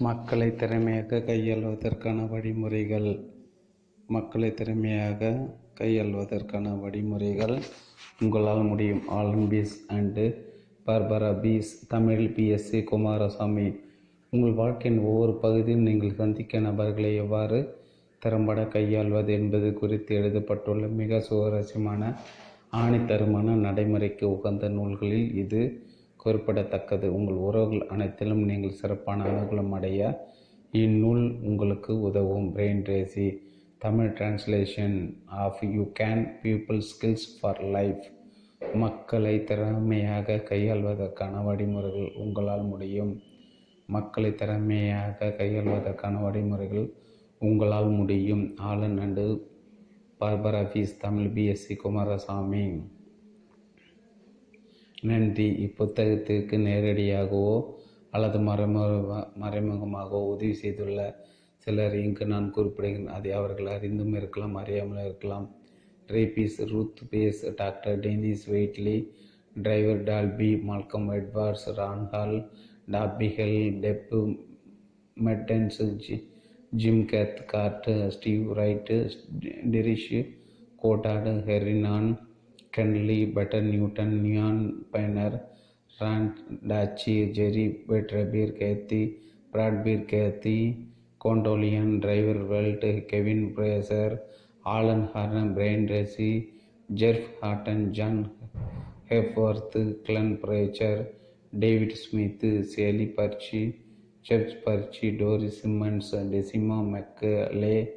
மக்களை திறமையாக கையாள்வதற்கான வழிமுறைகள். மக்களை திறமையாக கையாள்வதற்கான வழிமுறைகள். உங்களால் முடியும். Allan Pease and Barbara Pease Tamil BSc Kumaraswamy. உங்கள் வாழ்க்கையின் ஒவ்வொரு பகுதியும் நீங்கள் சந்திக்க நபர்களை எவ்வாறு திறம்பட கையாள்வது என்பது குறித்து எழுதப்பட்டுள்ள மிக சுவாரஸ்யமான ஆணித்தரமான நடைமுறைக்கு உகந்த நூல்களில் இது. குறிப்பிடத்தக்கது உங்கள் உறவுகள் அனைத்திலும் நீங்கள் சிறப்பான அனுகூலம் அடைய இந்நூல் உங்களுக்கு உதவும். பிரெயின் ரேசி Tamil translation of you can people skills for life மக்களை திறமையாக கையாள்வதற்கான வழிமுறைகள் உங்களால் முடியும். மக்களை திறமையாக கையாள்வதற்கான வழிமுறைகள் உங்களால் முடியும். Allan and Barbara Pease Tamil BSc Kumaraswamy. நன்றி இப்புத்தகத்திற்கு நேரடியாகவோ அல்லது மறைமுக மறைமுகமாகவோ உதவி செய்துள்ள சிலர் இங்கு நான் குறிப்பிடுகிறேன் அதை அவர்கள் அறிந்தும் இருக்கலாம் அறியாமலும் இருக்கலாம். Rabies Ruth Pease doctor Denis Waitley Trevor Dolby Malcolm Edwards Ron Hall டாபிஹெல் டெப்பு மெட்டன்ஸ் G Jim Cathcart Steve Wright Trish Goddard ஹெரினான் Kenley, Butter Newton, Neon Piner, Randachi, Jerry Betrabeer, Kathy, Bradbeer, Kathy, Condolian, Driver Welt, Kevin Bracer, Alan Harnam, Brian Tracy, Jeff Hutton, John Hepworth, Glenn Preacher, David Smith, Sally Percy, Jeff Percy, Doris Simmons, Decima McLay,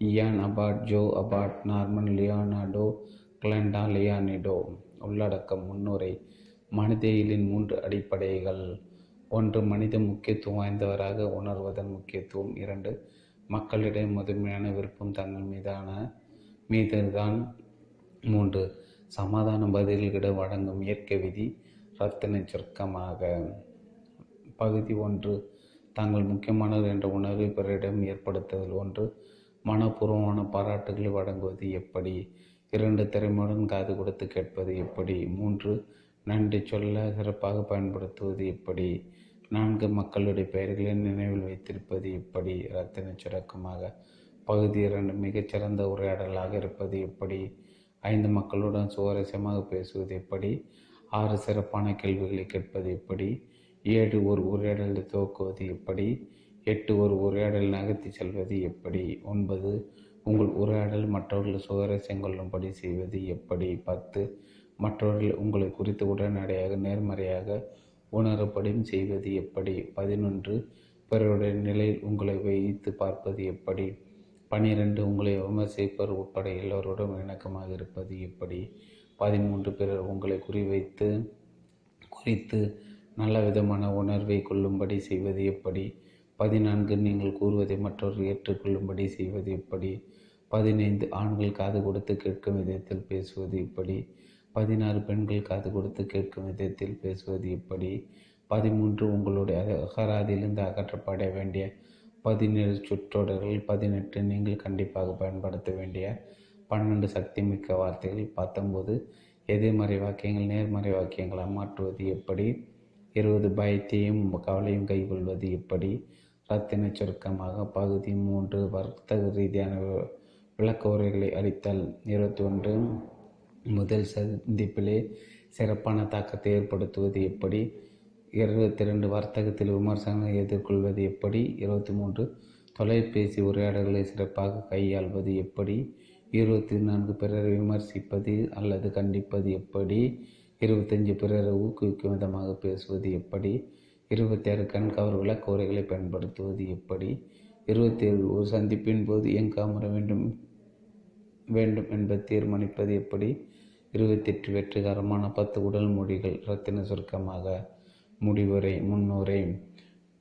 Ian Abbott, Joe Abbott, Norman Leonardo, Glenda Leonardo. உள்ளடக்கம் முன்னுரை மனிதயிலின் மூன்று அடிப்படைகள். ஒன்று மனித முக்கியத்துவம் வாய்ந்தவராக உணர்வதன் முக்கியத்துவம். இரண்டு மக்களிடையே முதன்மையான விருப்பம் தங்கள் மீதான மீதுதான். மூன்று சமாதான பதில்கிட வழங்கும் இயற்கை விதி ரத்தின சுருக்கமாக பகுதி ஒன்று தாங்கள் முக்கியமானது என்ற உணர்வை பிறரிடம் ஏற்படுத்துதல். ஒன்று மனப்பூர்வமான பாராட்டுகளை வழங்குவது எப்படி? இரண்டு திறமையுடன் காது கொடுத்து கேட்பது எப்படி? மூன்று நன்றி சொல்ல சிறப்பாக பயன்படுத்துவது எப்படி? நான்கு மக்களுடைய பெயர்களை நினைவில் வைத்திருப்பது எப்படி? ரத்தின சுரக்கமாக பகுதி இரண்டு மிகச்சிறந்த உரையாடலாக இருப்பது எப்படி? ஐந்து மக்களுடன் சுவாரஸ்யமாக பேசுவது எப்படி? ஆறு சிறப்பான கேள்விகளை கேட்பது எப்படி? ஏழு ஒரு உரையாடலை துவக்குவது எப்படி? எட்டு ஒரு உரையாடல் நகர்த்தி செல்வது எப்படி? ஒன்பது உங்கள் உரையாடல் மற்றவர்கள் சுவாரஸ்யம் கொள்ளும்படி செய்வது எப்படி? பத்து. மற்றவர்கள் உங்களை குறித்து உடனடியாக நேர்மறையாக உணரப்படும் செய்வது எப்படி? பதினொன்று. பிறருடைய நிலையில் உங்களை வைத்து பார்ப்பது எப்படி? பனிரெண்டு. உங்களை விமர்சிப்பர் உட்பட எல்லோருடன் இணக்கமாக இருப்பது எப்படி? பதிமூன்று. பிறர் உங்களை குறிவைத்து குறித்து நல்ல விதமான உணர்வை கொள்ளும்படி செய்வது எப்படி? பதினான்கு நீங்கள் கூறுவதை மற்றவர்கள் ஏற்றுக்கொள்ளும்படி செய்வது எப்படி? பதினைந்து ஆண்கள் காது கொடுத்து கேட்கும் விதத்தில் பேசுவது எப்படி? பதினாறு பெண்கள் காது கொடுத்து கேட்கும் விதத்தில் பேசுவது எப்படி? பதிமூன்று உங்களுடைய அகராதியிலிருந்து அகற்றப்பட வேண்டிய பதினேழு சுற்றொடர்கள் பதினெட்டு நீங்கள் கண்டிப்பாக பயன்படுத்த வேண்டிய பன்னெண்டு சக்தி மிக்க வார்த்தைகள் பத்தொம்போது எதிர்மறை வாக்கியங்கள் நேர்மறை வாக்கியங்களாக மாற்றுவது எப்படி? இருபது பயத்தையும் கவலையும் கைகொள்வது எப்படி? ரத்தின சுருக்கமாக பகுதி மூன்று வர்த்தக ரீதியான விளக்க உரைகளை அளித்தல். இருபத்தி ஒன்று முதல் சந்திப்பிலே சிறப்பான தாக்கத்தை ஏற்படுத்துவது எப்படி? இருபத்தி ரெண்டு வர்த்தகத்தில் விமர்சனங்களை எதிர்கொள்வது எப்படி? இருபத்தி மூன்று தொலைபேசி உரையாடல்களை சிறப்பாக கையாள்வது எப்படி? இருபத்தி நான்கு பிறரை விமர்சிப்பது அல்லது கண்டிப்பது எப்படி? இருபத்தஞ்சு பிறரை ஊக்குவிக்கும் விதமாக பேசுவது எப்படி? இருபத்தி ஆறு கண்கவர் விளக்க பயன்படுத்துவது எப்படி? இருபத்தி ஏழு ஒரு சந்திப்பின் போது எங்கு அமர வேண்டும்? வேண்டும் என்பதை தீர்மானிப்பது எப்படி? இருபத்தெட்டு வெற்றிகரமான பத்து உடல் மொழிகள் ரத்தின சுருக்கமாக முடிவுரை முன்னுரை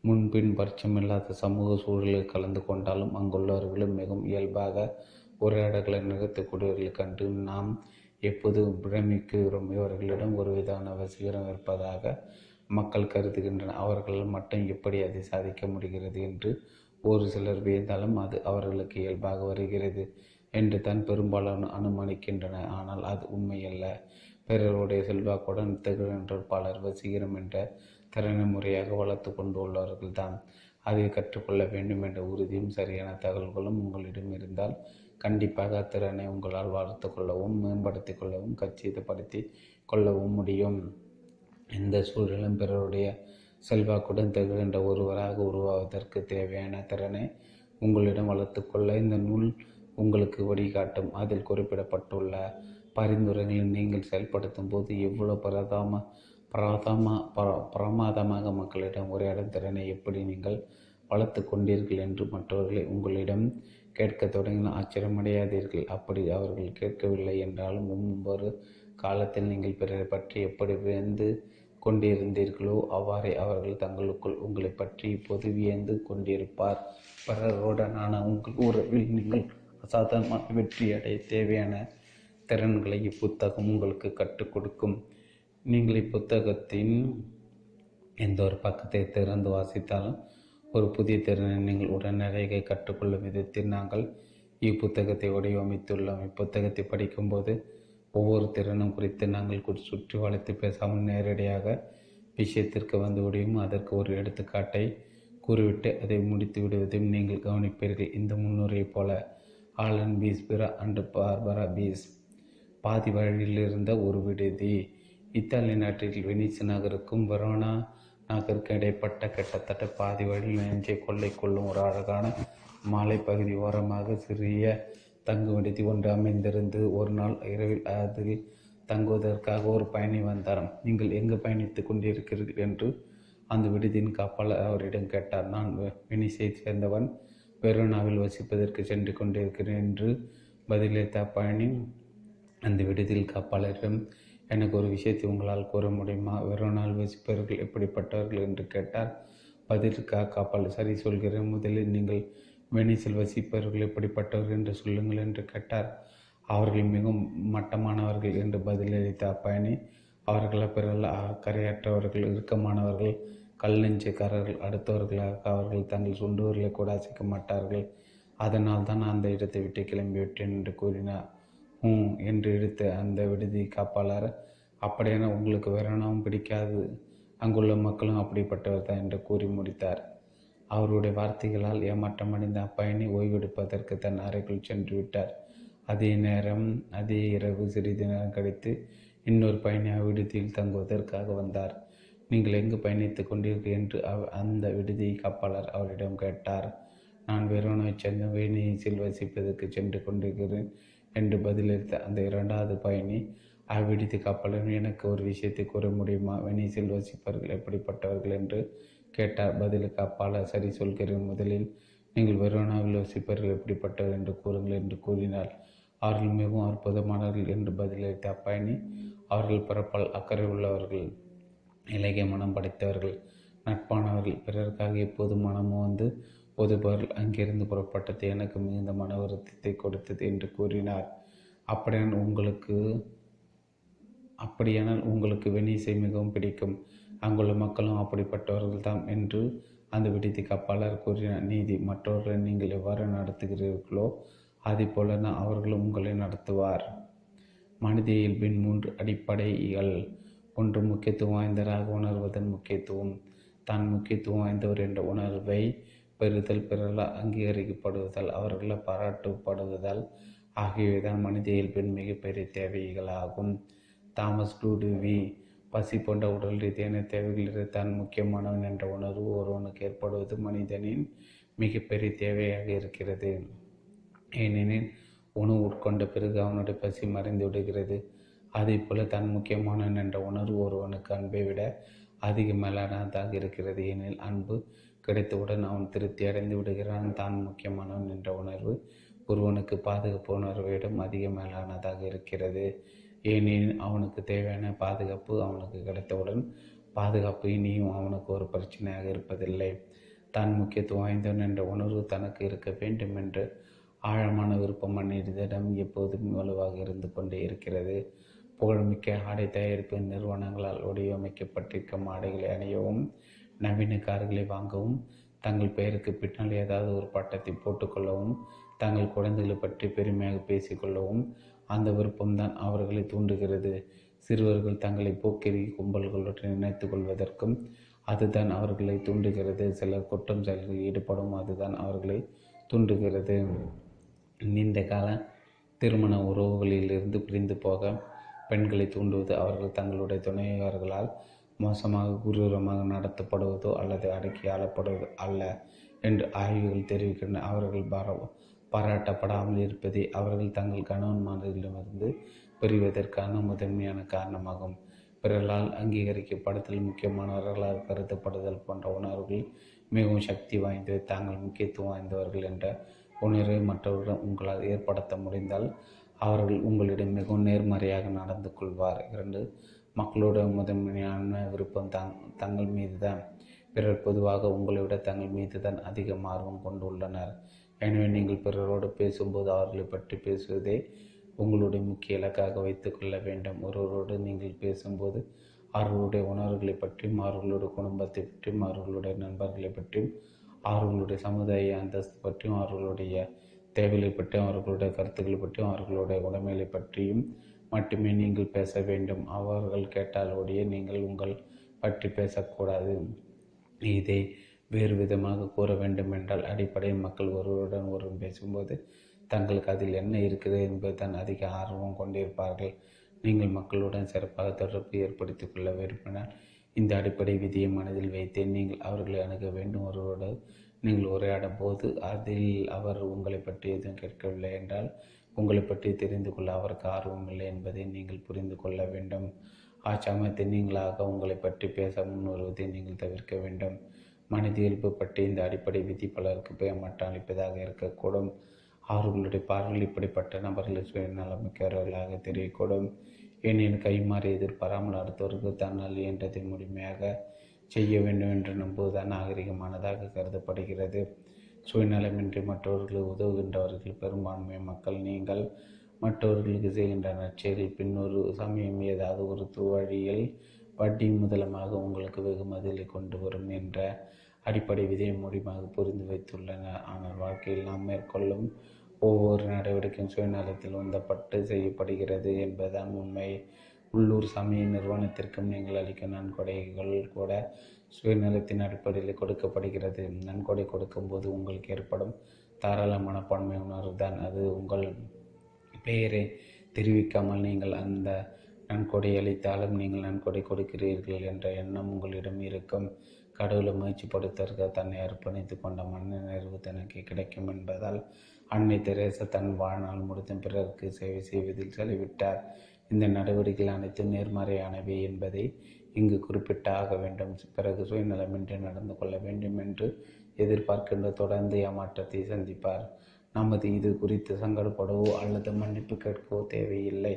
முன்பின் பட்சமில்லாத சமூக சூழலில் கலந்து கொண்டாலும் அங்குள்ளவர்களும் மிகவும் இயல்பாக உரையாடல்களை நிகழ்த்தக்கூடியவர்கள் கண்டு நாம் எப்போது பிரமிக்கிறோம். இவர்களிடம் ஒரு விதமான வசீகரம் இருப்பதாக மக்கள் கருதுகின்றனர் அவர்கள் மட்டும் எப்படி அதை சாதிக்க முடிகிறது என்று ஒரு சிலர் வியந்தாலும் அது அவர்களுக்கு இயல்பாக வருகிறது என்று தான் பெரும்பாலான அனுமானிக்கின்றன. ஆனால் அது உண்மையல்ல. பிறருடைய செல்வாக்குடன் திகழ்கின்ற பலர் வசீகரம் என்ற திறனை முறையாக வளர்த்து கொண்டு தான். அதை கற்றுக்கொள்ள வேண்டும் என்ற உறுதியும் சரியான தகவல்களும் உங்களிடம் இருந்தால் கண்டிப்பாக அத்திறனை உங்களால் வளர்த்து கொள்ளவும் மேம்படுத்தி கொள்ளவும் கச்சிதப்படுத்தி கொள்ளவும் முடியும். எந்த சூழலும் பிறருடைய செல்வாக்குடன் திகழ்கின்ற ஒருவராக உருவாவதற்கு தேவையான திறனை உங்களிடம் வளர்த்துக்கொள்ள இந்த நூல் உங்களுக்கு வழிகாட்டும். அதில் குறிப்பிடப்பட்டுள்ள பரிந்துரைகளை நீங்கள் செயல்படுத்தும் போது எவ்வளவு பிரதாம பிரதம பிரமாதமாக மக்களிடம் உரையாடும் திறனை எப்படி நீங்கள் வளர்த்து கொண்டீர்கள் என்று மற்றவர்களை உங்களிடம் கேட்கத் தொடங்கினால் ஆச்சரியமடையாதீர்கள். அப்படி அவர்கள் கேட்கவில்லை என்றாலும் ஒவ்வொரு காலத்தில் நீங்கள் பிறரை பற்றி எப்படி வியந்து கொண்டிருந்தீர்களோ அவ்வாறே அவர்கள் தங்களுக்குள் உங்களை பற்றி பொது வியந்து கொண்டிருப்பார். பிறருடனான உங்கள் உறவில் நீங்கள் அசாதாரணமான வெற்றி அடைய தேவையான திறன்களை இப்புத்தகம் உங்களுக்கு கற்றுக் கொடுக்கும். நீங்கள் இப்புத்தகத்தின் எந்த ஒரு பக்கத்தை திறந்து வாசித்தாலும் ஒரு புதிய திறனை நீங்கள் உடனடியாக கற்றுக்கொள்ளும் விதத்தில் நாங்கள் இப்புத்தகத்தை வடிவமைத்துள்ளோம். இப்புத்தகத்தை படிக்கும்போது ஒவ்வொரு திறனும் குறித்து நாங்கள் சுற்றி வளைத்து பேசாமல் நேரடியாக விஷயத்திற்கு வந்து விடியும் அதற்கு ஒரு எடுத்துக்காட்டை கூறிவிட்டு அதை முடித்து விடுவதையும் நீங்கள் கவனிப்பீர்கள். இந்த முன்னுரையைப் போல ஆலன் பீஸ் பிற அண்டு பார்பரா பீஸ் பாதி வழியில் இருந்த ஒரு விடுதி. இத்தாலி நாட்டில் வெனிஸ் நகருக்கும் வெரோனா நகருக்கு இடைப்பட்ட கிட்டத்தட்ட பாதி வழியில் நெஞ்சை கொள்ளை கொள்ளும் ஒரு அழகான மாலை பகுதி ஓரமாக சிறிய தங்கும் விடுதி ஒன்று அமைந்திருந்து ஒரு நாள் இரவில் அதில் தங்குவதற்காக ஒரு பயணி வந்தார் நீங்கள் எங்கு பயணித்துக் கொண்டிருக்கிறீர்கள்? என்று அந்த விடுதியின் காப்பாளர் அவரிடம் கேட்டார். நான் வெ- சேர்ந்தவன். வெரோனாவில் வசிப்பதற்கு சென்று கொண்டிருக்கிறேன் என்று பதிலளித்த பயணி அந்த விடுதியில் காப்பாளரிடம் எனக்கு ஒரு விஷயத்தை உங்களால் கூற முடியுமா? வெரோனால் வசிப்பவர்கள் எப்படிப்பட்டவர்கள்? என்று கேட்டார். பதிலுக்காக காப்பாளர் சரி சொல்கிறேன். முதலில் நீங்கள் வெனிசில் வசிப்பவர்கள் எப்படிப்பட்டவர்கள் என்று சொல்லுங்கள் என்று கேட்டார். அவர்கள் மிகவும் மட்டமானவர்கள் என்று பதிலளித்த அப்பயணி அவர்கள் பிறகு கரையற்றவர்கள் இறுக்கமானவர்கள் கல் நெஞ்சுக்காரர்கள் அடுத்தவர்களாக அவர்கள் தங்கள் சுண்டுவர்களை கூட அசைக்க மாட்டார்கள். அதனால் தான் அந்த இடத்தை விட்டு கிளம்பிவிட்டேன் என்று கூறினார். ஹம் என்று எடுத்த அந்த விடுதி காப்பாளர் அப்படியான உங்களுக்கு வேறனாவும் பிடிக்காது. அங்குள்ள மக்களும் அப்படிப்பட்டவர் தான் என்று கூறி முடித்தார். அவருடைய வார்த்தைகளால் ஏமாற்றமடைந்த அப்பயணி ஓய்வெடுப்பதற்கு தன் அறைக்குள் சென்று விட்டார். அதே நேரம் அதே இரவு சிறிது நேரம் கழித்து இன்னொரு பயணி அவ்விடுதியில் தங்குவதற்காக வந்தார். நீங்கள் எங்கு பயணித்துக் கொண்டீர்கள்? என்று அவ- அந்த விடுதி காப்பாளர் அவரிடம் கேட்டார். நான் வெரோனாவைச் சேர்ந்த வேணியில் வசிப்பதற்கு சென்று கொண்டிருக்கிறேன் என்று பதிலளித்த அந்த இரண்டாவது பயணி அவ்விடுதி காப்பாளர் எனக்கு ஒரு விஷயத்தை கூற முடியுமா? வெனிசில் வசிப்பவர்கள் எப்படிப்பட்டவர்கள்? என்று கேட்டார். பதிலுக்கு அப்பால சரி சொல்கிறேன். முதலில் நீங்கள் வெரோனாவில் வசிப்பவர்கள் எப்படிப்பட்டவர் என்று கூறுங்கள் என்று கூறினார் அவர்கள் மிகவும் அற்புதமானவர்கள் என்று பதிலளித்த அப்பயணி அவர்கள் பிறப்பால் அக்கறை உள்ளவர்கள் இலகிய மனம் படைத்தவர்கள் நட்பானவர்கள் பிறருக்காக எப்போது மனமும் வந்து உதவுபவர்கள் அங்கிருந்து புறப்பட்டது எனக்கு மிகுந்த மன வருத்தத்தை கொடுத்தது என்று கூறினார். அப்படியான உங்களுக்கு அப்படியானால் உங்களுக்கு வெனிசை மிகவும் பிடிக்கும். அங்குள்ள மக்களும் அப்படிப்பட்டவர்கள் தாம் என்று அந்த விடுதி காப்பாளர் கூறினார் நீதி மற்றவர்களை நீங்கள் எவ்வாறு நடத்துகிறீர்களோ அதே போல நான் அவர்களும் உங்களை நடத்துவார். மனித இயல்பின் மூன்று அடிப்படைகள். ஒன்று முக்கியத்துவம் வாய்ந்தராக உணர்வதன் முக்கியத்துவம். தான் முக்கியத்துவம் வாய்ந்தவர் என்ற உணர்வை பெறுதல் பிறரால் அங்கீகரிக்கப்படுவதால் அவர்களால் பாராட்டப்படுவதால் ஆகியவைதான் மனித இயல்பின் மிகப்பெரிய தேவைகளாகும். தாமஸ் டூடுவி பசி போன்ற உடல் ரீதியான தேவைகளில் தான் முக்கியமானவன் என்ற உணர்வு ஒருவனுக்கு ஏற்படுவது மனிதனின் மிகப்பெரிய தேவையாக இருக்கிறது. ஏனெனில் உணவு உட்கொண்ட பிறகு அவனுடைய பசி மறைந்து விடுகிறது. அதே போல தான் முக்கியமானவன் என்ற உணர்வு ஒருவனுக்கு அன்பை விட அதிக மேலானதாக இருக்கிறது. ஏனெனில் அன்பு கிடைத்தவுடன் அவன் திருப்தி அடைந்து விடுகிறான். தான் முக்கியமானவன் என்ற உணர்வு ஒருவனுக்கு பாதுகாப்பு உணர்வை விட அதிக மேலானதாக இருக்கிறது. ஏனெனில் அவனுக்கு தேவையான பாதுகாப்பு அவனுக்கு கிடைத்தவுடன் பாதுகாப்பு இனியும் அவனுக்கு ஒரு பிரச்சனையாக இருப்பதில்லை. தான் முக்கியத்துவம் வாய்ந்தவன் என்ற உணர்வு தனக்கு இருக்க வேண்டும் என்று ஆழமான விருப்பம் மனிதனிடம் எப்போதும் வலுவாக இருந்து கொண்டே இருக்கிறது. புகழ்மிக்க ஆடை தயாரிப்பு நிறுவனங்களால் வடிவமைக்கப்பட்டிருக்கும் ஆடைகளை அணியவும் நவீன கார்களை வாங்கவும் தங்கள் பெயருக்கு பின்னால் ஏதாவது ஒரு பட்டத்தை போட்டுக்கொள்ளவும் தங்கள் குழந்தைகளை பற்றி பெருமையாக பேசிக்கொள்ளவும் அந்த விருப்பம்தான் அவர்களை தூண்டுகிறது. சிறுவர்கள் தங்களை போக்கிரி கும்பல்களுடன் இணைத்து கொள்வதற்கும் அதுதான் அவர்களை தூண்டுகிறது. சிலர் குற்றம் செயல்களில் ஈடுபடும் அதுதான் அவர்களை தூண்டுகிறது. நீண்ட கால திருமண உறவுகளிலிருந்து பிரிந்து போக பெண்களை தூண்டுவது அவர்கள் தங்களுடைய துணையவர்களால் மோசமாக குரூரமாக நடத்தப்படுவதோ அல்லது அடக்கி ஆளப்படுவதோ அல்ல என்று ஆய்வுகள் தெரிவிக்கின்றன. அவர்கள் பார பாராட்டப்படாமல் இருப்பதே அவர்கள் தங்கள் கணவன்மார்களிடமிருந்து பிரிவதற்கான முதன்மையான காரணமாகும். பிறரால் அங்கீகரிக்கப்படத்தில் முக்கியமானவர்களாக கருதப்படுதல் போன்ற உணர்வுகள் மிகவும் சக்தி வாய்ந்தவை. தாங்கள் முக்கியத்துவம் வாய்ந்தவர்கள் என்ற உணர்வை மற்றவர்கள் உங்களால் ஏற்படுத்த முடிந்தால் அவர்கள் உங்களிடம் மிகவும் நேர்மறையாக நடந்து கொள்வார். இரண்டு மக்களோட முதன்மையான விருப்பம் தங் தங்கள் மீது தான் பிறர் பொதுவாக உங்களை விட தங்கள் மீது தான் அதிக ஆர்வம் கொண்டுள்ளனர். எனவே நீங்கள் பிறரோடு பேசும்போது அவர்களை பற்றி பேசுவதே உங்களுடைய முக்கிய இலக்காக வைத்து கொள்ள வேண்டும். ஒருவரோடு நீங்கள் பேசும்போது அவர்களுடைய உணர்வுகளை பற்றியும் அவர்களுடைய குடும்பத்தை பற்றியும் அவர்களுடைய நண்பர்களை பற்றியும் அவர்களுடைய சமுதாய அந்தஸ்து பற்றியும் அவர்களுடைய தேவைகளை பற்றியும் அவர்களுடைய கருத்துக்களை பற்றியும் அவர்களுடைய உடைமைகளை பற்றியும் மட்டுமே நீங்கள் பேச வேண்டும். அவர்கள் கேட்டால் ஒழிய நீங்கள் உங்கள் பற்றி பேசக்கூடாது. இதை வேறு விதமாக கூற வேண்டும் என்றால் அடிப்படையில் மக்கள் ஒருவருடன் ஒருவர் பேசும்போது தங்களுக்கு அதில் என்ன இருக்கிறது என்பதுதான் அதிக ஆர்வம் கொண்டிருப்பார்கள். நீங்கள் மக்களுடன் சிறப்பாக தொடர்பு ஏற்படுத்தி கொள்ள விரும்பினால் இந்த அடிப்படை விதியை மனதில் வைத்தே நீங்கள் அவர்களை அணுக வேண்டும். ஒருவரோடு நீங்கள் உரையாடும் போது அதில் அவர் உங்களை பற்றி எதுவும் கேட்கவில்லை என்றால் உங்களை பற்றி தெரிந்து கொள்ள அவருக்கு ஆர்வம் இல்லை என்பதை நீங்கள் புரிந்து கொள்ள வேண்டும். அச்சமயத்தில் நீங்களாக உங்களை பற்றி பேச முன்வருவதை நீங்கள் தவிர்க்க வேண்டும். மனித இயல்பு பற்றி இந்த அடிப்படை விதி பலருக்கு பயமட்டம் அளிப்பதாக இருக்கக்கூடும். அவர்களுடைய பார்வையில் இப்படிப்பட்ட நபர்கள் சுயநலமிக்கவர்களாக தெரியக்கூடும். ஏனெனில் கைமாறி எதிர்பாராமல் அடுத்தவருக்கு தன்னால் இயன்றதை முழுமையாக செய்ய வேண்டும் என்று நம்புவதுதான் நாகரிகமானதாக கருதப்படுகிறது. சுயநலமின்றி மற்றவர்களுக்கு உதவுகின்றவர்கள் பெரும்பான்மை மக்கள் நீங்கள். மற்றவர்களுக்கு செய்கின்ற நற்செயலில் பின்னொரு சமயம் ஏதாவது ஒரு வழியில் வட்டி முதலமாக உங்களுக்கு வெகுமதிகளை கொண்டு வரும் என்ற அடிப்படை விதியை மூலியமாக புரிந்து வைத்துள்ளனர் ஆனால் வாழ்க்கையில் நாம் மேற்கொள்ளும் ஒவ்வொரு நடவடிக்கையும் சுயநலத்தில் உந்தப்பட்டு செய்யப்படுகிறது என்பதுதான் உண்மை. உள்ளூர் சமய நிறுவனத்திற்கும் நீங்கள் அளிக்கும் நன்கொடைகள் கூட சுயநலத்தின் அடிப்படையில் கொடுக்கப்படுகிறது. நன்கொடை கொடுக்கும்போது உங்களுக்கு ஏற்படும் தாராள மனப்பான்மை உணர்வு தான் அது உங்கள் பெயரை தெரிவிக்காமல் நீங்கள் அந்த நன்கொடை அளித்தாலும் நீங்கள் நன்கொடை கொடுக்கிறீர்கள் என்ற எண்ணம் உங்களிடம் இருக்கும். கடவுளை முயற்சிப்படுத்தற்க தன்னை அர்ப்பணித்து கொண்ட மன நிறைவு தனக்கு கிடைக்கும் என்பதால் அன்னை தெரேசா தன் வாழ்நாள் முடித்தும் பிறருக்கு சேவை செய்வதில் செலவிட்டார். இந்த நடவடிக்கைகள் அனைத்தும் நேர்மறையானவை என்பதை இங்கு குறிப்பிட்டாக வேண்டும். பிறகு சுயநலமின்றி நடந்து கொள்ள வேண்டும் என்று எதிர்பார்க்கின்ற தொடர்ந்து ஏமாற்றத்தை சந்திப்பார். நமது இது குறித்து சங்கடப்படவோ அல்லது மன்னிப்பு கேட்கவோ தேவையில்லை.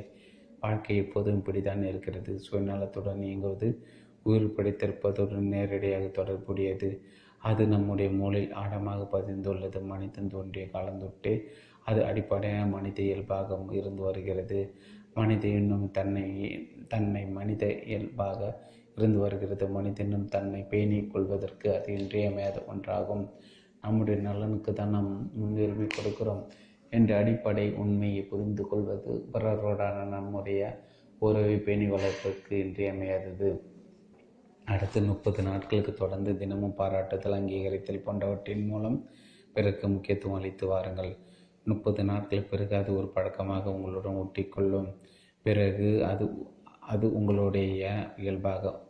வாழ்க்கை எப்போதும் இப்படித்தான் இருக்கிறது. சுயநலத்துடன் இயங்குவது உயிர் படைத்திருப்பதுடன் நேரடியாக தொடர்புடையது. அது நம்முடைய மூளையில் ஆழமாக பதிந்துள்ளது. மனிதன் தோன்றிய காலந்தொட்டே அது அடிப்படையான மனித இயல்பாக இருந்து வருகிறது. மனித இன்னும் தன்னை தன்னை மனித இயல்பாக இருந்து வருகிறது. மனிதனும் தன்னை பேணிக் கொள்வதற்கு அது இன்றியமையாத ஒன்றாகும். நம்முடைய நலனுக்கு தான் நாம் முன்னுரிமை கொடுக்கிறோம் என்ற அடிப்படை உண்மையை புரிந்து கொள்வது பிறரோடான நம்முடைய உறவை பேணி வளர்ப்பதற்கு இன்றியமையாதது. அடுத்த முப்பது நாட்களுக்கு தொடர்ந்து தினமும் பாராட்டுதல் அங்கீகரித்தல் போன்றவற்றின் மூலம் பிறகு முக்கியத்துவம் அளித்து வாருங்கள். முப்பது நாட்கள் பிறகு அது ஒரு பழக்கமாக உங்களுடன் ஒட்டிக்கொள்ளும். பிறகு அது அது உங்களுடைய இயல்பாக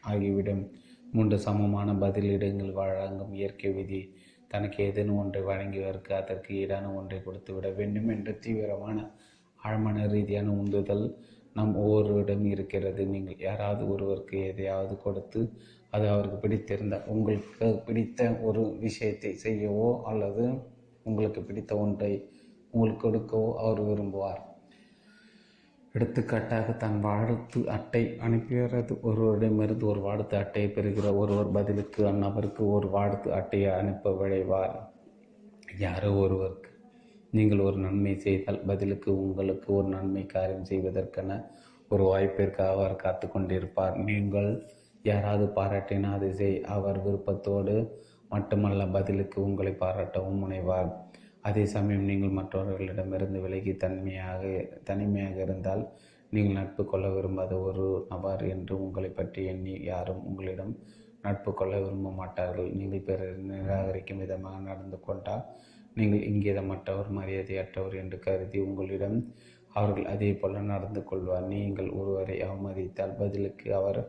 ஆகிவிடும். மூன்று சமமான பதிலிடங்கள் வழங்கும் இயற்கை விதி. தனக்கு ஏதேனும் ஒன்றை வழங்கியவருக்கு அதற்கு ஈடான ஒன்றை கொடுத்து விட வேண்டும் என்ற தீவிரமான ஆழ்மன ரீதியான உந்துதல் நம் ஒவ்வொருவரிடம் இருக்கிறது. நீங்கள் யாராவது ஒருவருக்கு எதையாவது கொடுத்து அது அவருக்கு பிடித்திருந்தால் உங்களுக்கு பிடித்த ஒரு விஷயத்தை செய்யவோ அல்லது உங்களுக்கு பிடித்த ஒன்றை உங்களுக்கு கொடுக்கவோ அவர் விரும்புவார். எடுத்துக்காட்டாக தன் வாழ்த்து அட்டை அனுப்பியது ஒருவரிடமிருந்து ஒரு வாழ்த்து அட்டையை பெறுகிற ஒருவர் பதிலுக்கு அந்நபருக்கு ஒரு வாழ்த்து அட்டையை அனுப்ப விழைவார். யாரோ ஒருவருக்கு நீங்கள் ஒரு நன்மை செய்தால் பதிலுக்கு உங்களுக்கு ஒரு நன்மை காரியம் செய்வதற்கென ஒரு வாய்ப்பிற்கு அவர் காத்து கொண்டிருப்பார். நீங்கள் யாராவது பாராட்டினா அதை செய். அவர் விருப்பத்தோடு மட்டுமல்ல பதிலுக்கு உங்களை பாராட்டவும் முனைவார். அதே சமயம் நீங்கள் மற்றவர்களிடமிருந்து விலகி தன்மையாக தனிமையாக இருந்தால் நீங்கள் நட்பு கொள்ள விரும்பாத ஒரு நபர் என்று உங்களை பற்றி எண்ணி யாரும் உங்களிடம் நட்பு கொள்ள விரும்ப மாட்டார்கள். நீங்கள் பிறர் நிராகரிக்கும் விதமாக நடந்து கொண்டால் நீங்கள் இங்கேதமற்றவர் மரியாதையற்றவர் என்று கருதி உங்களிடம் அவர்கள் அதே போல நடந்து கொள்வார். நீங்கள் ஒருவரை அவமதித்தால் பதிலுக்கு அவர்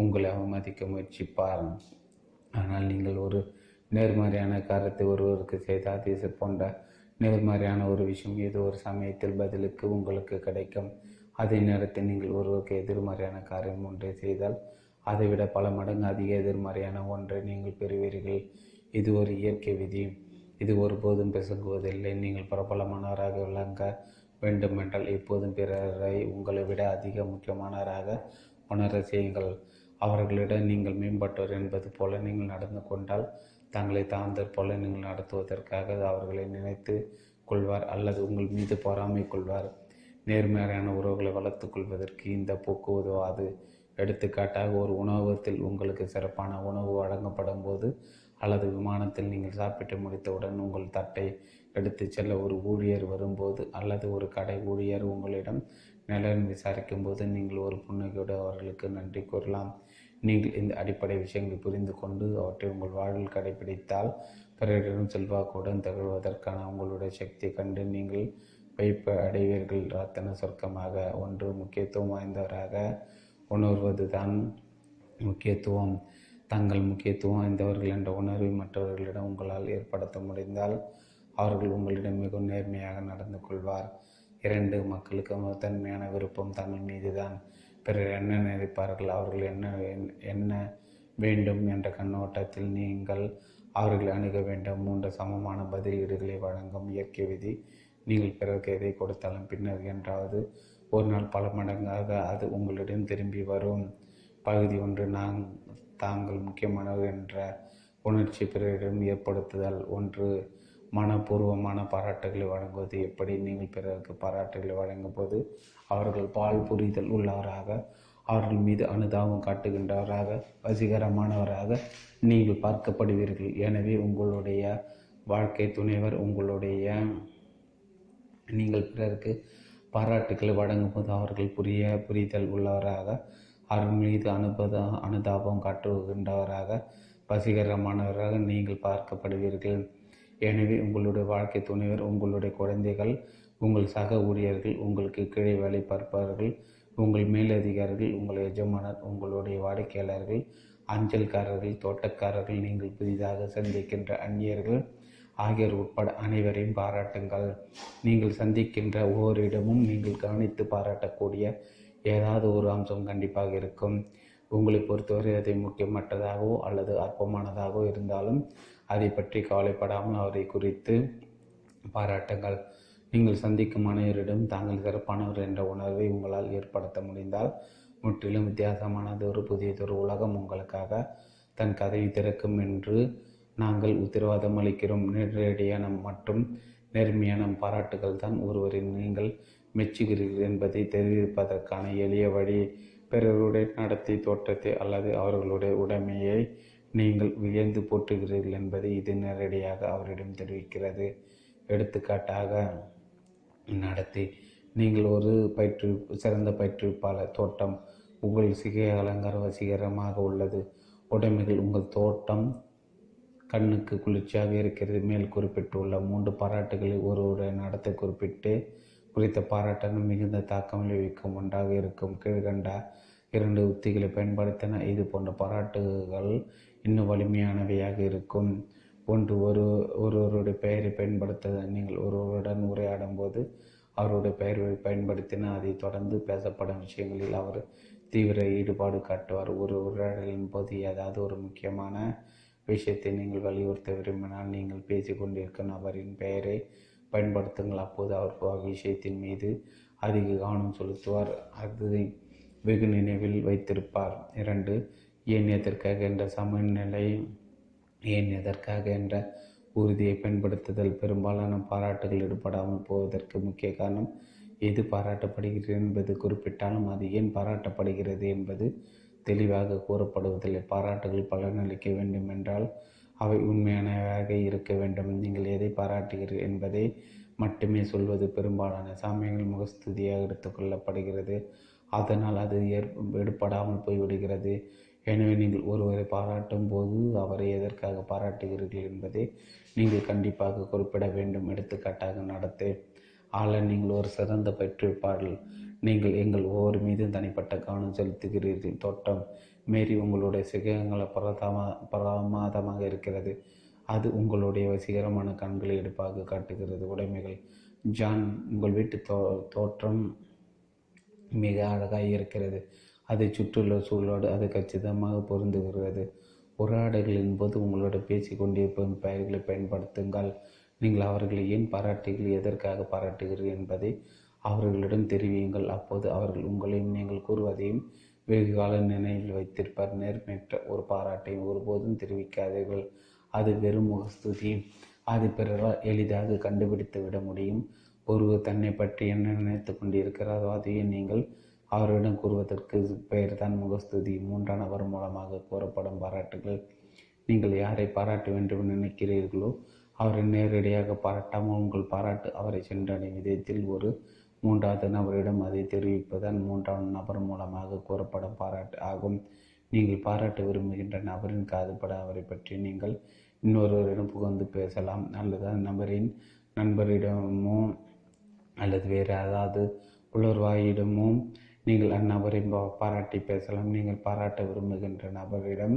உங்களை அவமதிக்க முயற்சிப்பார். ஆனால் நீங்கள் ஒரு நேர்மறையான காரியத்தை ஒருவருக்கு செய்தால் இது போன்ற நேர்மறையான ஒரு விஷயம் ஏதோ ஒரு சமயத்தில் பதிலுக்கு உங்களுக்கு கிடைக்கும். அதே நேரத்தில் நீங்கள் ஒருவருக்கு எதிர்மறையான காரியம் ஒன்றை செய்தால் அதைவிட பல மடங்கு அதிக எதிர்மறையான ஒன்றை நீங்கள் பெறுவீர்கள். இது ஒரு இயற்கை விதி. இது ஒருபோதும் பிசங்குவதில்லை. நீங்கள் பிரபலமானவராக விளங்க வேண்டுமென்றால் எப்போதும் பிறரை உங்களை விட அதிக முக்கியமானவராக உணர செய்யுங்கள். அவர்களிடம் நீங்கள் மேம்பட்டோர் என்பது போல நீங்கள் நடந்து கொண்டால் தங்களை தாழ்ந்தற் போல நீங்கள் நடத்துவதற்காக அவர்களை நினைத்து கொள்வார் அல்லது உங்கள் மீது பொறாமை கொள்வார். நேர்மையான உறவுகளை வளர்த்துக் கொள்வதற்கு இந்த போக்கு உதவாது. எடுத்துக்காட்டாக ஒரு உணவகத்தில் உங்களுக்கு சிறப்பான உணவு வழங்கப்படும் போது அல்லது விமானத்தில் நீங்கள் சாப்பிட்டு முடித்தவுடன் உங்கள் தட்டை எடுத்து செல்ல ஒரு ஊழியர் வரும்போது அல்லது ஒரு கடை ஊழியர் உங்களிடம் நலன் விசாரிக்கும் போது நீங்கள் ஒரு புன்னகையோடு அவர்களுக்கு நன்றி கூறலாம். நீங்கள் இந்த அடிப்படை விஷயங்களை புரிந்து கொண்டு அவற்றை உங்கள் வாழ்வில் கடைபிடித்தால் பிறரிடம் செல்வாக்குடன் திகழ்வதற்கான உங்களுடைய சக்தியை கண்டு நீங்கள் வைப்பு அடைவீர்கள். ரத்தன சொர்க்கமாக ஒன்று முக்கியத்துவம் வாய்ந்தவராக உணர்வது தான் முக்கியத்துவம். தங்கள் முக்கியத்துவம் வாய்ந்தவர்கள் என்ற உணர்வை மற்றவர்களிடம் உங்களால் ஏற்படுத்த முடிந்தால் அவர்கள் உங்களிடம் மிகவும் நேர்மையாக நடந்து கொள்வார். இரண்டு மக்களுக்கு தன்மையான விருப்பம் தங்கள் மீதுதான். பிறர் என்ன நினைப்பார்கள்? அவர்கள் என்ன என்ன வேண்டும் என்ற கண்ணோட்டத்தில் நீங்கள் அவர்களை அணுக வேண்டும். மூன்று சமமான பதிலீடுகளை வழங்கும் இயற்கை விதி. நீங்கள் பிறருக்கு எதை கொடுத்தாலும் பின்னர் என்றாவது ஒரு நாள் பல மடங்காக அது உங்களிடம் திரும்பி வரும். பகுதி ஒன்று நான் தாங்கள் முக்கியமானவர் என்ற உணர்ச்சி பிறரிடம் ஏற்படுத்துதல். ஒன்று மனப்பூர்வமான பாராட்டுகளை வழங்குவது. எப்படி நீங்கள் பிறருக்கு பாராட்டுகளை வழங்கும் போது அவர்கள் பால் புரிதல் உள்ளவராக அவர்கள் மீது அனுதாபம் காட்டுகின்றவராக வசீகரமானவராக நீங்கள் பார்க்கப்படுவீர்கள். எனவே உங்களுடைய வாழ்க்கை துணைவர் உங்களுடைய நீங்கள் பிறருக்கு பாராட்டுகளை வழங்கும்போது அவர்கள் புரிய புரிதல் உள்ளவராக அவர் மீது அனுபத அனுதாபம் காட்டுகின்றவராக வசீகரமானவராக நீங்கள் பார்க்கப்படுவீர்கள். எனவே உங்களுடைய வாழ்க்கை துணைவர் உங்களுடைய குழந்தைகள் உங்கள் சக ஊழியர்கள் உங்களுக்கு கீழே வேலை பார்ப்பவர்கள் உங்கள் மேலதிகாரிகள் உங்கள் எஜமானர் உங்களுடைய வாடிக்கையாளர்கள் அஞ்சல்காரர்கள் தோட்டக்காரர்கள் நீங்கள் புதிதாக சந்திக்கின்ற அந்நியர்கள் ஆகியோர் உட்பட அனைவரையும் பாராட்டுங்கள். நீங்கள் சந்திக்கின்ற ஒவ்வொரு இடமும் நீங்கள் கவனித்து பாராட்டக்கூடிய ஏதாவது ஒரு அம்சம் கண்டிப்பாக இருக்கும். உங்களை பொறுத்தவரை அதை முக்கியமற்றதாகவோ அல்லது அற்பமானதாகவோ இருந்தாலும் அதை பற்றி கவலைப்படாமல் அவரை குறித்து பாராட்டுங்கள். நீங்கள் சந்திக்கும் அனைவரிடம் தாங்கள் சிறப்பானவர் என்ற உணர்வை உங்களால் ஏற்படுத்த முடிந்தால் முற்றிலும் வித்தியாசமானது ஒரு புதியதொரு உலகம் உங்களுக்காக தன் கதவை திறக்கும் என்று நாங்கள் உத்தரவாதம் அளிக்கிறோம். நேரடியான மற்றும் நேர்மையான பாராட்டுகள் தான் ஒருவரின் நீங்கள் மெச்சுகிறீர்கள் என்பதை தெரிவிப்பதற்கான எளிய வழி பிறருடைய நடத்தை தோற்றத்தை அல்லது அவர்களுடைய உடைமையை நீங்கள் வியந்து போற்றுகிறீர்கள் என்பதை இது நேரடியாக அவரிடம் தெரிவிக்கிறது. எடுத்துக்காட்டாக நடத்தி நீங்கள் ஒரு பயிற்று சிறந்த பயிற்றுவிப்பாளர் தோட்டம் உங்கள் சிகை அலங்கார வசீகரமாக உள்ளது உடைமைகள் உங்கள் தோட்டம் கண்ணுக்கு குளிர்ச்சியாக இருக்கிறது மேல் குறிப்பிட்டுள்ள மூன்று பாராட்டுகளை ஒருவருடைய நடத்தை குறிப்பிட்டு குறித்த பாராட்டங்கள் மிகுந்த தாக்கம் விளைவிக்கும் ஒன்றாக இருக்கும் கீழ்கண்ட இரண்டு உத்திகளை பயன்படுத்தின. இது போன்ற பாராட்டுகள் இன்னும் வலிமையானவையாக இருக்கும். ஒன்று ஒரு ஒருவருடைய பெயரை பயன்படுத்த நீங்கள் ஒருவருடன் உரையாடும் போது அவருடைய பெயரை பயன்படுத்தின அதை தொடர்ந்து பேசப்படும் விஷயங்களில் அவர் தீவிர ஈடுபாடு காட்டுவார். ஒரு உரையாடலின் போது ஏதாவது ஒரு முக்கியமான விஷயத்தை நீங்கள் வலியுறுத்த விரும்பினால் நீங்கள் பேசிக்கொண்டிருக்கும் நபரின் பெயரை பயன்படுத்துங்கள். அப்போது அவர் விஷயத்தின் மீது அதிக கவனம் செலுத்துவார். அதை வெகு நினைவில் வைத்திருப்பார். இரண்டு ஏன் எதற்காக என்ற சமநிலை ஏன் எதற்காக என்ற உறுதியை பயன்படுத்துதல் பெரும்பாலான பாராட்டுகள் ஈடுபடாமல் போவதற்கு முக்கிய காரணம் எது பாராட்டப்படுகிறது என்பது குறிப்பிட்டாலும் அது ஏன் பாராட்டப்படுகிறது என்பது தெளிவாக கூறப்படுவதில்லை. பாராட்டுகள் பலனளிக்க வேண்டும் என்றால் அவை உண்மையானவையாக இருக்க வேண்டும். நீங்கள் எதை பாராட்டுகிறீர்கள் என்பதை மட்டுமே சொல்வது பெரும்பாலான சாமியங்கள் முகஸ்துதியாக எடுத்துக்கொள்ளப்படுகிறது அதனால் அது ஏற்படாமல் போய்விடுகிறது. எனவே நீங்கள் ஒருவரை பாராட்டும் போது அவரை எதற்காக பாராட்டுகிறீர்கள் என்பதை நீங்கள் கண்டிப்பாக குறிப்பிட வேண்டும். எடுத்துக்காட்டாக நடத்தை. ஆள நீங்கள் ஒரு சிறந்த பயிற்றுவிப்பாளர் நீங்கள் எங்கள் ஒவ்வொரு மீதும் தனிப்பட்ட கவனம் செலுத்துகிறீர்கள். தோட்டம். மேரி உங்களுடைய சிகரங்களை பிரதாம பிரமாதமாக இருக்கிறது. அது உங்களுடைய வசீகரமான கண்களை எடுப்பாக காட்டுகிறது. உடைமைகள். ஜான் உங்கள் வீட்டு தோ தோற்றம் மிக அழகாக இருக்கிறது. அதை சுற்றுள்ள சூழலோடு அது கச்சிதமாக பொருந்துகிறது உரையாடல்களின் போது உங்களோட பேசி கொண்டிருக்கும் பெயர்களை பயன்படுத்துங்கள். நீங்கள் அவர்களை ஏன் பாராட்டுகள் எதற்காக பாராட்டுகிறீர்கள் என்பதை அவர்களிடம் தெரிவியுங்கள். அப்போது அவர்கள் உங்களையும் நீங்கள் கூறுவதையும் வெகு கால நினைவில் வைத்திருப்பார். நேர்மையற்ற ஒரு பாராட்டையும் ஒருபோதும் தெரிவிக்காதீர்கள். அது வெறும் முகஸ்துதி. அது பிறரால் எளிதாக கண்டுபிடித்து விட முடியும். ஒருவர் தன்னை பற்றி என்ன நினைத்து கொண்டிருக்கிறாரோ அதையே நீங்கள் அவரிடம் கூறுவதற்கு பெயர்தான் முகஸ்துதி. மூன்றாம் நபர் மூலமாக கூறப்படும் பாராட்டுகள். நீங்கள் யாரை பாராட்ட வேண்டும் நினைக்கிறீர்களோ அவரை நேரடியாக பாராட்டாமல் உங்கள் பாராட்டு அவரை சென்றடையும் விதத்தில் ஒரு மூன்றாவது நபரிடம் அதை தெரிவிப்பதன் மூன்றாம் நபர் மூலமாக கூறப்படும் பாராட்டு ஆகும். நீங்கள் பாராட்ட விரும்புகின்ற நபரின் காதுபட அவரை பற்றி நீங்கள் இன்னொருவரிடம் புகழ்ந்து பேசலாம். அல்லது அந்த நபரின் நண்பரிடமோ அல்லது வேறு ஏதாவது உள்ளூர்வாயிடமோ நீங்கள் அந்நபரை பாராட்டி பேசலாம். நீங்கள் பாராட்ட விரும்புகின்ற நபரிடம்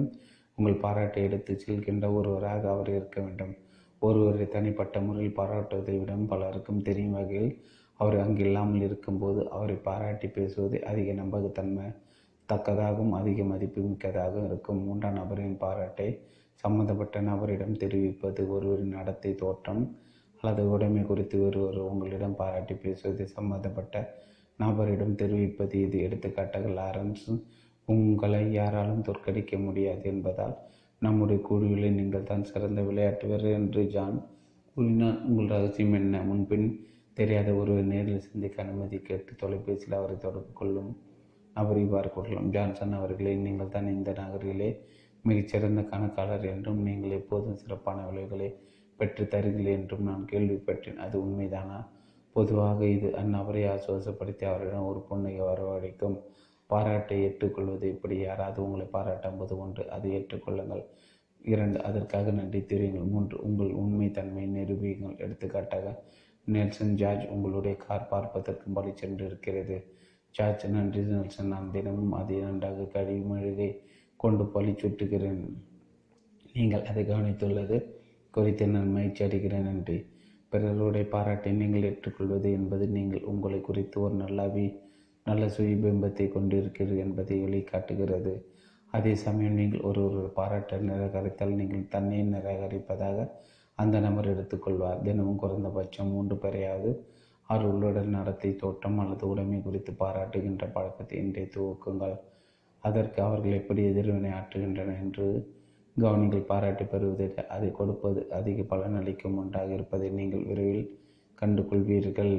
உங்கள் பாராட்டை எடுத்து செல்கின்ற ஒருவராக அவர் இருக்க வேண்டும். ஒருவரை தனிப்பட்ட முறையில் பாராட்டுவதை விட பலருக்கும் தெரியும் வகையில் அவர் அங்கு இல்லாமல் இருக்கும்போது அவரை பாராட்டி பேசுவது அதிக நம்பகத்தன்மை தக்கதாகவும் அதிக மதிப்பு மிக்கதாகவும் இருக்கும். மூன்றாம் நபரின் பாராட்டை சம்பந்தப்பட்ட நபரிடம் தெரிவிப்பது ஒருவரின் நடத்தை தோற்றம் அல்லது உடைமை குறித்து ஒருவர் உங்களிடம் பாராட்டி பேசுவது சம்பந்தப்பட்ட நபரிடம் தெரிவிப்பது. இது எடுத்துக்காட்டாக லாரன்ஸ் உங்களை யாராலும் தோற்கடிக்க முடியாது என்பதால் நம்முடைய குழுவில் நீங்கள் தான் சிறந்த விளையாட்டு வீரர் என்று ஜான் கூறினார். உங்கள் ரகசியம் என்ன? முன்பின் தெரியாத ஒருவர் நேரில் சந்திக்க அனுமதி கேட்டு தொலைபேசியில் அவரை தொடர்பு கொள்ளும் அவர் இவ்வாறு கொள்ளலாம் ஜான்சன் அவர்களே நீங்கள் தான் இந்த நகரிலே மிகச்சிறந்த கணக்காளர் என்றும் நீங்கள் எப்போதும் சிறப்பான விளைவுகளை பெற்று தருகிறீர்கள் என்றும் நான் கேள்விப்பட்டேன். அது உண்மைதானா? பொதுவாக இது அந்நபரை ஆசுவாசப்படுத்தி அவரிடம் ஒரு பொண்ணை வரவழைக்கும் பாராட்டை ஏற்றுக்கொள்வது இப்படி. யாராவது உங்களை பாராட்டும் போது ஒன்று அதை ஏற்றுக்கொள்ளுங்கள். இரண்டு அதற்காக நன்றி தெரியுங்கள். மூன்று உங்கள் உண்மை தன்மையை நிரூபியுங்கள். எடுத்துக்காட்டாக நெல்சன் ஜார்ஜ் உங்களுடைய கார் பார்ப்பதற்கு பலி சென்று இருக்கிறது ஜார்ஜ் நன்றி நெல்சன். நான் தினமும் அதை நன்றாக கழிவு மெழுகை கொண்டு பழி சுட்டுகிறேன். நீங்கள் அதை கவனித்துள்ளது குறித்து நான் மகிழ்ச்சி அடைகிறேன். நன்றி. பிறருடைய பாராட்டை நீங்கள் ஏற்றுக்கொள்வது என்பது நீங்கள் உங்களை குறித்து ஒரு நல்ல நல்ல சுயபிம்பத்தை கொண்டிருக்கிறீர்கள் என்பதை வெளிக்காட்டுகிறது. அதே சமயம் நீங்கள் ஒரு ஒரு பாராட்ட நிராகரித்தால் நீங்கள் தன்னை நிராகரிப்பதாக அந்த நபர் எடுத்துக்கொள்வார். தினமும் குறைந்தபட்சம் மூன்று பேரையாவது அவர் உள்ளுடன் நடத்தை தோற்றம் அல்லது உடைமை குறித்து பாராட்டுகின்ற பழக்கத்தை இன்றைய துவக்குங்கள். அதற்கு அவர்கள் எப்படி எதிர்வினை ஆற்றுகின்றன என்று கவனிகள் பாராட்டி பெறுவதை அதை கொடுப்பது அதிக பலனளிக்கும் ஒன்றாக இருப்பதை நீங்கள் விரைவில் கண்டு கொள்வீர்கள்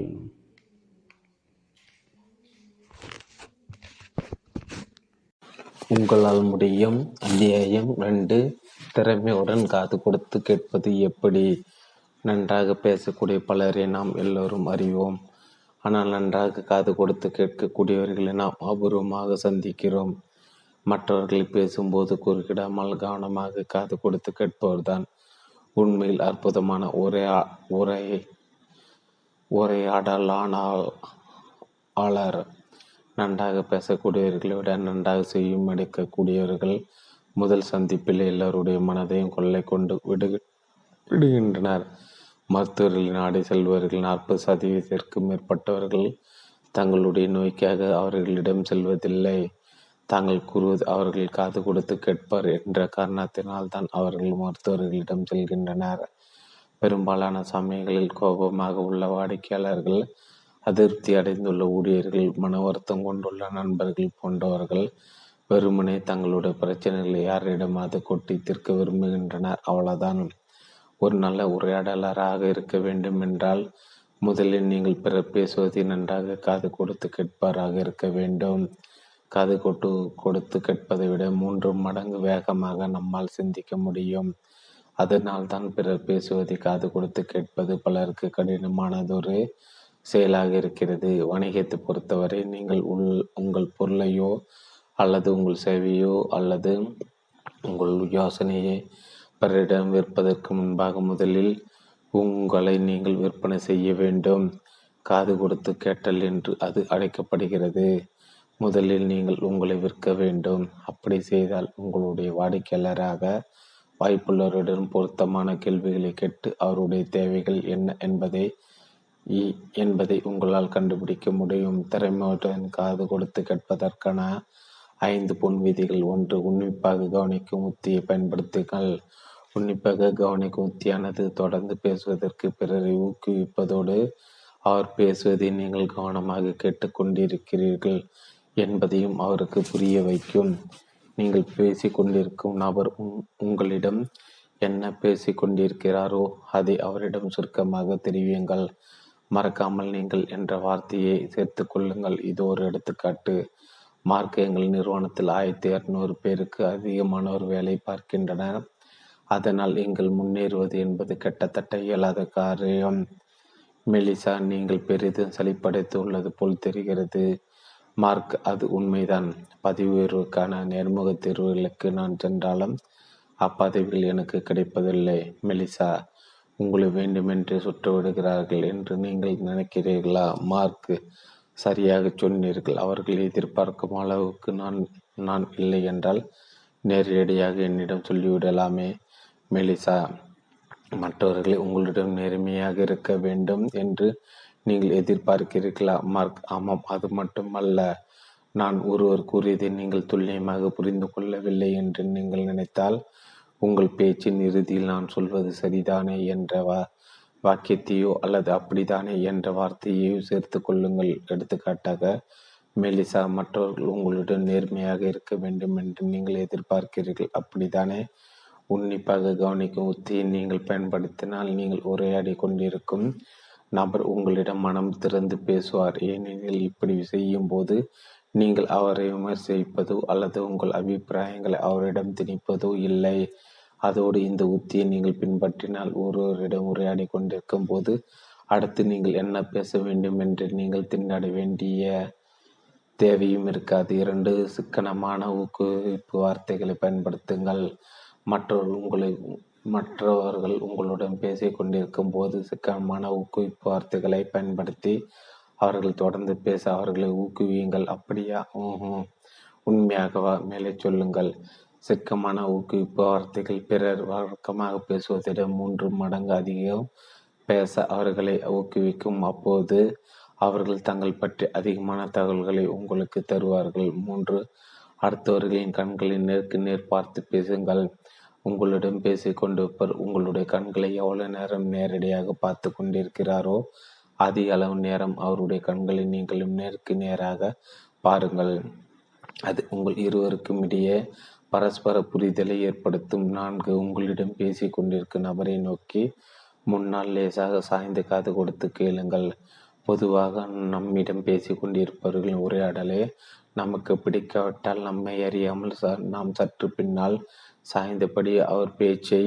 உங்களால் முடியும். அத்தியாயம் ரெண்டு. திறமையுடன் காது கொடுத்து கேட்பது எப்படி? நன்றாக பேசக்கூடிய பலரை நாம் எல்லோரும் அறிவோம். ஆனால் நன்றாக காது கொடுத்து கேட்கக்கூடியவர்களை நாம் அபூர்வமாக சந்திக்கிறோம். மற்றவர்கள் பேசும்போது குறுக்கிடாமல் கவனமாக காது கொடுத்து கேட்பவர்தான் உண்மையில் அற்புதமான உரை உரையாடல் உரையாடலானால் ஆளர் நன்றாக பேசக்கூடியவர்களை விட நன்றாக செய்யும் எடுக்கக்கூடியவர்கள் முதல் சந்திப்பில் எல்லோருடைய மனதையும் கொள்ளை கொண்டு விடு விடுகின்றனர். மருத்துவர்கள் நாடி செல்பவர்கள் நாற்பது சதவீதத்திற்கு மேற்பட்டவர்கள் தங்களுடைய நோய்க்காக அவர்களிடம் செல்வதில்லை. தாங்கள் கூறுவது அவர்கள் காது கொடுத்து கேட்பார் என்ற காரணத்தினால் தான் அவர்கள் மருத்துவர்களிடம் செல்கின்றனர். பெரும்பாலான சமயங்களில் கோபமாக உள்ள வாடிக்கையாளர்கள் அதிருப்தி அடைந்துள்ள ஊழியர்கள் மன வருத்தம் கொண்டுள்ள நண்பர்கள் போன்றவர்கள் வெறுமனே தங்களுடைய பிரச்சனைகளை யாரிடமாவது கொட்டி தீர்க்க விரும்புகின்றனர்? அவ்வளவுதான். ஒரு நல்ல உரையாடலராக இருக்க வேண்டும் என்றால் முதலில் நீங்கள் பிறர் பேசுவதை நன்றாக காது கொடுத்து கேட்பாராக இருக்க வேண்டும். காது கொட்டு கொடுத்து கேட்பதை விட மூன்று மடங்கு வேகமாக நம்மால் சிந்திக்க முடியும். அதனால் தான் பிறர் பேசுவதை காது கொடுத்து கேட்பது பலருக்கு கடினமானதொரு செயலாக இருக்கிறது. வணிகத்தை பொறுத்தவரை நீங்கள் உள் உங்கள் பொருளையோ அல்லது உங்கள் சேவையோ அல்லது உங்கள் யோசனையை பிறரிடம் விற்பதற்கு முன்பாக முதலில் உங்களை நீங்கள் விற்பனை செய்ய வேண்டும். காது கொடுத்து கேட்டல் என்று அது அழைக்கப்படுகிறது. முதலில் நீங்கள் உங்களை விற்க வேண்டும். அப்படி செய்தால் உங்களுடைய வாடிக்கையாளராக வாய்ப்புள்ளவரிடம் பொருத்தமான கேள்விகளை கேட்டு அவருடைய தேவைகள் என்ன என்பதை என்பதை உங்களால் கண்டுபிடிக்க முடியும். திறமையுடன் காது கொடுத்து கேட்பதற்கான ஐந்து பொன் விதிகள் ஒன்று. உன்னிப்பாக கவனிக்கும் உத்தியை பயன்படுத்துங்கள். உன்னிப்பாக கவனிக்கும் உத்தியானது தொடர்ந்து பேசுவதற்கு பிறரை ஊக்குவிப்பதோடு அவர் பேசுவதை நீங்கள் கவனமாக கேட்டுக்கொண்டிருக்கிறீர்கள் என்பதையும் அவருக்கு புரிய வைக்கும். நீங்கள் பேசிக் கொண்டிருக்கும் நபர் உங்களிடம் என்ன பேசிக்கொண்டிருக்கிறாரோ அதை அவரிடம் சுருக்கமாக தெரிவியுங்கள். மறக்காமல் நீங்கள் என்ற வார்த்தையை சேர்த்து கொள்ளுங்கள். இது ஒரு எடுத்துக்காட்டு. மார்க் எங்கள் நிறுவனத்தில் ஆயிரத்தி இரநூறு பேருக்கு அதிகமானோர் வேலை பார்க்கின்றனர். அதனால் எங்கள் முன்னேறுவது என்பது கிட்டத்தட்ட இயலாத காரியம். மெலிசா நீங்கள் பெரிதும் சளிப்படைத்து உள்ளது போல் தெரிகிறது. மார்க் அது உண்மைதான். பதவி உயர்வுக்கான நேர்முக தேர்வுகளுக்கு நான் சென்றாலும் அப்பதவிகள் எனக்கு கிடைப்பதில்லை. மெலிசா உங்களை வேண்டுமென்றே சுற்று விடுகிறார்கள் என்று நீங்கள் நினைக்கிறீர்களா? மார்க் சரியாக சொன்னீர்கள் அவர்கள் எதிர்பார்க்கும் அளவுக்கு நான் நான் இல்லை என்றால் நேரடியாக என்னிடம் சொல்லிவிடலாமே. மெலிசா மற்றவர்களை உங்களிடம் நேர்மையாக இருக்க வேண்டும் என்று நீங்கள் எதிர்பார்க்கிறீர்களா? மார்க் ஆமாம் அது மட்டுமல்ல. நான் ஒருவர் கூறியதை நீங்கள் துல்லியமாக புரிந்து கொள்ளவில்லை என்று நீங்கள் நினைத்தால் உங்கள் பேச்சின் இறுதியில் நான் சொல்வது சரிதானே என்றவா? வாக்கியத்தையோ அல்லது அப்படித்தானே என்ற வார்த்தையையோ சேர்த்து கொள்ளுங்கள். எடுத்துக்காட்டாக மெலிசா மற்றவர்கள் உங்களுடன் நேர்மையாக இருக்க வேண்டும் என்று நீங்கள் எதிர்பார்க்கிறீர்கள். அப்படித்தானே? உன்னிப்பாக கவனிக்கும் உத்தியை நீங்கள் பயன்படுத்தினால் நீங்கள் உரையாடி கொண்டிருக்கும் நபர் உங்களிடம் மனம் திறந்து பேசுவார். ஏனெனில் இப்படி செய்யும் போது நீங்கள் அவரை விமர்சிப்பதோ அல்லது உங்கள் அபிப்பிராயங்களை அவரிடம் திணிப்பதோ இல்லை. அதோடு இந்த உத்தியை நீங்கள் பின்பற்றினால் ஒருவரிடம் உரையாடி கொண்டிருக்கும் போது அடுத்து நீங்கள் என்ன பேச வேண்டும் என்று நீங்கள் திண்டாட வேண்டிய தேவையும் இருக்காது. இரண்டு சிக்கனமான ஊக்குவிப்பு வார்த்தைகளை பயன்படுத்துங்கள். மற்றவர்கள் உங்களை மற்றவர்கள் உங்களுடன் பேசிக் கொண்டிருக்கும் போது சிக்கனமான ஊக்குவிப்பு வார்த்தைகளை பயன்படுத்தி அவர்கள் தொடர்ந்து பேச அவர்களை ஊக்குவியுங்கள். அப்படியா? உண்மையாகவா? மேலே சொல்லுங்கள். சிக்கமான ஊக்குவிப்பு வார்த்தைகள் பிறர் வழக்கமாக பேசுவதிடம் மூன்று மடங்கு அதிகம் பேச அவர்களை ஊக்குவிக்கும். அப்போது அவர்கள் தங்கள் பற்றி அதிகமான தகவல்களை உங்களுக்கு தருவார்கள். மூன்று அடுத்தவர்களின் கண்களின் நேருக்கு நேர் பார்த்து பேசுங்கள். உங்களிடம் பேசிக் கொண்டிருப்பர் உங்களுடைய கண்களை எவ்வளவு நேரம் நேரடியாக பார்த்து கொண்டிருக்கிறாரோ அதிக அளவு நேரம் அவருடைய கண்களை நீங்களும் நேருக்கு நேராக பாருங்கள். அது உங்கள் இருவருக்கும் இடையே பரஸ்பர புரிதலை ஏற்படுத்தும் நான்கு உங்களிடம் பேசி கொண்டிருக்கும் நபரை நோக்கி முன்னால் லேசாக சாய்ந்து காது கொடுத்து கேளுங்கள். பொதுவாக நம்மிடம் பேசிக் கொண்டிருப்பவர்களின் உரையாடலே நமக்கு பிடிக்காவிட்டால் நம்மை அறியாமல் நாம் சற்று பின்னால் சாய்ந்தபடி அவர் பேச்சை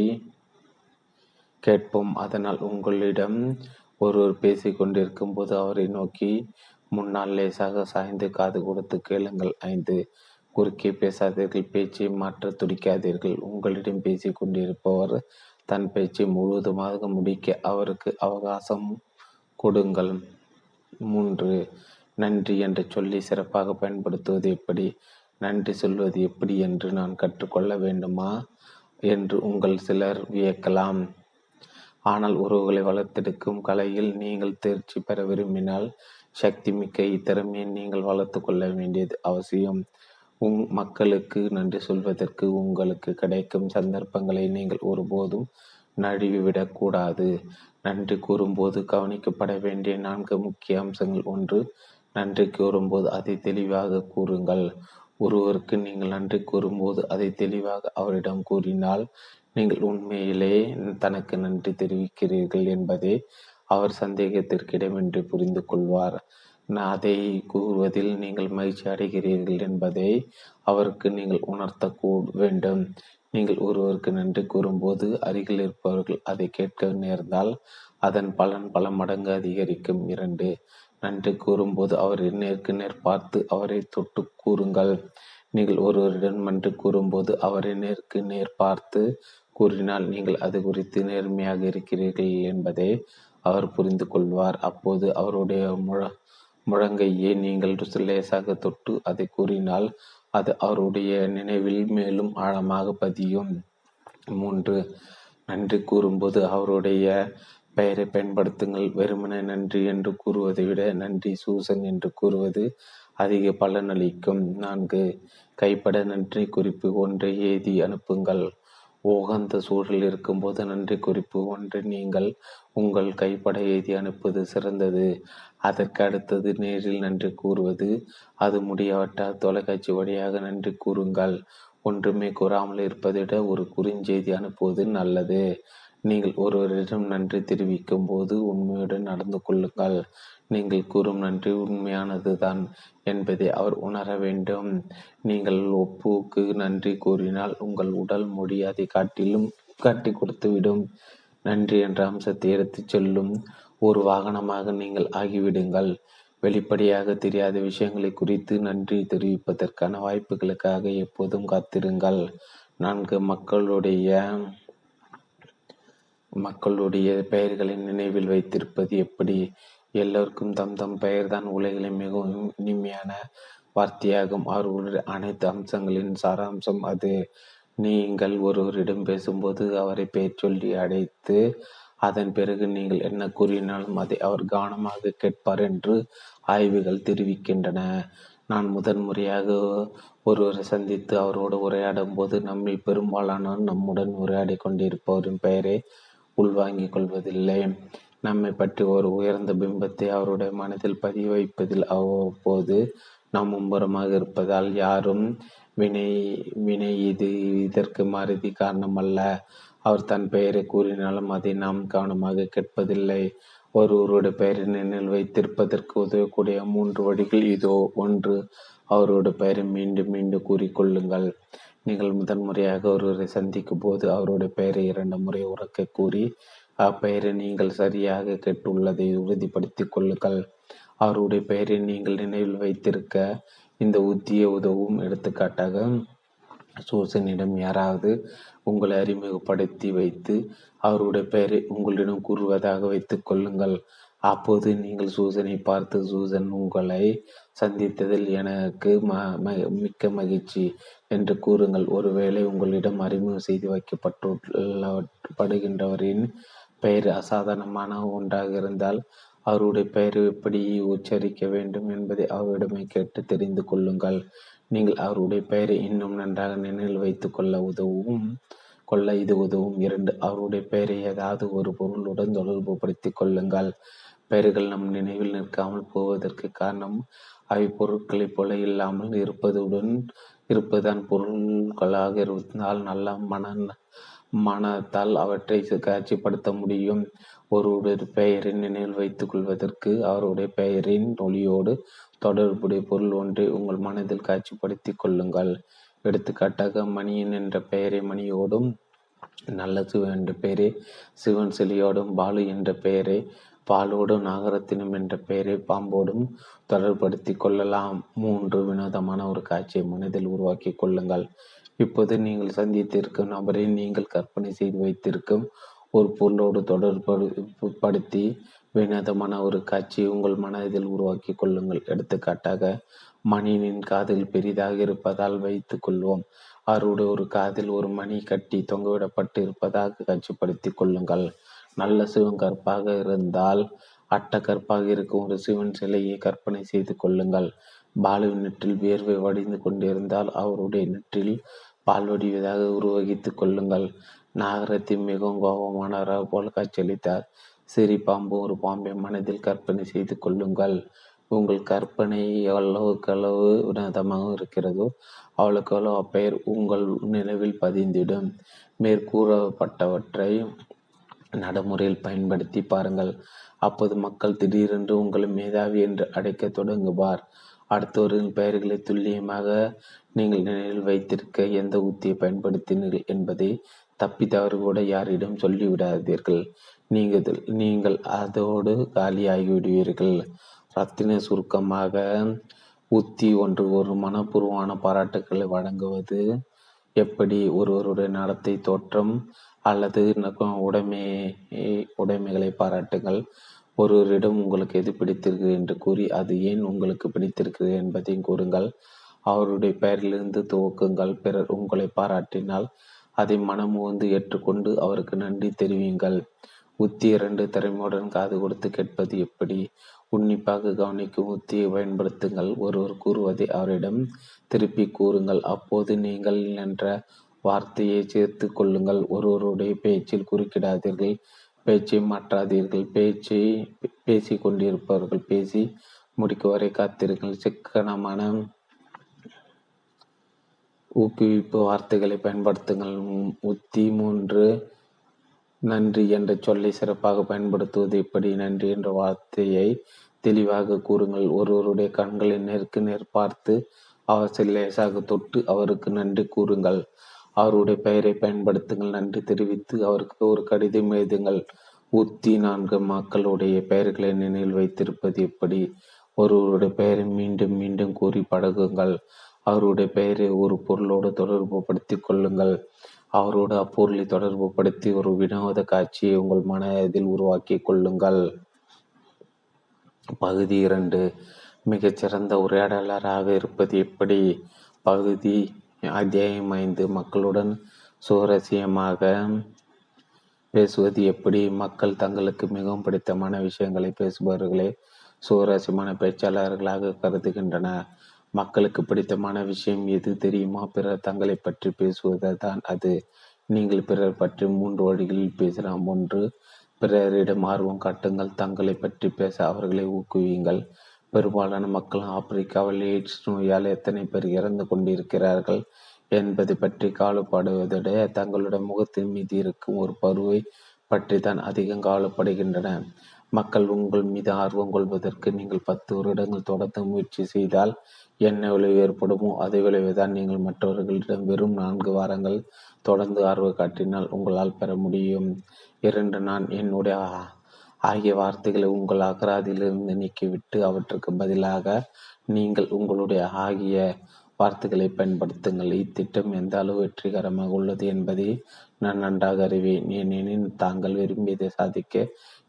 கேட்போம். அதனால் உங்களிடம் ஒருவர் பேசி கொண்டிருக்கும் போது அவரை நோக்கி முன்னால் லேசாக சாய்ந்து காது கொடுத்து கேளுங்கள். ஐந்து. குறுக்கே பேசாதீர்கள் பேச்சை மாற்ற துடிக்காதீர்கள். உங்களிடம் பேசி கொண்டிருப்பவர் தன் பேச்சை முழுவதுமாக முடிக்க அவருக்கு அவகாசம் கொடுங்கள். மூன்று நன்றி என்று சொல்லி சிறப்பாக பயன்படுத்துவது எப்படி? நன்றி சொல்வது எப்படி என்று நான் கற்றுக்கொள்ள வேண்டுமா என்று உங்கள் சிலர் வியக்கலாம். ஆனால் உறவுகளை வளர்த்தெடுக்கும் கலையில் நீங்கள் தேர்ச்சி பெற விரும்பினால் சக்தி மிக்க இத்திறமையை நீங்கள் வளர்த்து கொள்ள வேண்டியது அவசியம். உங் மக்களுக்கு நன்றி சொல்வதற்கு உங்களுக்கு கிடைக்கும் சந்தர்ப்பங்களை நீங்கள் ஒருபோதும் நழுவிவிடக்கூடாது நன்றி கூறும்போது கவனிக்கப்பட வேண்டிய நான்கு முக்கிய அம்சங்கள் ஒன்று நன்றி கூறும்போது அதை தெளிவாக கூறுங்கள். ஒருவருக்கு நீங்கள் நன்றி கூறும்போது அதை தெளிவாக அவரிடம் கூறினால் நீங்கள் உண்மையிலே தனக்கு நன்றி தெரிவிக்கிறீர்கள் என்பதே அவர் சந்தேகத்திற்கிடமின்றி புரிந்து கொள்வார். நான் அதை கூறுவதில் நீங்கள் மகிழ்ச்சி அடைகிறீர்கள் என்பதை அவருக்கு நீங்கள் உணர்த்த வேண்டும். நீங்கள் ஒருவருக்கு நன்றி கூறும்போது அருகில் இருப்பவர்கள் அதை கேட்க நேர்ந்தால் அதன் பலன் பல மடங்கு அதிகரிக்கும். இரண்டு நன்றி கூறும்போது அவரை நேருக்கு நேர் பார்த்து அவரை தொட்டு கூறுங்கள். நீங்கள் ஒருவரிடம் நன்றி கூறும்போது அவரை நேருக்கு நேர் பார்த்து கூறினால் நீங்கள் அது குறித்து நேர்மையாக இருக்கிறீர்கள் என்பதை அவர் புரிந்து கொள்வார். அப்போது அவருடைய முழ முழங்கையே நீங்கள் லேசாக தொட்டு அதை கூறினால் அது அவருடைய நினைவில் மேலும் ஆழமாக பதியும். மூன்று நன்றி கூறும்போது அவருடைய பெயரை பயன்படுத்துங்கள். வெறுமனே நன்றி என்று கூறுவதை விட நன்றி சூசன் என்று கூறுவது அதிக பலனளிக்கும். நான்கு கைப்பட நன்றி குறிப்பு ஒன்றை எழுதி அனுப்புங்கள். உகந்த சூழல் இருக்கும்போது நன்றி குறிப்பு ஒன்று நீங்கள் உங்கள் கைப்பட எழுதி அனுப்புவது சிறந்தது. அதற்கு அடுத்தது நேரில் நன்றி கூறுவது. அது முடியாவிட்டால் தொலைக்காட்சி வழியாக நன்றி கூறுங்கள். ஒன்றுமே கூறாமல் இருப்பதை விட ஒரு குறுஞ்செய்தி அனுப்புவது நல்லது. நீங்கள் ஒருவரிடம் நன்றி தெரிவிக்கும் போது உண்மையுடன் நடந்து கொள்ளுங்கள். நீங்கள் கூறும் நன்றி உண்மையானது தான் என்பதை அவர் உணர வேண்டும். நீங்கள் ஒப்புக்கு நன்றி கூறினால் உங்கள் உடல் மொழி அதை காட்டிலும் காட்டி கொடுத்துவிடும். நன்றி என்ற அம்சத்தை எடுத்துச் செல்லும் ஒரு வாகனமாக நீங்கள் ஆகிவிடுங்கள். வெளிப்படையாக தெரியாத விஷயங்களை குறித்து நன்றி தெரிவிப்பதற்கான வாய்ப்புகளுக்காக எப்போதும் காத்திருங்கள். நான்கு மக்களுடைய மக்களுடைய பெயர்களை நினைவில் வைத்திருப்பது எப்படி? எல்லோருக்கும் தம் தம் பெயர்தான் உலகிலே மிகவும் இனிமையான வார்த்தையாகும். அவர்களுடைய அனைத்து அம்சங்களின் சாராம்சம் அது. நீங்கள் ஒருவரிடம் பேசும்போது அவரை பெயர் சொல்லி அடைத்து அதன் பிறகு நீங்கள் என்ன கூறினாலும் அதை அவர் கவனமாக கேட்பார் என்று ஆய்வுகள் தெரிவிக்கின்றன. நான் முதன் முறையாக ஒருவரை சந்தித்து அவரோடு உரையாடும் போது நம்மில் பெரும்பாலானோர் நம்முடன் உரையாடி கொண்டிருப்பவரின் பெயரை உள்வாங்கிக் கொள்வதில்லை. நம்மை பற்றி ஒரு உயர்ந்த பிம்பத்தை அவருடைய மனதில் பதிய வைப்பதில் அவ்வப்போது நாம் மும்புறமாக இருப்பதால் யாரும் வினை வினை இது இதற்கு மாறுதி காரணமல்ல. அவர் தன் பெயரை கூறினாலும் அதை நாம் கவனமாக கேட்பதில்லை. ஒருவருடைய பெயரை நினைவில் வைத்திருப்பதற்கு உதவக்கூடிய மூன்று வழிகள் இதோ. ஒன்று அவருடைய பெயரை மீண்டும் மீண்டும் கூறிக்கொள்ளுங்கள். நீங்கள் முதன்முறையாக ஒருவரை சந்திக்கும் போது அவருடைய பெயரை இரண்டு முறை உறக்க கூறி அப்பெயரை நீங்கள் சரியாக கேட்டுள்ளதை உறுதிப்படுத்திக் கொள்ளுங்கள். அவருடைய பெயரை நீங்கள் நினைவில் வைத்திருக்க இந்த உத்தியை உதவும். எடுத்துக்காட்டாக சூசனிடம் யாராவது உங்களை அறிமுகப்படுத்தி வைத்து அவருடைய பெயரை உங்களிடம் கூறுவதாக வைத்துக் கொள்ளுங்கள். அப்போது நீங்கள் சூசனை பார்த்து சூசன் உங்களை சந்தித்ததில் எனக்கு ம மிக்க மகிழ்ச்சி என்று கூறுங்கள். ஒருவேளை உங்களிடம் அறிமுகம் செய்து வைக்கப்பட்டுள்ள படுகின்றவரின் பெயர் அசாதாரணமான ஒன்றாக இருந்தால் அவருடைய பெயரை எப்படி உச்சரிக்க வேண்டும் என்பதை அவரிடமே கேட்டு தெரிந்து கொள்ளுங்கள். நீங்கள் அவருடைய பெயரை இன்னும் நன்றாக நினைவில் வைத்து கொள்ள உதவும் கொள்ள இது உதவும். இரண்டு அவருடைய பெயரை ஏதாவது ஒரு பொருளுடன் தொடர்பு படுத்தி கொள்ளுங்கள். பெயர்கள் நம் நினைவில் நிற்காமல் போவதற்கு காரணம் அவை பொருட்களைப் போல இல்லாமல் இருப்பதுடன் இருப்பதுதான் பொருட்களாக இருந்தால் நல்ல மன மனத்தால் அவற்றை காட்சிப்படுத்த முடியும். ஒருவருடைய பெயரை நினைவில் வைத்துக் கொள்வதற்கு அவருடைய பெயரின் ஒளியோடு தொடர்புடைய பொருள் ஒன்றை உங்கள் மனதில் காட்சிப்படுத்திக் கொள்ளுங்கள். எடுத்துக்காட்டாக மணியன் என்ற பெயரை மணியோடும் நல்ல சிவன் என்ற பெயரை சிவன் சிலியோடும் பாலு என்ற பெயரை பாலோடும் நாகரத்தினம் என்ற பெயரை பாம்போடும் தொடர்படுத்தி கொள்ளலாம். மூன்று வினோதமான ஒரு காட்சியை மனதில் உருவாக்கி கொள்ளுங்கள். இப்போது நீங்கள் சந்தித்திருக்கும் நபரை நீங்கள் கற்பனை செய்து வைத்திருக்கும் ஒரு பொருளோடு தொடர்பு வினோதமான ஒரு காட்சியை உங்கள் மனதில் உருவாக்கி கொள்ளுங்கள். எடுத்துக்காட்டாக மணியின் காதில் பெரிதாக இருப்பதால் வைத்துக் கொள்வோம். அவருடைய ஒரு காதில் ஒரு மணி கட்டி தொங்கவிடப்பட்டு இருப்பதாக காட்சிப்படுத்தி கொள்ளுங்கள். நல்ல சிவன் கற்பாக இருந்தால் அட்ட கற்பாக இருக்கும் ஒரு சிவன் சிலையை கற்பனை செய்து கொள்ளுங்கள். பாலுவின் நெற்றில் வியர்வை வடிந்து கொண்டிருந்தால் அவருடைய நெற்றில் பால் வடிவதாக உருவகித்துக் கொள்ளுங்கள். நாகரத்தின் மிகவும் கோபமானவராக போல் காட்சியளித்தார் சிறி பாம்பு ஒரு பாம்பை மனதில் கற்பனை செய்து கொள்ளுங்கள். உங்கள் கற்பனை எவ்வளவுக்கு அளவு உன்னதமாக இருக்கிறதோ அவளுக்கு அவ்வளவு அப்பெயர் உங்கள் நினைவில் பதிந்திடும். மேற்கூறப்பட்டவற்றை நடைமுறையில் பயன்படுத்தி பாருங்கள். அப்போது மக்கள் திடீரென்று உங்களை மேதாவி என்று அடைக்க தொடங்குவார். அடுத்தவரின் பெயர்களை துல்லியமாக நீங்கள் நினைவில் வைத்திருக்க எந்த உத்தியை பயன்படுத்தினீர்கள் என்பதை தப்பி தவறு கூட யாரிடம் சொல்லிவிடாதீர்கள். நீங்கள் நீங்கள் அதோடு காலியாகிவிடுவீர்கள். ரத்தின சுருக்கமாக உத்தி ஒன்று ஒரு மனப்பூர்வமான பாராட்டுக்களை வழங்குவது எப்படி? ஒருவருடைய நடத்தை தோற்றம் அல்லது உடைமை உடைமைகளை பாராட்டுங்கள். ஒருவரிடம் உங்களுக்கு எது பிடித்திருக்கு என்று கூறி அது ஏன் உங்களுக்கு பிடித்திருக்கிறது என்பதையும் கூறுங்கள். அவருடைய பெயரிலிருந்து துவக்குங்கள். பிறர் உங்களை பாராட்டினால் அதை மனமுவந்து ஏற்றுக்கொண்டு அவருக்கு நன்றி தெரிவியுங்கள். உத்தி இரண்டு திறமையுடன் காது கொடுத்து கேட்பது எப்படி? உன்னிப்பாக கவனிக்கும் உத்தியை பயன்படுத்துங்கள். ஒருவர் கூறுவதை அவரிடம் திருப்பி கூறுங்கள். அப்போது நீங்கள் என்ற வார்த்தையை சேர்த்து கொள்ளுங்கள். ஒருவருடைய பேச்சில் குறுக்கிடாதீர்கள். பேச்சை மாற்றாதீர்கள். பேச்சை பேசி கொண்டிருப்பவர்கள் பேசி முடிக்க வரை காத்திருங்கள். சிக்கனமான ஊக்குவிப்பு வார்த்தைகளை பயன்படுத்துங்கள். உத்தி மூன்று நன்றி என்ற சொல்லை சிறப்பாக பயன்படுத்துவது எப்படி? நன்றி என்ற வார்த்தையை தெளிவாக கூறுங்கள். ஒருவருடைய கண்களை நேருக்கு நேர் பார்த்து அவர் லேசாக தொட்டு அவருக்கு நன்றி கூறுங்கள். அவருடைய பெயரை பயன்படுத்துங்கள் நன்றி தெரிவித்து அவருக்கு ஒரு கடிதம் எழுதுங்கள். உத்தி நான்கு மக்களுடைய பெயர்களை நினைவில் வைத்திருப்பது எப்படி? ஒருவருடைய பெயரை மீண்டும் மீண்டும் கூறி பழகுங்கள். அவருடைய பெயரை ஒரு பொருளோடு தொடர்பு படுத்தி கொள்ளுங்கள். அவரோடு அப்பொருளை தொடர்பு படுத்தி ஒரு வினோத காட்சியை உங்கள் மனதில் உருவாக்கி கொள்ளுங்கள். பகுதி இரண்டு. மிகச்சிறந்த உரையாடலராக இருப்பது எப்படி? பகுதி அத்தியாயம் ஐந்து மக்களுடன் சுவாரஸ்யமாக பேசுவது எப்படி? மக்கள் தங்களுக்கு மிகவும் பிடித்தமான விஷயங்களை பேசுபவர்களே சுவாரஸ்யமான பேச்சாளர்களாக கருதுகின்றனர். மக்களுக்கு பிடித்தமான விஷயம் எது தெரியுமா? பிறர் தங்களை பற்றி பேசுவது தான் அது. நீங்கள் பிறர் பற்றி மூன்று வழிகளில் பேசலாம். ஒன்று பிறரிடம் ஆர்வம் காட்டுங்கள். தங்களை பற்றி பேச அவர்களை ஊக்குவியுங்கள். பெரும்பாலான மக்கள் ஆப்பிரிக்காவில் எய்ட்ஸ் நோயால் எத்தனை பேர் இறந்து கொண்டிருக்கிறார்கள் என்பது பற்றி கவலைப்படுவதை தங்களுடைய முகத்தின் மீது இருக்கும் ஒரு பருவை பற்றி தான் அதிகம் கவலைப்படுகின்றன மக்கள் உங்கள் மீது ஆர்வம் கொள்வதற்கு நீங்கள் பத்து வருடங்கள் தொடர்ந்து முயற்சி செய்தால் என்ன விளைவு ஏற்படுமோ அதே விளைவுதான் நீங்கள் மற்றவர்களிடம் வெறும் நான்கு வாரங்கள் தொடர்ந்து ஆர்வம் காட்டினால் உங்களால் பெற முடியும். இரண்டு நான் என்னுடைய ஆகிய வார்த்தைகளை உங்கள் அகராதியிலிருந்து நீக்கிவிட்டு அவற்றுக்கு பதிலாக நீங்கள் உங்களுடைய ஆகிய வார்த்தைகளை பயன்படுத்துங்கள். இத்திட்டம் எந்த அளவு வெற்றிகரமாக உள்ளது என்பதை நான் நன்றாக அறிவேன். ஏனெனில் தாங்கள் விரும்பியதை சாதிக்க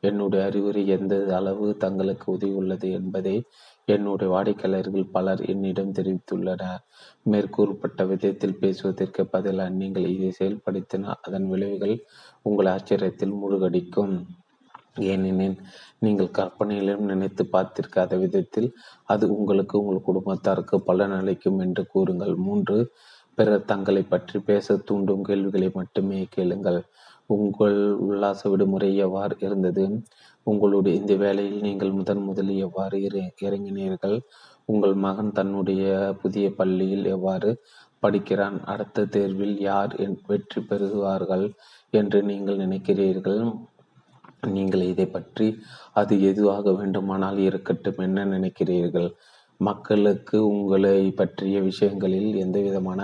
என்னுடைய அறிவுரை எந்த அளவு தங்களுக்கு உதவி உள்ளது என்பதை என்னுடைய வாடிக்கையாளர்கள் பலர் என்னிடம் தெரிவித்துள்ளனர். மேற்கூறப்பட்ட விதத்தில் பேசுவதற்கு பதிலாக நீங்கள் இதை செயல்படுத்தினால் அதன் விளைவுகள் உங்கள் ஆச்சரியத்தில் முழுகடிக்கும். ஏனெனில் நீங்கள் கற்பனையிலும் நினைத்து பார்த்திருக்காத விதத்தில் அது உங்களுக்கு உங்கள் குடும்பத்தாருக்கு பலன் அளிக்கும் என்று கூறுங்கள். மூன்று பிறர் தங்களை பற்றி பேச தூண்டும் கேள்விகளை மட்டுமே கேளுங்கள். உங்கள் உல்லாச விடுமுறை எவ்வாறு இருந்தது? உங்களுடைய இந்த வேலையில் நீங்கள் முதன் முதலில் எவ்வாறு இறங்கினீர்கள்? உங்கள் மகன் தன்னுடைய புதிய பள்ளியில் எவ்வாறு படிக்கிறான்? அடுத்த தேர்வில் யார் வெற்றி பெறுவார்கள் என்று நீங்கள் நினைக்கிறீர்கள்? நீங்கள் இதை பற்றி அது எதுவாக வேண்டுமானால் இருக்கட்டும். என்ன நினைக்கிறீர்கள்? மக்களுக்கு உங்களை பற்றிய விஷயங்களில் எந்தவிதமான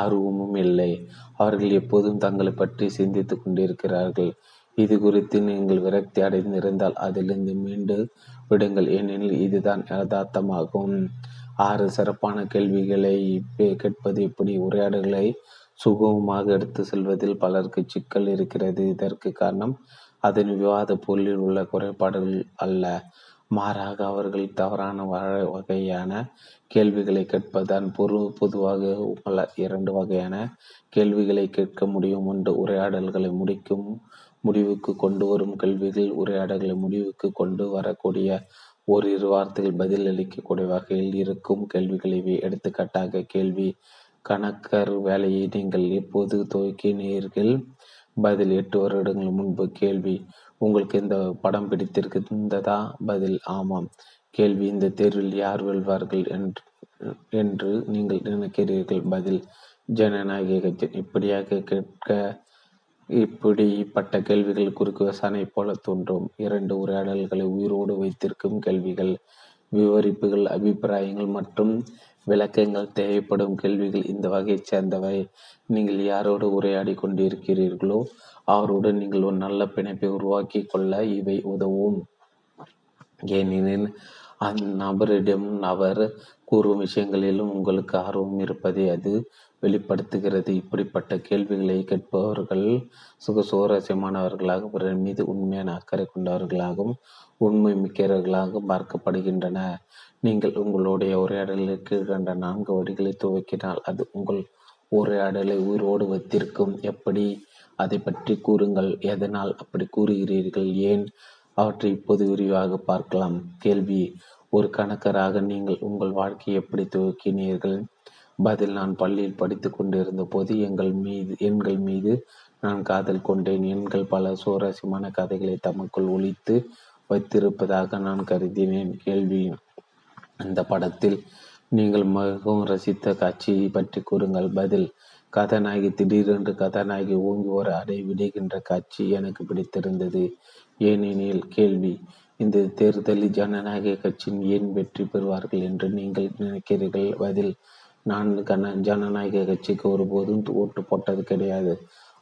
ஆர்வமும் இல்லை. அவர்கள் எப்போதும் தங்களை பற்றி சிந்தித்து கொண்டிருக்கிறார்கள். இது குறித்து நீங்கள் விரக்தி அடைந்திருந்தால் அதிலிருந்து மீண்டு விடுங்கள். ஏனெனில் இதுதான் யதார்த்தமாகும். ஆறு சிறப்பான கேள்விகளை கேட்பது எப்படி உரையாடல்களை சுகமமாக எடுத்து செல்வதில் பலருக்கு சிக்கல் இருக்கிறது. இதற்கு காரணம் அதன் விவாத பொருளில் உள்ள குறைபாடுகள் அல்ல. மாறாக அவர்கள் தவறான வகையான கேள்விகளை கேட்பதுதான் பொரு பொதுவாக உங்கள இரண்டு வகையான கேள்விகளை கேட்க முடியும். ஒன்று உரையாடல்களை முடிக்கும் முடிவுக்கு கொண்டு வரும் கேள்விகள். உரையாடல்களை முடிவுக்கு கொண்டு வரக்கூடிய ஓரிரு வார்த்தைகள் பதில் அளிக்கக்கூடிய வகையில் இருக்கும் கேள்விகளை. எடுத்துக்காட்டாக கேள்வி கணக்கர் வேலையை நீங்கள் எப்போது துவக்கினீர்கள்? பதில் எட்டு வருடங்கள் முன்பு கேள்வி உங்களுக்கு இந்த படம் பிடித்திருந்ததா? பதில் ஆமாம். கேள்வி இந்த தேர்வில் யார் வெல்வார்கள் என்று என்று நீங்கள் நினைக்கிறீர்கள்? பதில் ஜனநாயக கட்சி இப்படியாக கேட்க இப்படிப்பட்ட கேள்விகள் குறுக்கு விசாரணை போல தோன்றும். இரண்டு உரையாடல்களை உயிரோடு வைத்திருக்கும் கேள்விகள் விவரிப்புகள் அபிப்பிராயங்கள் மற்றும் விளக்கங்கள் தேவைப்படும் கேள்விகள் இந்த வகையைச் சேர்ந்தவை. நீங்கள் யாரோடு உரையாடி கொண்டிருக்கிறீர்களோ அவரோடு நீங்கள் ஒரு நல்ல பிணைப்பை உருவாக்கி கொள்ள இவை உதவும். ஏனெனில் அந்நபரிடம் அவர் கூறும் விஷயங்களிலும் உங்களுக்கு ஆர்வம் இருப்பதை அது வெளிப்படுத்துகிறது. இப்படிப்பட்ட கேள்விகளை கேட்பவர்கள் சுக சுவாரஸ்யமானவர்களாக பிறர் மீது உண்மையான அக்கறை கொண்டவர்களாகவும் உண்மை மிக்கவர்களாகவும் பார்க்கப்படுகின்றன நீங்கள் உங்களுடைய உரையாடலில் கீழ்கண்ட நான்கு வழிகளை துவக்கினால் அது உங்கள் உரையாடலை உயிரோடு வைத்திருக்கும். எப்படி? அதை பற்றி கூறுங்கள். எதனால் அப்படி கூறுகிறீர்கள்? ஏன்? அவற்றை இப்போது விரிவாக பார்க்கலாம். கேள்வி. ஒரு கணக்கராக நீங்கள் உங்கள் வாழ்க்கையை எப்படி துவக்கினீர்கள்? பதில் நான் பள்ளியில் படித்து கொண்டிருந்த போது எங்கள் மீது எண்கள் மீது நான் காதல் கொண்டேன். எண்கள் பல சுவாரஸ்யமான கதைகளை தமக்குள் ஒழித்து வைத்திருப்பதாக நான் கருதினேன். கேள்வி. அந்த படத்தில் நீங்கள் மிகவும் ரசித்த காட்சியை பற்றி கூறுங்கள். பதில் கதாநாயகி திடீரென்று கதாநாயகி ஓங்கி ஒரு அடை விடுகின்ற காட்சி எனக்கு பிடித்திருந்தது. ஏனெனில் கேள்வி இந்த தேர்தலில் ஜனநாயக கட்சியின் ஏன் வெற்றி பெறுவார்கள் என்று நீங்கள் நினைக்கிறீர்கள்? பதில் நான் கன ஜனநாயக கட்சிக்கு ஒருபோதும் ஓட்டு போட்டது கிடையாது.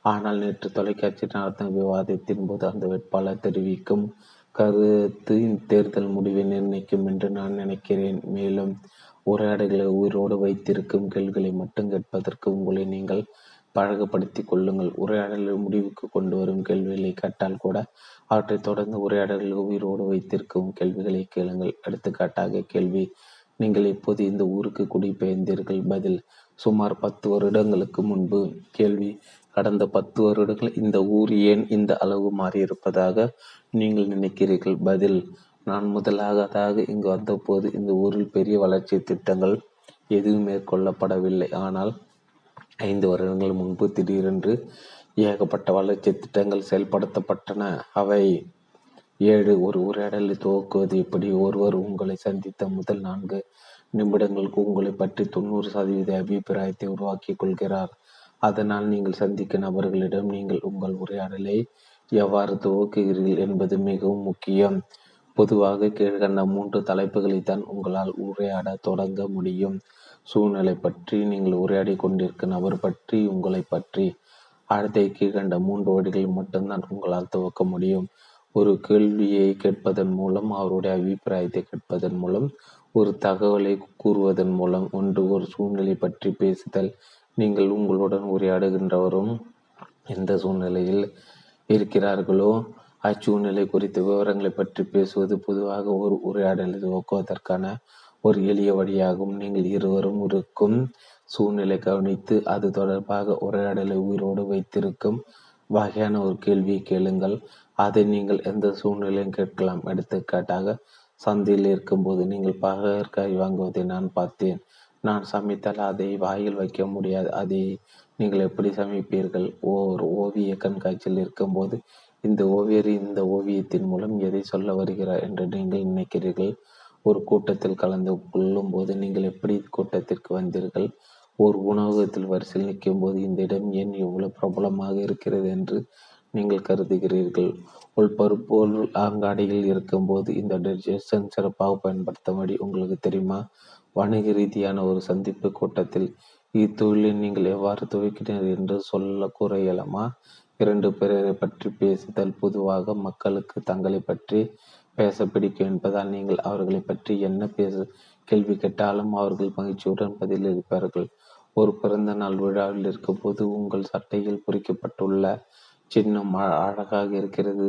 ஆனால் நேற்று தொலைக்காட்சி நடத்தும் விவாதத்தின் போது அந்த வேட்பாளர் தெரிவிக்கும் கருத்து தேர்தல் முடிவை நிர்ணயிக்கும் என்று நான் நினைக்கிறேன். மேலும் உரையாடல்களை உயிரோடு வைத்திருக்கும் கேள்விகளை மட்டும் கேட்பதற்கு உங்களை நீங்கள் பழகப்படுத்திக் கொள்ளுங்கள். உரையாடலை முடிவுக்கு கொண்டு வரும் கேள்விகளை கேட்டால் கூட அவற்றை தொடர்ந்து உரையாடல்களை உயிரோடு வைத்திருக்கும் கேள்விகளை கேளுங்கள். எடுத்துக்காட்டாக கேள்வி நீங்கள் எப்போது இந்த ஊருக்கு குடிபெயர்ந்தீர்கள்? பதில் சுமார் பத்து வருடங்களுக்கு முன்பு. கேள்வி கடந்த பத்து வருடங்கள் இந்த ஊர் ஏன் இந்த அளவு மாறியிருப்பதாக நீங்கள் நினைக்கிறீர்கள்? பதில் நான் முதலாவதாக இங்கு வந்தபோது இந்த ஊரில் பெரிய வளர்ச்சி திட்டங்கள் எதுவும் மேற்கொள்ளப்படவில்லை. ஆனால் ஐந்து வருடங்கள் முன்பு திடீரென்று ஏகப்பட்ட வளர்ச்சி திட்டங்கள் செயல்படுத்தப்பட்டன. அவை ஏழு ஒரு உரையாடலை துவக்குவது எப்படி? ஒருவர் உங்களை சந்தித்த முதல் நான்கு நிமிடங்களுக்கு உங்களை பற்றி தொண்ணூறு சதவீத அபிப்பிராயத்தை உருவாக்கிக் கொள்கிறார். அதனால் நீங்கள் சந்திக்கும் நபர்களிடம் நீங்கள் உங்கள் உரையாடலை எவ்வாறு துவக்குகிறீர்கள் என்பது மிகவும் முக்கியம். பொதுவாக கீழ்கண்ட மூன்று தலைப்புகளைத்தான் உங்களால் உரையாட தொடங்க முடியும். சூழ்நிலை பற்றி நீங்கள் உரையாடி கொண்டிருக்கும் நபர் பற்றி உங்களை பற்றி. அடுத்த கீழ்கண்ட மூன்று வழிகள் மட்டும்தான் உங்களால் துவக்க முடியும். ஒரு கேள்வியை கேட்பதன் மூலம் அவருடைய அபிப்பிராயத்தை கேட்பதன் மூலம் ஒரு தகவலை கூறுவதன் மூலம் ஒன்று ஒரு சூழ்நிலை பற்றி பேசுதல் நீங்கள் உங்களுடன் உரையாடுகின்றவரும் எந்த சூழ்நிலையில் இருக்கிறார்களோ அச்சூழ்நிலை குறித்த விவரங்களை பற்றி பேசுவது பொதுவாக ஒரு உரையாடலை துவக்குவதற்கான ஒரு எளிய வழியாகும். நீங்கள் இருவரும் இருக்கும் சூழ்நிலை கவனித்து அது தொடர்பாக உரையாடலை உயிரோடு வைத்திருக்கும் வகையான ஒரு கேள்வியை கேளுங்கள். அதை நீங்கள் எந்த சூழ்நிலையும் கேட்கலாம்? எடுத்துக்காட்டாக சந்தையில் இருக்கும்போது நீங்கள் பகற்காய் வாங்குவதை நான் பார்த்தேன். நான் சமைத்தால் அதை வாயில் வைக்க முடியாது. அதை நீங்கள் எப்படி சமைப்பீர்கள்? ஓர் ஓவிய கண்காட்சியில் இருக்கும்போது இந்த ஓவியர் இந்த ஓவியத்தின் மூலம் எதை சொல்ல வருகிறார் என்று நீங்கள் நினைக்கிறீர்கள்? ஒரு கூட்டத்தில் கலந்து கொள்ளும் போது நீங்கள் எப்படி கூட்டத்திற்கு வந்தீர்கள்? ஒரு உணவகத்தில் வரிசையில் நிற்கும் போது இந்த இடம் ஏன் இவ்வளவு பிரபலமாக இருக்கிறது என்று நீங்கள் கருதுகிறீர்கள்? ஒரு பருப்பொருள் அங்காடியில் இருக்கும்போது இந்த டிஜெஷன் சிறப்பாக பயன்படுத்தும்படி உங்களுக்கு தெரியுமா? வணிக ரீதியான ஒரு சந்திப்பு கூட்டத்தில் இத்தொழிலை நீங்கள் எவ்வாறு துவைக்கிறீர்கள் என்று சொல்ல கூற இயலுமா இரண்டு பேரை பற்றி பேசுதல் பொதுவாக மக்களுக்கு தங்களை பற்றி பேச பிடிக்கும் என்பதால் நீங்கள் அவர்களை பற்றி என்ன பேச கேள்வி கேட்டாலும் அவர்கள் மகிழ்ச்சியுடன் பதிலளிப்பார்கள் ஒரு பிறந்த நாள் விழாவில் இருக்கும்போது உங்கள் சட்டையில் பொறிக்கப்பட்டுள்ள சின்னம் அழகாக இருக்கிறது.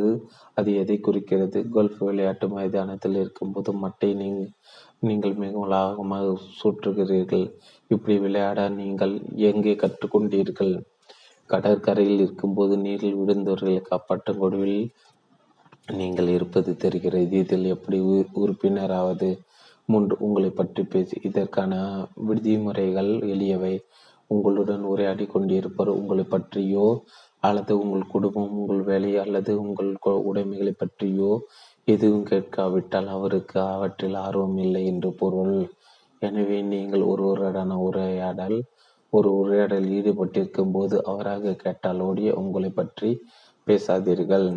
அது எதை குறிக்கிறது? கோல்ஃப் விளையாட்டு மைதானத்தில் இருக்கும்போது மட்டை நீங்கள் நீங்கள் மிகவும் லாபமாக சுற்றுகிறீர்கள். இப்படி விளையாட நீங்கள் எங்கே கற்றுக்கொண்டீர்கள்? கடற்கரையில் இருக்கும்போது நீரில் விழுந்தவர்களை காப்பாற்றும் கொடுவில் நீங்கள் இருப்பது தெரிகிறது. இதில் எப்படி உறுப்பினராவது? மூன்று உங்களை பற்றி பேசி இதற்கான விதிமுறைகள் எளியவை. உங்களுடன் உரையாடி கொண்டிருப்பவர் உங்களை பற்றியோ அல்லது உங்கள் குடும்பம் உங்கள் வேலை அல்லது உங்கள் உடைமைகளை பற்றியோ எதுவும் கேட்காவிட்டால் அவருக்கு அவற்றில் ஆர்வம் இல்லை என்று பொருள். எனவே நீங்கள் ஒருவருடனான உரையாடல் ஒரு உரையாடலில் ஈடுபட்டிருக்கும் போது அவராக கேட்டால் ஓடிய உங்களை பற்றி பேசாதீர்கள்.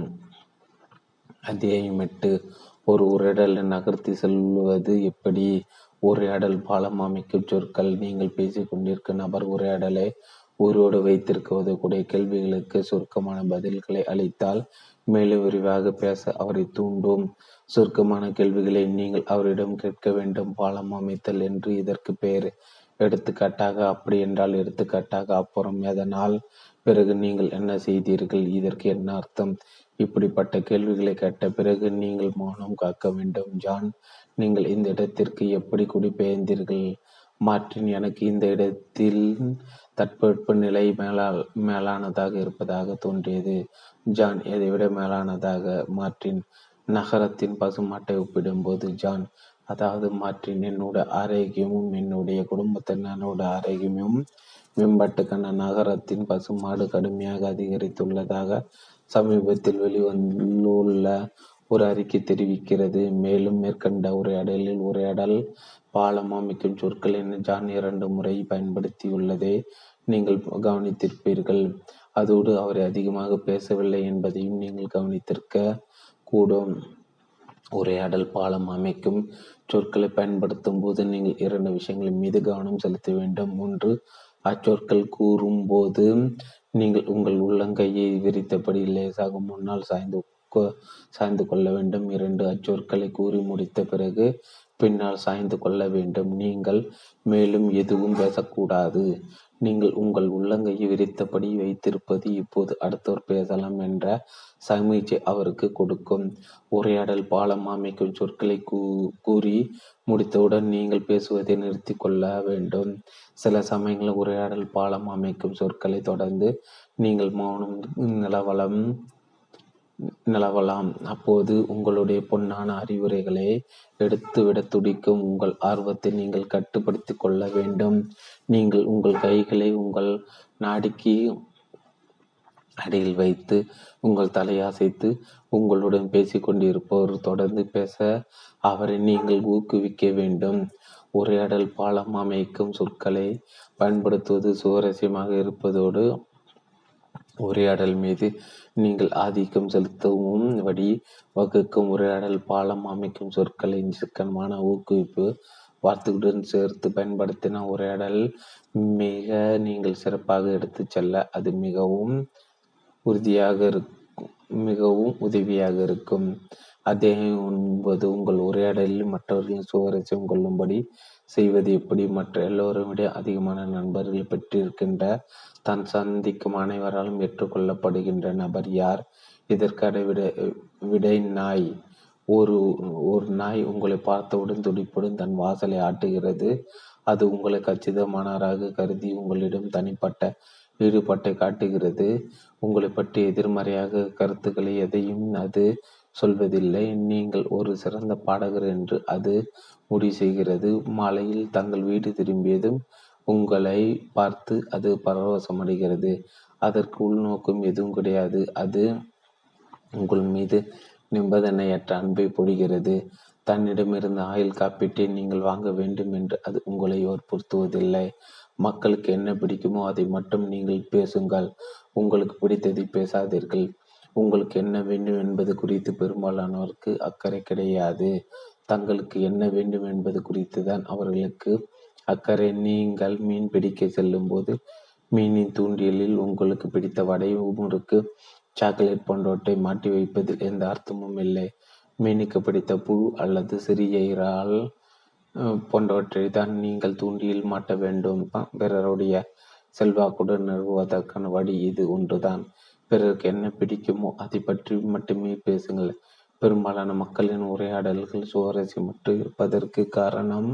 அத்தியாயம் எட்டு. ஒரு உரையாடலை நகர்த்தி செல்வது எப்படி? உரையாடல் பாலம் அமைக்கும் சொற்கள். நீங்கள் பேசிக் கொண்டிருக்கும் நபர் உரையாடலை உயிரோடு வைத்திருக்க உதவக்கூடிய கேள்விகளுக்கு சுருக்கமான பதில்களை அளித்தால் மேலும் விரிவாக பேச அவரை தூண்டும். சுருக்கமான கேள்விகளை நீங்கள் அவரிடம் கேட்க வேண்டும். பாலம் அமைத்தல் என்று இதற்கு பெயர் எடுத்துக்காட்டாக அப்படி என்றால் எடுத்துக்காட்டாக அப்புறம் எதனால்? பிறகு நீங்கள் என்ன செய்தீர்கள்? இதற்கு என்ன அர்த்தம்? இப்படிப்பட்ட கேள்விகளை கேட்ட பிறகு நீங்கள் மௌனம் காக்க வேண்டும். ஜான் நீங்கள் இந்த இடத்திற்கு எப்படி குடிபெயர்ந்தீர்கள்? மார்டின் எனக்கு இந்த இடத்தில் தட்பவெப்ப நிலை மேலா மேலானதாக இருப்பதாக தோன்றியது. ஜான் இதைவிட மேலானதாக மார்ட்டின் நகரத்தின் பசுமாட்டை ஒப்பிடும்போது ஜான் அதாவது மார்ட்டின் என்னோட ஆரோக்கியமும் என்னுடைய குடும்பத்தினரோட ஆரோக்கியமும் மேம்பட்டுக்கான நகரத்தின் பசுமாடு கடுமையாக அதிகரித்துள்ளதாக சமீபத்தில் வெளிவந்துள்ள ஒரு அறிக்கை தெரிவிக்கிறது. மேலும் மேற்கண்ட உரையாடலில் உரையாடல் பாலம் அமைக்கும் சொற்கள் என ஜான் இரண்டு முறை பயன்படுத்தியுள்ளதை. நீங்கள் கவனித்திருப்பீர்கள். அதோடு அவர் அதிகமாக பேசவில்லை என்பதையும் நீங்கள் கவனித்திருக்க கூடும். உரையாடல் பாலம் அமைக்கும் சொற்களை பயன்படுத்தும் போது நீங்கள் இரண்டு விஷயங்களின் மீது கவனம் செலுத்த வேண்டும். ஒன்று அச்சொற்கள் கூறும்போது நீங்கள் உங்கள் உள்ளங்கையை விரித்தபடி லேசாக முன்னால் சாய்ந்து சாய்ந்து கொள்ள வேண்டும். இரண்டு அச்சொற்களை கூறி முடித்த பிறகு பின்னால் சாய்ந்து கொள்ள வேண்டும். நீங்கள் மேலும் எதுவும் பேசக்கூடாது. நீங்கள் உங்கள் உள்ளங்கையை விரித்தபடி வைத்திருப்பது இப்போது அடுத்தவர் பேசலாம் என்ற சமீட்சை அவருக்கு கொடுக்கும். உரையாடல் பாலம் அமைக்கும் சொற்களை கூ கூறி முடித்தவுடன் நீங்கள் பேசுவதை நிறுத்தி கொள்ள வேண்டும். சில சமயங்களில் உரையாடல் பாலம் அமைக்கும் சொற்களை தொடர்ந்து நீங்கள் மௌனம் நிலவலம் நிலவலாம். அப்போது உங்களுடைய பொன்னான அறிவுரைகளை எடுத்துவிட துடிக்கும் உங்கள் ஆர்வத்தை நீங்கள் கட்டுப்படுத்திக் கொள்ள வேண்டும். நீங்கள் உங்கள் கைகளை உங்கள் நாடிக்கு அடியில் வைத்து உங்கள் தலையாசைத்து உங்களுடன் பேசிக்கொண்டிருப்பவர் தொடர்ந்து பேச அவரை நீங்கள் ஊக்குவிக்க வேண்டும். உரையாடல் பாலம் அமைக்கும் சொற்களை பயன்படுத்துவது சுவாரஸ்யமாக இருப்பதோடு உரையாடல் மீது நீங்கள் ஆதிக்கம் செலுத்தவும் வழி வகுக்கும் உரையாடல் பாலம் அமைக்கும் சொற்களின் சிக்கனமான ஊக்குவிப்பு வார்த்தைகளுடன் சேர்த்து பயன்படுத்தின உரையாடல் மிக நீங்கள் சிறப்பாக எடுத்து செல்ல அது மிகவும் உறுதியாக இருக்கும் மிகவும் உதவியாக இருக்கும். அதே ஒன்பது உங்கள் உரையாடலில் மற்றவர்களின் சுவாரஸ்யம் கொள்ளும்படி செய்வது எப்படி? மற்ற எல்லோரும் விட அதிகமான நண்பர்கள் பெற்றிருக்கின்ற தான் சந்திக்கும் அனைவராலும் ஏற்றுக்கொள்ளப்படுகின்ற நபர் யார்? இதற்கான விட விடை நாய். ஒரு ஒரு நாய் உங்களை பார்த்தவுடன் துடிப்புடன் தன் வாசலை ஆட்டுகிறது. அது உங்களை கச்சிதமானவராக கருதி உங்களிடம் தனிப்பட்ட ஈடுபாட்டை காட்டுகிறது. உங்களை பற்றி எதிர்மறையாக கருத்துக்களை எதையும் அது சொல்வதில்லை. நீங்கள் ஒரு சிறந்த பாடகர் என்று அது முடிவு செய்கிறது. மாலையில் தங்கள் வீடு திரும்பியதும் உங்களை பார்த்து அது பரவசமடைகிறது. அதற்கு உள்நோக்கம் எதுவும் கிடையாது. அது உங்கள் மீது நிபந்தனையற்ற அன்பை பொழிகிறது. தன்னிடமிருந்து ஆயுள் காப்பீட்டை நீங்கள் வாங்க வேண்டும் என்று அது உங்களை வற்புறுத்துவதில்லை. மக்களுக்கு என்ன பிடிக்குமோ அதை மட்டும் நீங்கள் பேசுங்கள். உங்களுக்கு பிடித்ததை பேசாதீர்கள். உங்களுக்கு என்ன வேண்டும் என்பது குறித்து பெரும்பாலானோருக்கு அக்கறை கிடையாது. தங்களுக்கு என்ன வேண்டும் என்பது குறித்து தான் அவர்களுக்கு அக்கறை. நீங்கள் மீன் பிடிக்க செல்லும் போது மீனின் தூண்டியலில் உங்களுக்கு பிடித்த வடை முறுக்கு சாக்லேட் போன்றவற்றை மாட்டி வைப்பதில் எந்த அர்த்தமும் இல்லை. மீனுக்கு பிடித்த புழு அல்லது சிறிய இறால் போன்றவற்றை தான் நீங்கள் தூண்டியில் மாட்ட வேண்டும். பிறருடைய செல்வாக்குடன் நிறுவுவதற்கான வழி இது ஒன்றுதான். பிறருக்கு என்ன பிடிக்குமோ அதை பற்றி மட்டுமே பேசுங்கள். பெரும்பாலான மக்களின் உரையாடல்கள் சுவாரஸ்யமற்று இருப்பதற்கு காரணம்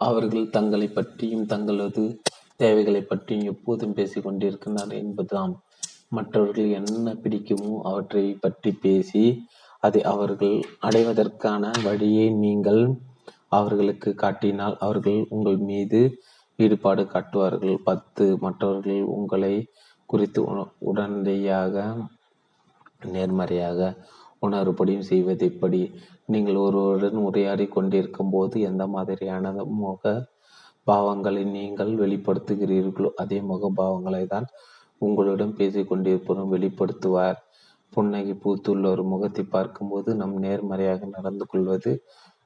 அவர்கள் தங்களை பற்றியும் தங்களது தேவைகளை பற்றியும் எப்போதும் பேசிக் கொண்டிருக்கிறார் என்பதுதான். மற்றவர்கள் என்ன பிடிக்குமோ அவற்றை பற்றி பேசி அதை அவர்கள் அடைவதற்கான வழியை நீங்கள் அவர்களுக்கு காட்டினால் அவர்கள் உங்கள் மீது ஈடுபாடு காட்டுவார்கள். பத்து மற்றவர்கள் உங்களை குறித்து உடனடியாக நேர்மறையாக உணர்வுபடியும் செய்வது எப்படி நீங்கள் ஒருவருடன் உரையாடி கொண்டிருக்கும் போது எந்த மாதிரியான முக பாவங்களை நீங்கள் வெளிப்படுத்துகிறீர்களோ அதே முக பாவங்களை தான் உங்களுடன் பேசி கொண்டிருப்பவரும் வெளிப்படுத்துவார். புன்னகை பூத்துள்ள ஒரு முகத்தை பார்க்கும்போது நம் நேர்மறையாக நடந்து கொள்வது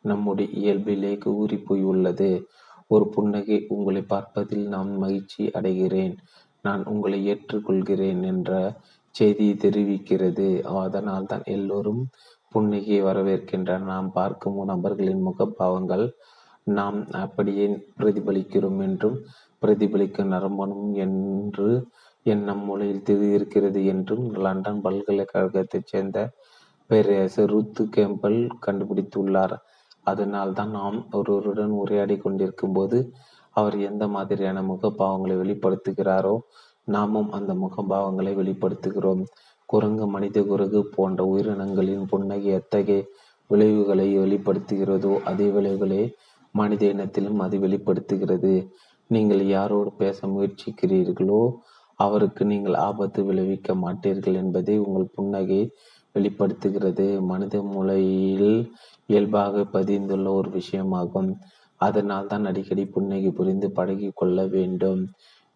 நம்முடைய இயல்பிலே ஊறி போய் உள்ளது. ஒரு புன்னகை உங்களை பார்ப்பதில் நான் மகிழ்ச்சி அடைகிறேன். நான் உங்களை ஏற்றுக்கொள்கிறேன் என்ற செய்தியை தெரிவிக்கிறது. அதனால் தான் எல்லோரும் புன்னகையை வரவேற்கின்றனர். நாம் பார்க்கும் நபர்களின் முகபாவங்கள் நாம் அப்படியே பிரதிபலிக்கிறோம் என்றும் பிரதிபலிக்க நரம்பணும் என்று எண்ணம் மூலையில் இருக்கிறது என்றும் லண்டன் பல்கலைக்கழகத்தைச் சேர்ந்த பேரரசர் ருத்து கேம்பல் கண்டுபிடித்துள்ளார். அதனால் தான் நாம் ஒருவருடன் உரையாடி கொண்டிருக்கும் போது அவர் எந்த மாதிரியான முகபாவங்களை வெளிப்படுத்துகிறாரோ நாமும் அந்த முகபாவங்களை வெளிப்படுத்துகிறோம். குரங்கு மனித குரங்கு போன்ற உயிரினங்களின் புன்னகை எத்தகைய விளைவுகளை வெளிப்படுத்துகிறதோ அதே விளைவுகளை மனித இனத்திலும் அது வெளிப்படுத்துகிறது. நீங்கள் யாரோடு பேச முயற்சிக்கிறீர்களோ அவருக்கு நீங்கள் ஆபத்து விளைவிக்க மாட்டீர்கள் என்பதை உங்கள் புன்னகை வெளிப்படுத்துகிறது. மனித மூளையில் இயல்பாக பதிந்துள்ள ஒரு விஷயமாகும். அதனால் தான் அடிக்கடி புன்னகை புரிந்து பழகி கொள்ள வேண்டும்.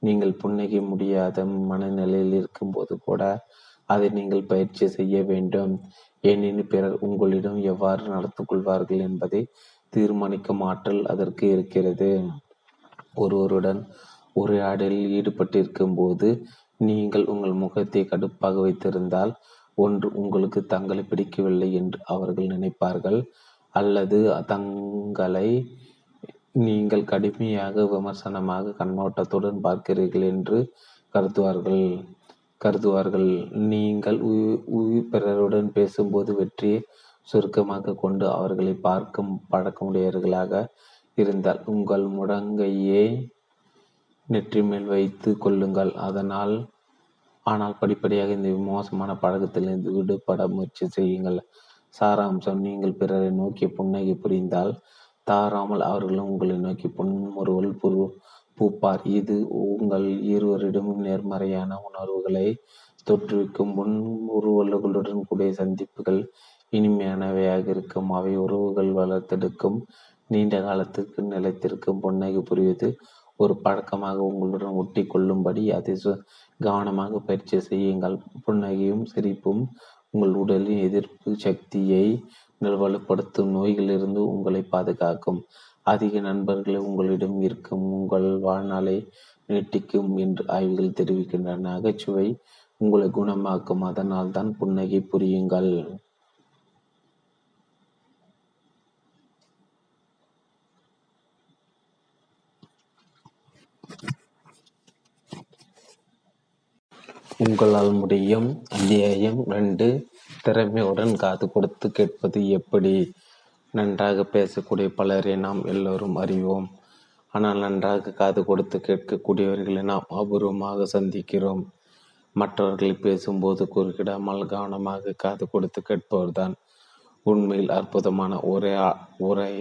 நீங்கள் புன்னகை முடியாத மனநிலையில் இருக்கும்போது கூட அதை நீங்கள் பயிற்சி செய்ய வேண்டும். ஏனெனில் பிறர் உங்களிடம் எவ்வாறு நடந்து கொள்வார்கள் என்பதை தீர்மானிக்கும் ஆற்றல் அதற்கு இருக்கிறது. ஒருவருடன் உரையாடலில் ஈடுபட்டிருக்கும் போது நீங்கள் உங்கள் முகத்தை கடுப்பாக வைத்திருந்தால் ஒன்று உங்களுக்கு தங்களை பிடிக்கவில்லை என்று அவர்கள் நினைப்பார்கள். அல்லது தங்களை நீங்கள் கடுமையாக விமர்சனமாக கண்ணோட்டத்துடன் பார்க்கிறீர்கள் என்று கருதுவார்கள். கருதுவார்கள். நீங்கள் பிறருடன் பேசும்போது வெற்றியை சுருக்கமாக கொண்டு அவர்களை பார்க்கும் பழக்கமுடையவர்களாக இருந்தால் உங்கள் முடங்கையே நெற்றி மேல் வைத்து கொள்ளுங்கள். அதனால் ஆனால் படிப்படியாக இந்த மோசமான பழக்கத்திலிருந்து விடுபட முயற்சி செய்யுங்கள். சாராம்சம் நீங்கள் பிறரை நோக்கி புன்னகை புரிந்தால் தாராமல் அவர்களும் உங்களை நோக்கி புன்முறுவல் புரு பூப்பார். இது உங்கள் இருவரிடமும் நேர்மறையான உணர்வுகளை தோற்றுவிக்கும். முன்முறுவல்களுடன் கூடிய சந்திப்புகள் இனிமையானவையாக இருக்கும். அவை உறவுகள் வளர்த்தெடுக்கும். நீண்ட காலத்துக்கு நிலைத்திருக்கும். புன்னகை புரிவது ஒரு பழக்கமாக உங்களுடன் ஒட்டி கொள்ளும்படி அதை கவனமாக பயிற்சி செய்யுங்கள். புன்னகையும் சிரிப்பும் உங்கள் உடலின் எதிர்ப்பு சக்தியை வலுப்படுத்தும் நோய்களிலிருந்து உங்களை பாதுகாக்கும். அதிக நண்பர்களை உங்களிடம் இருக்கும். உங்கள் வாழ்நாளை நீட்டிக்கும் என்று ஆய்வுகள் தெரிவிக்கின்றன. நகைச்சுவை உங்களை குணமாக்கும். அதனால் தான் புன்னகை புரியுங்கள். உங்களால் முடியும். அத்தியாயம் ரெண்டு. திறமையுடன் காது கொடுத்து கேட்பது எப்படி? நன்றாக பேசக்கூடிய பலரை நாம் எல்லோரும் அறிவோம். ஆனால் நன்றாக காது கொடுத்து கேட்கக்கூடியவர்களை நாம் அபூர்வமாக சந்திக்கிறோம். மற்றவர்கள் பேசும்போது குறுக்கிடாமல் கவனமாக காது கொடுத்து கேட்பவர்தான் உண்மையில் அற்புதமான ஒரே உரை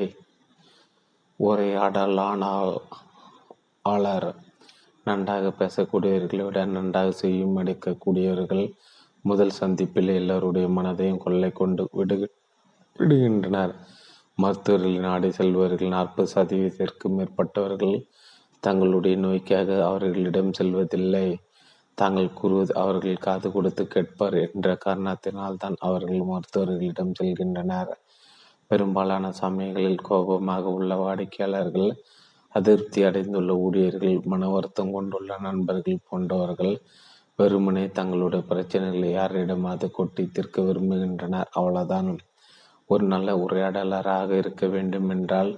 உரையாடலானால் ஆளர் நன்றாக பேசக்கூடியவர்களை விட நன்றாக செய்யும் எடுக்கக்கூடியவர்கள் முதல் சந்திப்பில் எல்லோருடைய மனதையும் கொள்ளை கொண்டு விடு விடுகின்றனர். மருத்துவர்களின் நாடி செல்பவர்கள் நாற்பது சதவீதத்திற்கு மேற்பட்டவர்கள் தங்களுடைய நோய்க்காக அவர்களிடம் செல்வதில்லை. தாங்கள் கூறுவது அவர்கள் காது கொடுத்து கேட்பார் என்ற காரணத்தினால் தான் அவர்கள் மருத்துவர்களிடம் செல்கின்றனர். பெரும்பாலான சமயங்களில் கோபமாக உள்ள வாடிக்கையாளர்கள் அதிருப்தி அடைந்துள்ள ஊழியர்கள் மன வருத்தம் கொண்டுள்ள நண்பர்கள் போன்றவர்கள் வெறுமனே தங்களுடைய பிரச்சனைகளை யாரிடமாவது கொட்டி தீர்க்க விரும்புகின்றனர். அவ்வளவுதான். ஒரு நல்ல உரையாடலராக இருக்க வேண்டும் என்றால்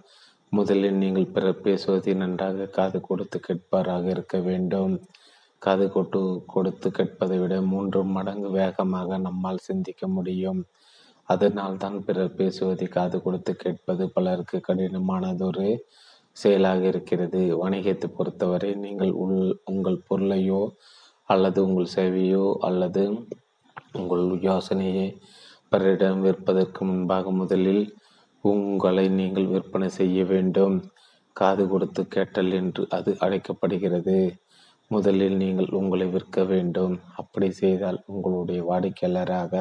முதலில் நீங்கள் பிறர் பேசுவதை நன்றாக காது கொடுத்து கேட்பாராக இருக்க வேண்டும். காது கொட்டு கொடுத்து கேட்பதை விட மூன்று மடங்கு வேகமாக நம்மால் சிந்திக்க முடியும். அதனால் தான் பிறர் பேசுவதை காது கொடுத்து கேட்பது பலருக்கு கடினமானதொரு செயலாக இருக்கிறது. வணிகத்தை பொறுத்தவரை நீங்கள் உள் உங்கள் பொருளையோ அல்லது உங்கள் சேவையோ அல்லது உங்கள் யோசனையை பிறரிடம் விற்பதற்கு முன்பாக முதலில் உங்களை நீங்கள் விற்பனை செய்ய வேண்டும். காது கொடுத்து கேட்டல் என்று அது அழைக்கப்படுகிறது. முதலில் நீங்கள் உங்களை விற்க வேண்டும். அப்படி செய்தால் உங்களுடைய வாடிக்கையாளராக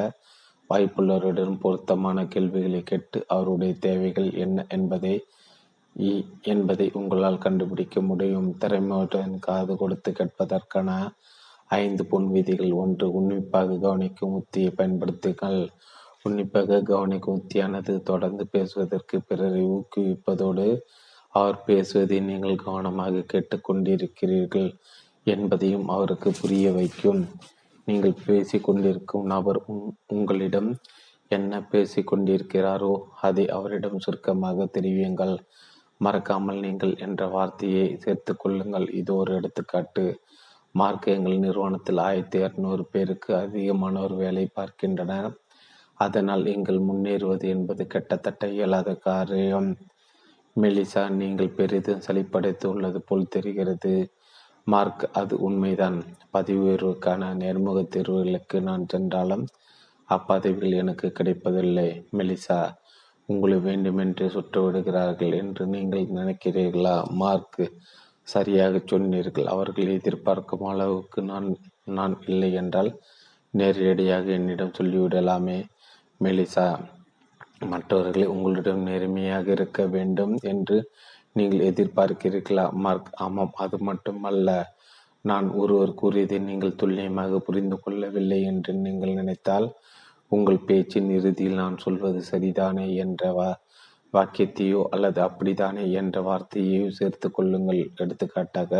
வாய்ப்புள்ளவருடன் பொருத்தமான கேள்விகளை கேட்டு அவருடைய தேவைகள் என்ன என்பதை என்பதை உங்களால் கண்டுபிடிக்க முடியும். திறமையுடன் காது கொடுத்து கேட்பதற்கான ஐந்து பொன் விதிகள் ஒன்று. உன்னிப்பாக கவனிக்கும் உத்தியை பயன்படுத்துங்கள். உன்னிப்பாக கவனிக்கும் உத்தியானது தொடர்ந்து பேசுவதற்கு பிறரை ஊக்குவிப்பதோடு அவர் பேசுவதை நீங்கள் கவனமாக கேட்டுக்கொண்டிருக்கிறீர்கள் என்பதையும் அவருக்கு புரிய வைக்கும். நீங்கள் பேசிக்கொண்டிருக்கும் நபர் உங்களிடம் என்ன பேசிக்கொண்டிருக்கிறாரோ அதை அவரிடம் சுருக்கமாக தெரிவியுங்கள். மறக்காமல் நீங்கள் என்ற வார்த்தையை சேர்த்து கொள்ளுங்கள். இது ஒரு எடுத்துக்காட்டு. மார்க் எங்கள் நிறுவனத்தில் ஆயிரத்தி இரநூறு பேருக்கு அதிகமானோர் வேலை பார்க்கின்றனர். அதனால் எங்கள் முன்னேறுவது என்பது கிட்டத்தட்ட இயலாத காரியம். மெலிசா நீங்கள் பெரிதும் சளிப்படைத்து உள்ளது போல் தெரிகிறது. மார்க் அது உண்மைதான். பதவி உயர்வுக்கான நேர்முக தேர்வுகளுக்கு நான் சென்றாலும் அப்பதவிகள் எனக்கு கிடைப்பதில்லை. மெலிசா உங்களை வேண்டுமென்று சுட்டு விடுகிறார்கள் என்று நீங்கள் நினைக்கிறீர்களா? மார்க் சரியாக சொன்னீர்கள் அவர்கள் எதிர்பார்க்கும் அளவுக்கு நான் நான் இல்லை என்றால் நேரடியாக என்னிடம் சொல்லிவிடலாமே. மெலிசா மற்றவர்களை உங்களிடம் நேர்மையாக இருக்க வேண்டும் என்று நீங்கள் எதிர்பார்க்கிறீர்களா? மார்க் ஆமாம் அது மட்டுமல்ல. நான் ஒருவர் கூறியதை நீங்கள் துல்லியமாக புரிந்து கொள்ளவில்லை என்று நீங்கள் நினைத்தால் உங்கள் பேச்சின் இறுதியில் நான் சொல்வது சரிதானே என்றவா? வாக்கியத்தையோ அல்லது அப்படித்தானே என்ற வார்த்தையையோ சேர்த்து கொள்ளுங்கள். எடுத்துக்காட்டாக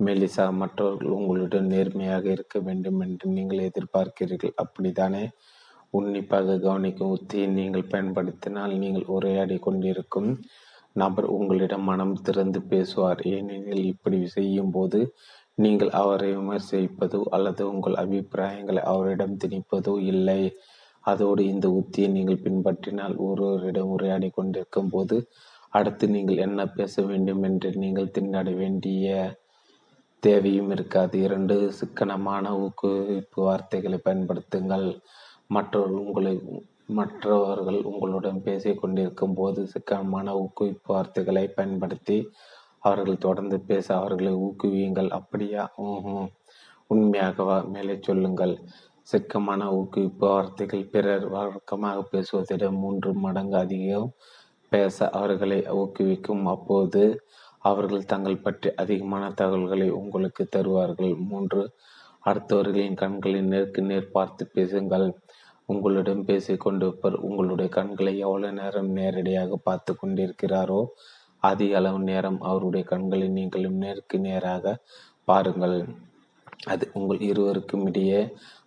மெலிசா மற்றவர்கள் உங்களுடன் நேர்மையாக இருக்க வேண்டும் என்று நீங்கள் எதிர்பார்க்கிறீர்கள். அப்படித்தானே? உன்னிப்பாக கவனிக்கும் உத்தியை நீங்கள் பயன்படுத்தினால் நீங்கள் உரையாடி கொண்டிருக்கும் நபர் உங்களிடம் மனம் திறந்து பேசுவார். ஏனெனில் இப்படி செய்யும் போது நீங்கள் அவரை விமர்சிப்பதோ அல்லது உங்கள் அபிப்பிராயங்களை அவரிடம் திணிப்பதோ இல்லை. அதோடு இந்த உத்தியை நீங்கள் பின்பற்றினால் ஒருவரிடம் உரையாடி கொண்டிருக்கும் போது அடுத்து நீங்கள் என்ன பேச வேண்டும் என்று நீங்கள் திண்டாட வேண்டிய தேவையும் இருக்காது. இரண்டு சிக்கனமான ஊக்குவிப்பு வார்த்தைகளை பயன்படுத்துங்கள். மற்றவர்கள் உங்களை மற்றவர்கள் உங்களுடன் பேசிக் கொண்டிருக்கும் போது சிக்கனமான ஊக்குவிப்பு வார்த்தைகளை பயன்படுத்தி அவர்கள் தொடர்ந்து பேச அவர்களை ஊக்குவியுங்கள். அப்படியா? உண்மையாகவா? மேலே சொல்லுங்கள். சிக்கமான ஊக்குவிப்பு வார்த்தைகள் பிறர் வழக்கமாக பேசுவதிட மூன்று மடங்கு அதிகம் பேச அவர்களை ஊக்குவிக்கும். அப்போது அவர்கள் தங்கள் பற்றி அதிகமான தகவல்களை உங்களுக்கு தருவார்கள். மூன்று அடுத்தவர்களின் கண்களை நேருக்கு நேர் பார்த்து பேசுங்கள். உங்களிடம் பேசிக் கொண்டிருப்பவர் உங்களுடைய கண்களை எவ்வளவு நேரம் நேரடியாக பார்த்து கொண்டிருக்கிறாரோ அதிக அளவு நேரம் அவருடைய கண்களை நீங்களும் நேருக்கு நேராக பாருங்கள். அது உங்கள் இருவருக்கும் இடையே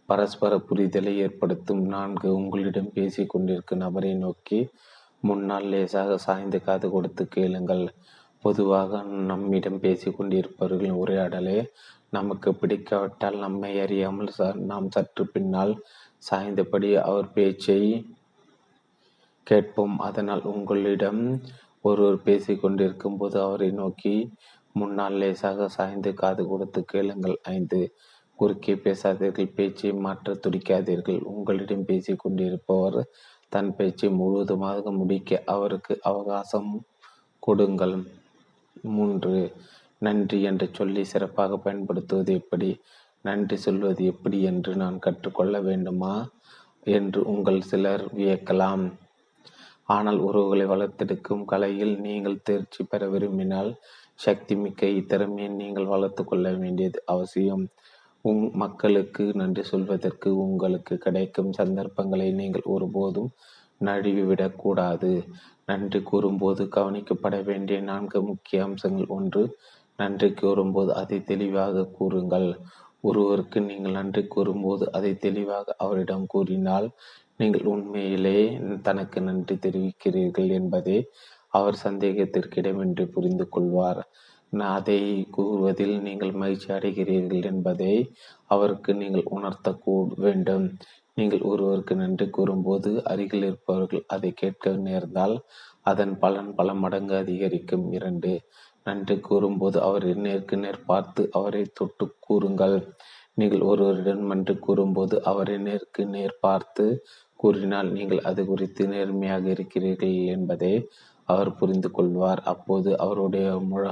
பரஸ்பர புரிதலை ஏற்படுத்தும் நான்கு உங்களிடம் பேசிக் கொண்டிருக்கும் நபரை நோக்கி முன்னால் லேசாக சாய்ந்து காது கொடுத்து கேளுங்கள். பொதுவாக நம்மிடம் பேசிக் கொண்டிருப்பவர்களின் உரையாடலே நமக்கு பிடிக்காவிட்டால் நம்மை அறியாமல் நாம் சற்று பின்னால் சாய்ந்தபடி அவர் பேச்சை கேட்போம். அதனால் உங்களிடம் ஒருவர் பேசி கொண்டிருக்கும் போது அவரை நோக்கி முன்னால் லேசாக சாய்ந்து காது கொடுத்து கேளுங்கள். ஐந்து. குறுக்கே பேசாதீர்கள் பேச்சை மாற்ற துடிக்காதீர்கள். உங்களிடம் பேசிக் கொண்டிருப்பவர் தன் பேச்சை முழுவதுமாக முடிக்க அவருக்கு அவகாசம் கொடுங்கள். மூன்று நன்றி என்ற சொல்லி சிறப்பாக பயன்படுத்துவது எப்படி? நன்றி சொல்வது எப்படி என்று நான் கற்றுக்கொள்ள வேண்டுமா என்று உங்கள் சிலர் வியக்கலாம். ஆனால் உறவுகளை வளர்த்தெடுக்கும் கலையில் நீங்கள் தேர்ச்சி பெற விரும்பினால் சக்தி மிக்க இத்திறமையை நீங்கள் வளர்த்து கொள்ள வேண்டியது அவசியம். உங் மக்களுக்கு நன்றி சொல்வதற்கு உங்களுக்கு கிடைக்கும் சந்தர்ப்பங்களை நீங்கள் ஒருபோதும் நழுவிவிடக்கூடாது நன்றி கூறும்போது கவனிக்கப்பட வேண்டிய நான்கு முக்கிய அம்சங்கள் ஒன்று நன்றி கூறும்போது அதை தெளிவாக கூறுங்கள். ஒருவருக்கு நீங்கள் நன்றி கூறும்போது அதை தெளிவாக அவரிடம் கூறினால் நீங்கள் உண்மையிலே தனக்கு நன்றி தெரிவிக்கிறீர்கள் என்பதை அவர் சந்தேகத்திற்கிடமின்றி புரிந்து கொள்வார். அதை கூறுவதில் நீங்கள் மகிழ்ச்சி அடைகிறீர்கள் என்பதை அவருக்கு நீங்கள் உணர்த்த வேண்டும். நீங்கள் ஒருவருக்கு நன்றி கூறும்போது அருகில் இருப்பவர்கள் அதை கேட்க நேர்ந்தால் அதன் பலன் பல மடங்கு அதிகரிக்கும். இரண்டு நன்றி கூறும்போது அவரை நேருக்கு நேர் பார்த்து அவரை தொட்டு கூறுங்கள். நீங்கள் ஒருவரிடம் நன்றி கூறும்போது அவரை நேருக்கு நேர் பார்த்து கூறினால் நீங்கள் அது குறித்து நேர்மையாக இருக்கிறீர்கள் என்பதை அவர் புரிந்து கொள்வார். அப்போது அவருடைய முழ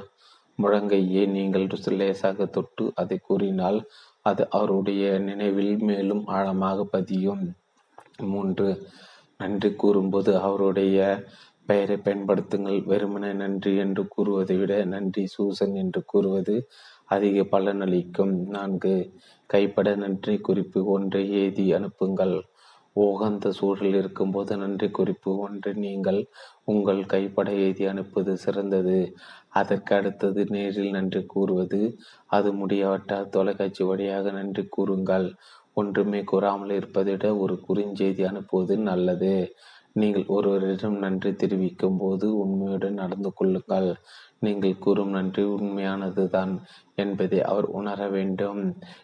முழங்கையே நீங்கள் லேசாக தொட்டு அதை கூறினால் அது அவருடைய நினைவில் மேலும் ஆழமாக பதியும். மூன்று. நன்றி கூறும்போது அவருடைய பெயரை பயன்படுத்துங்கள். வெறுமனே நன்றி என்று கூறுவதை விட நன்றி சூசன் என்று கூறுவது அதிக பலனளிக்கும் நான்கு. கைப்பட நன்றி குறிப்பு ஒன்றை ஏதி அனுப்புங்கள். உகந்த சூழல் இருக்கும்போது நன்றி குறிப்பு ஒன்றை நீங்கள் உங்கள் கைப்பட எழுதி அனுப்புவது சிறந்தது. அதற்கு அடுத்தது நேரில் நன்றி கூறுவது அது முடியாவிட்டால் தொலைக்காட்சி வழியாக நன்றி கூறுங்கள். ஒன்றுமே கூறாமல் இருப்பதை விட ஒரு குறுஞ்செய்தி அனுப்புவது நல்லது. நீங்கள் ஒருவரிடம் நன்றி தெரிவிக்கும் போது உண்மையுடன் நடந்து கொள்ளுங்கள். நீங்கள் கூறும் நன்றி உண்மையானதுதான் என்பதை அவர் உணர வேண்டும்.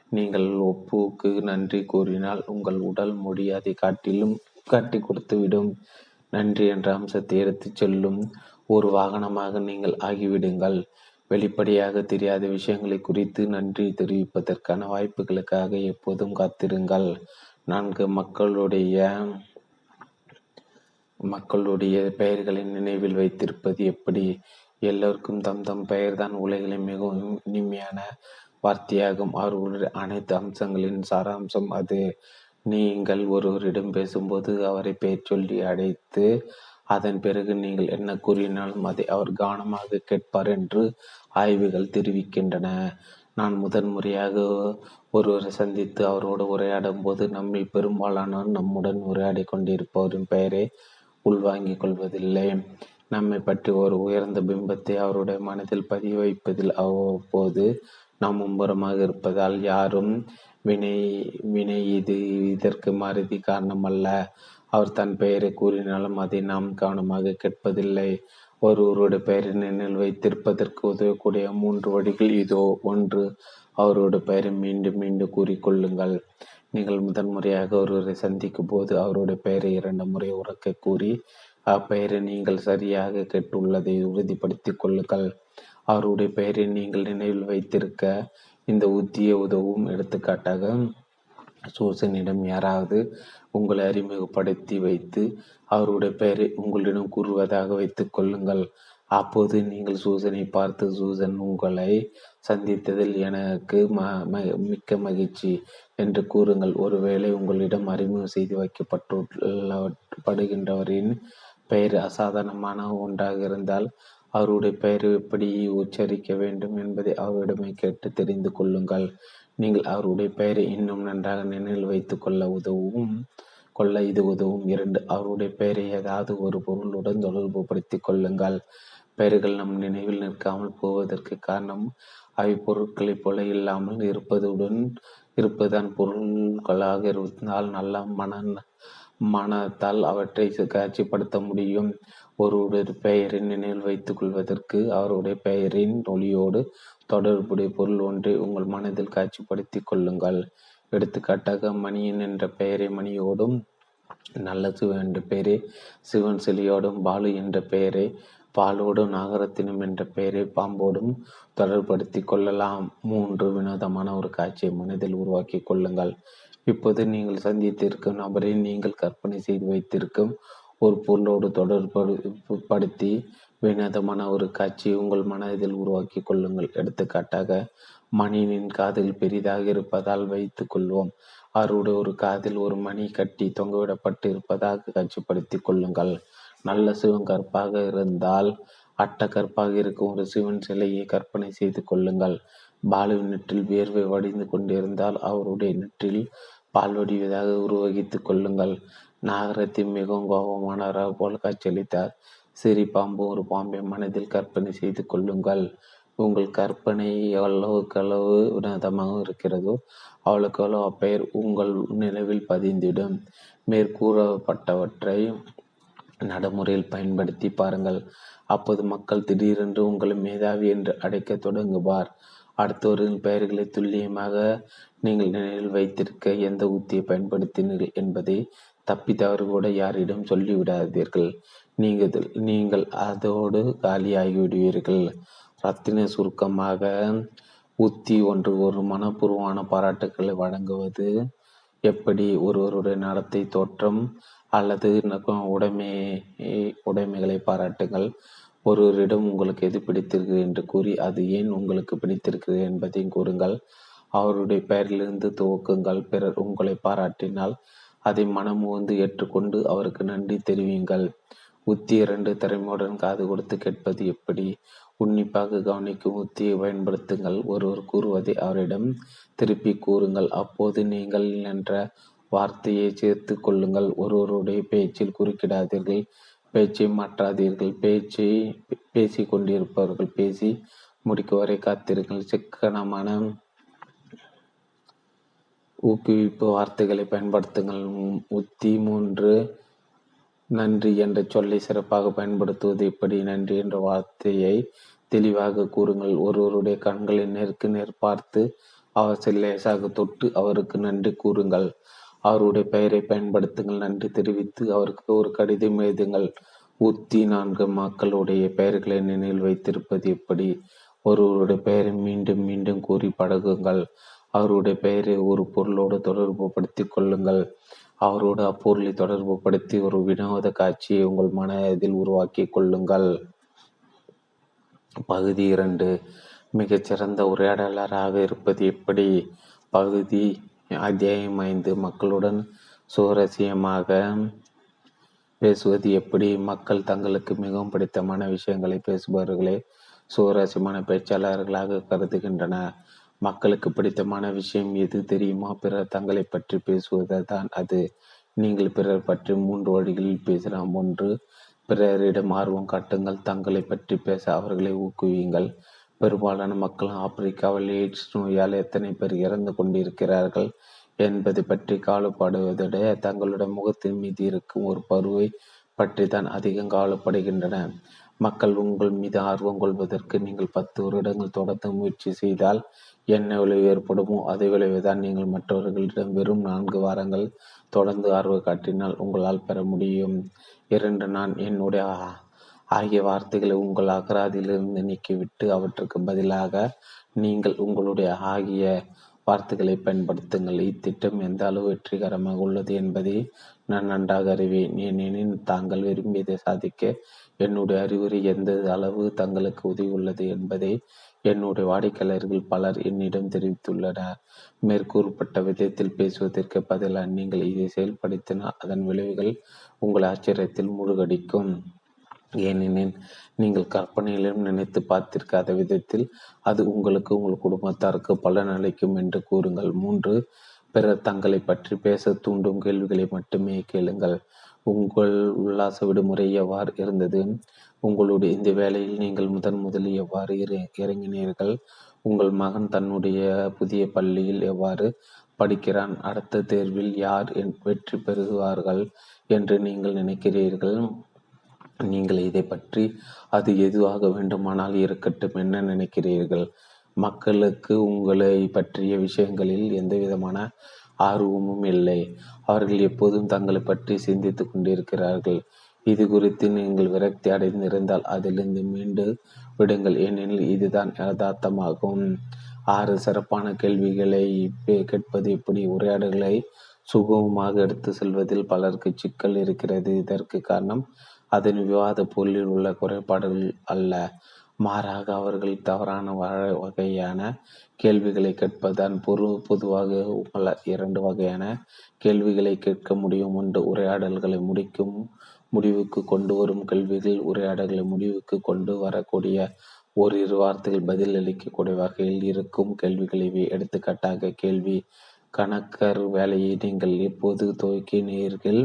நீங்கள் ஒப்புக்கு நன்றி கூறினால் உங்கள் உடல் மொழி அதை காட்டிலும் காட்டி கொடுத்துவிடும். நன்றி என்ற அம்சத்தை எடுத்துச் செல்லும். ஒரு வாகனமாக நீங்கள் ஆகிவிடுங்கள். வெளிப்படையாக தெரியாத விஷயங்களை குறித்து நன்றி தெரிவிப்பதற்கான வாய்ப்புகளுக்காக எப்போதும் காத்திருங்கள். நான்கு மக்களுடைய மக்களுடைய பெயர்களை நினைவில் வைத்திருப்பது எப்படி? எல்லோருக்கும் தம் தம் பெயர்தான் உலகிலே மிகவும் இனிமையான வார்த்தையாகும். அவர்களுடைய அனைத்து அம்சங்களின் சாராம்சம் அது. நீங்கள் ஒருவரிடம் பேசும்போது அவரை பெயர் சொல்லி அழைத்து அதன் பிறகு நீங்கள் என்ன கூறினாலும் அதை அவர் கவனமாக கேட்பார் என்று ஆய்வுகள் தெரிவிக்கின்றன. நான் முதன் முறையாக ஒருவரை சந்தித்து அவரோடு உரையாடும் போது நம்மில் பெரும்பாலானோர் நம்முடன் உரையாடி கொண்டிருப்பவரின் பெயரை உள்வாங்கிக் கொள்வதில்லை. நம்மை பற்றி ஒரு உயர்ந்த பிம்பத்தை அவருடைய மனதில் பதிய வைப்பதில் அவ்வப்போது நாம் மும்புறமாக இருப்பதால் யாரும் வினை வினை இது இதற்கு மருதி காரணமல்ல. அவர் தன் பெயரை கூறினாலும் அதை நாம் கவனமாக கேட்பதில்லை. ஒருவருடைய பெயரை நினைவில் வைத்திருப்பதற்கு உதவக்கூடிய மூன்று வழிகள் இதோ. ஒன்று அவருடைய பெயரை மீண்டும் மீண்டும் கூறிக்கொள்ளுங்கள். நீங்கள் முதன்முறையாக ஒருவரை சந்திக்கும் போது அவருடைய பெயரை இரண்டு முறை உறக்க கூறி அப்பெயரை நீங்கள் சரியாக கேட்டுள்ளதை உறுதிப்படுத்திக் கொள்ளுங்கள். அவருடைய பெயரை நீங்கள் நினைவில் வைத்திருக்க இந்த உத்தியை உதவும். எடுத்துக்காட்டாக சூசனிடம் யாராவது உங்களை அறிமுகப்படுத்தி வைத்து அவருடைய பெயரை உங்களிடம் கூறுவதாக வைத்துக் கொள்ளுங்கள். அப்போது நீங்கள் சூசனை பார்த்து சூசன் உங்களை சந்தித்ததில் எனக்கு ம மிக்க மகிழ்ச்சி என்று கூறுங்கள். ஒருவேளை உங்களிடம் அறிமுகம் செய்து வைக்கப்பட்டுள்ள படுகின்றவரின் பெயர் அசாதாரணமான ஒன்றாக இருந்தால் அவருடைய பெயர் எப்படி உச்சரிக்க வேண்டும் என்பதை அவரிடமே கேட்டு தெரிந்து கொள்ளுங்கள். நீங்கள் அவருடைய பெயரை இன்னும் நன்றாக நினைவில் வைத்துக் கொள்ள உதவும் கொள்ள இது உதவும். இரண்டு அவருடைய பெயரை ஏதாவது ஒரு பொருளுடன் தொடர்புபடுத்தி கொள்ளுங்கள். பெயர்கள் நம் நினைவில் நிற்காமல் போவதற்கு காரணம் அவை பொருட்களைப் போல இல்லாமல் இருப்பதுடன் இருப்பதுதான் பொருள்களாக இருந்தால் நல்ல மன மனத்தால் அவற்றை காட்சிப்படுத்த முடியும். ஒருவருடைய பெயரை நினைவில் வைத்துக் கொள்வதற்கு அவருடைய பெயரின் ஒளியோடு தொடர்புடைய பொருள் ஒன்றை உங்கள் மனதில் காட்சிப்படுத்திக் கொள்ளுங்கள். எடுத்துக்காட்டாக மணியன் என்ற பெயரை மணியோடும் நல்ல சிவன் என்ற பெயரை சிவன் சிலியோடும் பாலு என்ற பெயரை பாலோடும் நாகரத்தினம் என்ற பெயரை பாம்போடும் தொடர்படுத்தி கொள்ளலாம். மூன்று வினோதமான ஒரு காட்சியை மனதில் உருவாக்கி கொள்ளுங்கள். இப்போது நீங்கள் சந்தித்திருக்கும் நபரை நீங்கள் கற்பனை செய்து வைத்திருக்கும் ஒரு பொருளோடு தொடர்படுத்தி வினோதமான ஒரு காட்சியை உங்கள் மனதில் உருவாக்கி கொள்ளுங்கள். எடுத்துக்காட்டாக மணியின் காதில் பெரிதாக இருப்பதால் வைத்துக் கொள்வோம். அவருடைய ஒரு காதில் ஒரு மணி கட்டி தொங்கவிடப்பட்டு இருப்பதாக காட்சிப்படுத்தி கொள்ளுங்கள். நல்ல சிவன் கற்பாக இருந்தால் அட்ட கற்பாக இருக்கும் ஒரு சிவன் சிலையை கற்பனை செய்து கொள்ளுங்கள். பாலுவின் நெற்றில் வியர்வை வடிந்து கொண்டிருந்தால் அவருடைய நெற்றில் பால் வடிவதாக உருவகித்துக் கொள்ளுங்கள். நாகரத்தின் மிகவும் கோபமானவராக போல் காட்சியளித்தார். சிறி பாம்பு ஒரு பாம்பை மனதில் கற்பனை செய்து கொள்ளுங்கள். உங்கள் கற்பனை எவ்வளவுக்கு அளவு உன்னதமாக இருக்கிறதோ அவளுக்கு அவ்வளோ அப்பெயர் உங்கள் நினைவில் பதிந்திடும். மேற்கூறப்பட்டவற்றை நடைமுறையில் பயன்படுத்தி பாருங்கள். அப்போது மக்கள் திடீரென்று உங்களை மேதாவி என்று அழைக்க தொடங்குவார். அடுத்தவரின் பெயர்களை துல்லியமாக நீங்கள் நினைவில் வைத்திருக்க எந்த உத்தியை பயன்படுத்தினீர்கள் என்பதை தப்பி தவறு கூட யாரிடம் சொல்லிவிடாதீர்கள். நீங்கள் நீங்கள் அதோடு காலியாகிவிடுவீர்கள். ரத்தின சுருக்கமாக உத்தி ஒன்று ஒரு மனப்பூர்வமான பாராட்டுக்களை வழங்குவது எப்படி? ஒருவருடைய நடத்தை தோற்றம் அல்லது உடைமை உடைமைகளை பாராட்டுங்கள். ஒருவரிடம் உங்களுக்கு எது பிடித்திருக்கிறது என்று கூறி அது ஏன் உங்களுக்கு பிடித்திருக்கிறது என்பதையும் கூறுங்கள். அவருடைய பெயரிலிருந்து துவக்குங்கள். பிறர் உங்களை பாராட்டினால் அதை மனமுவந்து ஏற்றுக்கொண்டு அவருக்கு நன்றி தெரிவியுங்கள். உத்தி இரண்டு திறமையுடன் காது கொடுத்து கேட்பது எப்படி? உன்னிப்பாக கவனிக்கும் உத்தியை பயன்படுத்துங்கள். ஒருவர் கூறுவதை அவரிடம் திருப்பி கூறுங்கள். அப்போது நீங்கள் என்ற வார்த்தையை சேர்த்து கொள்ளுங்கள். ஒருவருடைய பேச்சில் குறுக்கிடாதீர்கள். பேச்சை மாற்றாதீர்கள். பேச்சை பேசி கொண்டிருப்பவர்கள் பேசி முடிக்கும் வரை காத்திருங்கள். சிக்கனமான ஊக்குவிப்பு வார்த்தைகளை பயன்படுத்துங்கள். உத்தி மூன்று நன்றி என்ற சொல்லை சிறப்பாக பயன்படுத்துவது எப்படி? நன்றி என்ற வார்த்தையை தெளிவாக கூறுங்கள். ஒருவருடைய கண்களை நேருக்கு நேர் பார்த்து அவர் லேசாக தொட்டு அவருக்கு நன்றி கூறுங்கள். அவருடைய பெயரை பயன்படுத்துங்கள். நன்றி தெரிவித்து அவருக்கு ஒரு கடிதம் எழுதுங்கள். உத்தி நான்கு மக்களுடைய பெயர்களை நினைவில் வைத்திருப்பது எப்படி? ஒருவருடைய பெயரை மீண்டும் மீண்டும் கூறி பழகுங்கள். அவருடைய பெயரை ஒரு பொருளோடு தொடர்புபடுத்தி கொள்ளுங்கள். அவரோடு அப்பொருளை தொடர்பு படுத்தி ஒரு வினோத காட்சியை உங்கள் மனதில் உருவாக்கி கொள்ளுங்கள். பகுதி இரண்டு. மிகச்சிறந்த உரையாடலராக இருப்பது எப்படி? பகுதி அத்தியாயம் ஐந்து. மக்களுடன் சுவாரஸ்யமாக பேசுவது எப்படி? மக்கள் தங்களுக்கு மிகவும் பிடித்தமான விஷயங்களை பேசுபவர்களே சுவாரஸ்யமான பேச்சாளர்களாக கருதுகின்றன. மக்களுக்கு பிடித்தமான விஷயம் எது தெரியுமா? பிறர் தங்களை பற்றி பேசுவது தான் அது. நீங்கள் பிறர் பற்றி மூன்று வழிகளில் பேசலாம். ஒன்று பிறரிடம் ஆர்வம் காட்டுங்கள். தங்களை பற்றி பேச அவர்களை ஊக்குவியுங்கள். பெரும்பாலான மக்கள் ஆப்பிரிக்காவில் எய்ட்ஸ் நோயால் எத்தனை பேர் இறந்து கொண்டிருக்கிறார்கள் என்பது பற்றி காலப்படுவதோட தங்களுடைய முகத்தின் மீது இருக்கும் ஒரு பருவை பற்றி தான் அதிகம் காலப்படுகின்றன. மக்கள் உங்கள் மீது ஆர்வம் கொள்வதற்கு நீங்கள் பத்து வருடங்கள் தொடர்ந்து முயற்சி செய்தால் என்ன விளைவு ஏற்படுமோ அதே விளைவுதான் நீங்கள் மற்றவர்களிடம் வெறும் நான்கு வாரங்கள் தொடர்ந்து ஆர்வம் காட்டினால் உங்களால் பெற முடியும். இரண்டு நான் என்னுடைய ஆகிய வார்த்தைகளை உங்கள் அகராதியிலிருந்து நீக்கிவிட்டு அவற்றுக்கு பதிலாக நீங்கள் உங்களுடைய ஆகிய வார்த்தைகளை பயன்படுத்துங்கள். இத்திட்டம் எந்த அளவு வெற்றிகரமாக உள்ளது என்பதை நான் நன்றாக அறிவேன். ஏனெனில் தாங்கள் விரும்பியதை சாதிக்க என்னுடைய அறிவுரை எந்த அளவு தங்களுக்கு உதவி உள்ளது என்பதை என்னுடைய வாடிக்கையாளர்கள் பலர் என்னிடம் தெரிவித்துள்ளனர். மேற்கூறப்பட்ட விதத்தில் பேசுவதற்கு பதிலாக நீங்கள் இதை செயல்படுத்தினால் அதன் விளைவுகள் உங்கள் ஆச்சரியத்தில் முழுகடிக்கும். ஏனெனில் நீங்கள் கற்பனையிலும் நினைத்து பார்த்திருக்காத விதத்தில் அது உங்களுக்கு உங்கள் குடும்பத்தாருக்கு பலன் அளிக்கும் என்று கூறுங்கள். மூன்று பிறர் தங்களை பற்றி பேச தூண்டும் கேள்விகளை மட்டுமே கேளுங்கள். உங்கள் உல்லாச விடுமுறை எவ்வாறு இருந்தது? உங்களுடைய இந்த வேலையில் நீங்கள் முதன் முதலில் எவ்வாறு இறங்கினீர்கள்? உங்கள் மகன் தன்னுடைய புதிய பள்ளியில் எவ்வாறு படிக்கிறான்? அடுத்த தேர்வில் யார் வெற்றி பெறுவார்கள் என்று நீங்கள் நினைக்கிறீர்கள்? நீங்கள் இதை பற்றி அது எதுவாக வேண்டுமானால் இருக்கட்டும் என்ன நினைக்கிறீர்கள்? மக்களுக்கு உங்களை பற்றிய விஷயங்களில் எந்த விதமான ஆர்வமும் இல்லை. அவர்கள் எப்போதும் தங்களை பற்றி சிந்தித்து கொண்டிருக்கிறார்கள். இது குறித்து நீங்கள் விரக்தி அடைந்திருந்தால் அதிலிருந்து மீண்டு விடுங்கள். ஏனெனில் இதுதான் யதார்த்தமாகும். ஆறு சிறப்பான கேள்விகளை கேட்பது இப்படி. உரையாடல்களை சுகமமாக எடுத்து செல்வதில் பலருக்கு சிக்கல் இருக்கிறது. இதற்கு காரணம் அதன் விவாத பொருளில் உள்ள குறைபாடுகள் அல்ல. மாறாக அவர்கள் தவறான வகையான கேள்விகளை கேட்பதுதான் பொரு பொதுவாக உள்ள இரண்டு வகையான கேள்விகளை கேட்க முடியும். ஒன்று உரையாடல்களை முடிக்கும் முடிவுக்கு கொண்டு வரும் கேள்விகள் உரையாடல்களை முடிவுக்கு கொண்டு வரக்கூடிய ஓரிரு வார்த்தைகள் பதில் அளிக்கக்கூடிய வகையில் இருக்கும் கேள்விகள் இவை எடுத்துக்காட்டாக கேள்வி கணக்கர் வேலையை நீங்கள் எப்போது துவக்கினீர்கள்?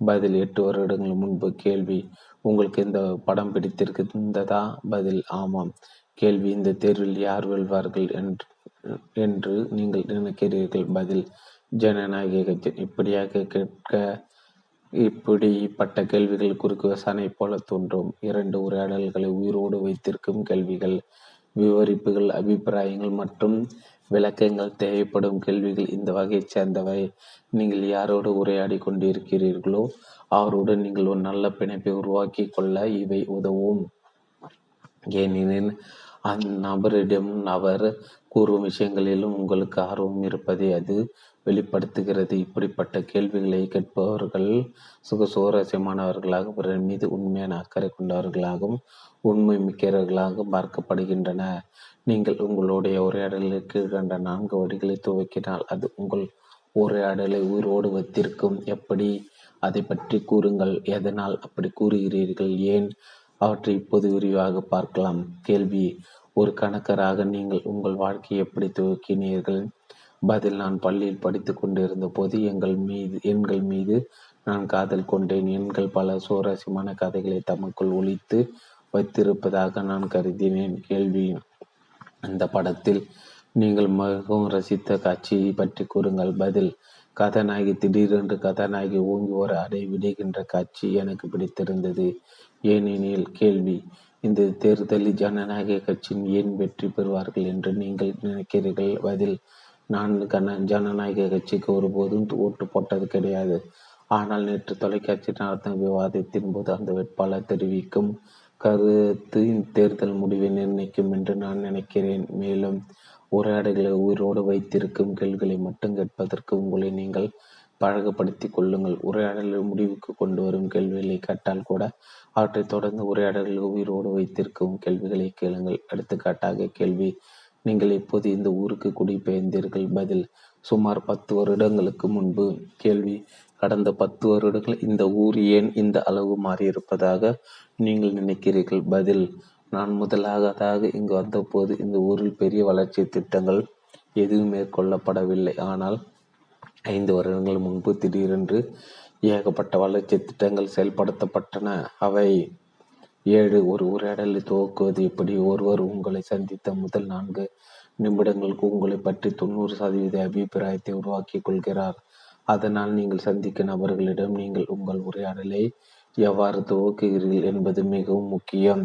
பதில் எட்டு வருடங்கள் முன்பு கேள்வி உங்களுக்கு இந்த படம் பிடித்திருக்கின்றதா பதில் ஆமாம். கேள்வி இந்த தேர்வில் யார் வெல்வார்கள் என்று என்று நீங்கள் நினைக்கிறீர்கள்? பதில் ஜனநாயக இப்படியாக கேட்க இப்படிப்பட்ட கேள்விகள் குறுக்கு விசாரணை போல தோன்றும். இரண்டு உரையாடல்களை உயிரோடு வைத்திருக்கும் கேள்விகள் விவரிப்புகள் அபிப்பிராயங்கள் மற்றும் விளக்கங்கள் தேவைப்படும் கேள்விகள் இந்த வகையைச் சேர்ந்தவை. நீங்கள் யாரோடு உரையாடி கொண்டிருக்கிறீர்களோ அவருடன் நீங்கள் ஒரு நல்ல பிணைப்பை உருவாக்கி கொள்ள இவை உதவும். ஏனெனில் அந்நபரிடம் அவர் கூறும் விஷயங்களிலும் உங்களுக்கு ஆர்வம் இருப்பதை அது வெளிப்படுத்துகிறது. இப்படிப்பட்ட கேள்விகளை கேட்பவர்கள் சுக சுவாரஸ்யமானவர்களாக பிறர் மீது உண்மையான அக்கறை கொண்டவர்களாகவும் உண்மை மிக்கவர்களாகவும் பார்க்கப்படுகின்றன. நீங்கள் உங்களுடைய உரையாடலில் கீழ்கண்ட நான்கு வழிகளை துவக்கினால் அது உங்கள் உரையாடலை உயிரோடு வைத்திருக்கும். எப்படி? அதை பற்றி கூறுங்கள். எதனால் அப்படி கூறுகிறீர்கள்? ஏன் அவற்றை இப்போது விரிவாக பார்க்கலாம். கேள்வி ஒரு கணக்கராக நீங்கள் உங்கள் வாழ்க்கையை எப்படி துவக்கினீர்கள்? பதில் நான் பள்ளியில் படித்து கொண்டிருந்த போது எங்கள் மீது எண்கள் மீது நான் காதல் கொண்டேன். எண்கள் பல சுவாரஸ்யமான கதைகளை தமக்குள் ஒழித்து வைத்திருப்பதாக நான் கருதினேன். கேள்வி அந்த படத்தில் நீங்கள் மிகவும் ரசித்த காட்சியை பற்றி கூறுங்கள். பதில் கதாநாயகி திடீரென்று கதாநாயகி ஓங்கி ஒரு அடை விடுகின்ற காட்சி எனக்கு பிடித்திருந்தது. ஏனெனில் கேள்வி இந்த தேர்தலில் ஜனநாயக கட்சியின் ஏன் வெற்றி பெறுவார்கள் என்று நீங்கள் நினைக்கிறீர்கள்? பதில் நான் கன ஜனநாயக கட்சிக்கு ஒருபோதும் ஓட்டு போட்டது கிடையாது. ஆனால் நேற்று தொலைக்காட்சி நடத்த விவாதத்தின் போது அந்த வேட்பாளர் தெரிவிக்கும் கருத்து தேர்தல் முடிவை நிர்ணயிக்கும் என்று நான் நினைக்கிறேன். மேலும் உரையாடல்களை உயிரோடு வைத்திருக்கும் கேள்விகளை மட்டும் கேட்பதற்கு உங்களை நீங்கள் பழகப்படுத்தி கொள்ளுங்கள். உரையாடலை முடிவுக்கு கொண்டு வரும் கேள்விகளை கேட்டால் கூட அவற்றை தொடர்ந்து உரையாடலில் உயிரோடு வைத்திருக்கும் கேள்விகளை கேளுங்கள். எடுத்துக்காட்டாக கேள்வி. நீங்கள் எப்போது இந்த ஊருக்கு குடிபெயர்ந்தீர்கள். பதில் சுமார் பத்து வருடங்களுக்கு முன்பு. கேள்வி கடந்த பத்து வருடங்கள் இந்த ஊர் ஏன் இந்த அளவு மாறியிருப்பதாக நீங்கள் நினைக்கிறீர்கள்? பதில் நான் முதலாகதாக இங்கு வந்தபோது இந்த ஊரில் பெரிய வளர்ச்சி திட்டங்கள் எதுவும் மேற்கொள்ளப்படவில்லை. ஆனால் ஐந்து வருடங்கள் முன்பு திடீரென்று ஏகப்பட்ட வளர்ச்சி திட்டங்கள் செயல்படுத்தப்பட்டன. அவை ஏழு ஒரு உரையாடலை துவக்குவது எப்படி? ஒருவர் உங்களை சந்தித்த முதல் நான்கு நிமிடங்களுக்கு உங்களை பற்றி தொண்ணூறு சதவீத அபிப்பிராயத்தை உருவாக்கி கொள்கிறார். அதனால் நீங்கள் சந்திக்கும் நபர்களிடம் நீங்கள் உங்கள் உரையாடலை எவ்வாறு துவக்குகிறீர்கள் என்பது மிகவும் முக்கியம்.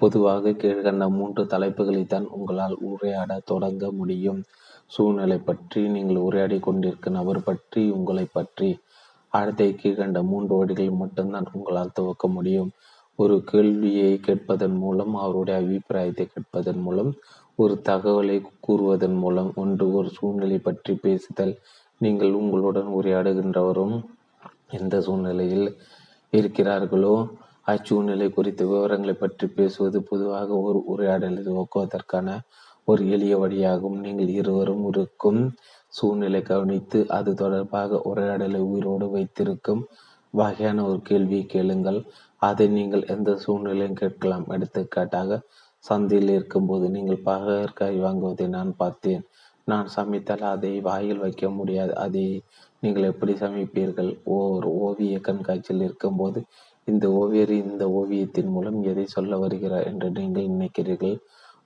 பொதுவாக கீழ்கண்ட மூன்று தலைப்புகளை தான் உங்களால் உரையாட தொடங்க முடியும். சூழ்நிலை பற்றி நீங்கள் உரையாடி கொண்டிருக்கும் நபர் பற்றி உங்களை பற்றி. அடுத்த கீழ்கண்ட மூன்று வழிகள் மட்டும்தான் உங்களால் துவக்க முடியும். ஒரு கேள்வியை கேட்பதன் மூலம் அவருடைய அபிப்பிராயத்தை கேட்பதன் மூலம் ஒரு தகவலை கூறுவதன் மூலம் ஒன்று ஒரு சூழ்நிலை பற்றி பேசுதல். நீங்கள் உங்களுடன் உரையாடுகின்றவரும் எந்த சூழ்நிலையில் இருக்கிறார்களோ அச்சூழ்நிலை குறித்த விவரங்களை பற்றி பேசுவது பொதுவாக ஒரு உரையாடலை துவக்குவதற்கான ஒரு எளிய வழியாகும் நீங்கள் இருவரும் இருக்கும் சூழ்நிலை கவனித்து அது தொடர்பாக உரையாடலை உயிரோடு வைத்திருக்கும் வகையான ஒரு கேள்வியை கேளுங்கள். அதை நீங்கள் எந்த சூழ்நிலையும் கேட்கலாம். எடுத்துக்காட்டாக சந்தையில் இருக்கும்போது நீங்கள் பகற்காய் வாங்குவதை நான் பார்த்தேன். நான் சமைத்தால் அதை வாயில் வைக்க முடியாது. அதை நீங்கள் எப்படி சமைப்பீர்கள்? ஓர் ஓவிய கண்காட்சியில் இருக்கும்போது இந்த ஓவியர் இந்த ஓவியத்தின் மூலம் எதை சொல்ல வருகிறார் என்று நீங்கள் நினைக்கிறீர்கள்?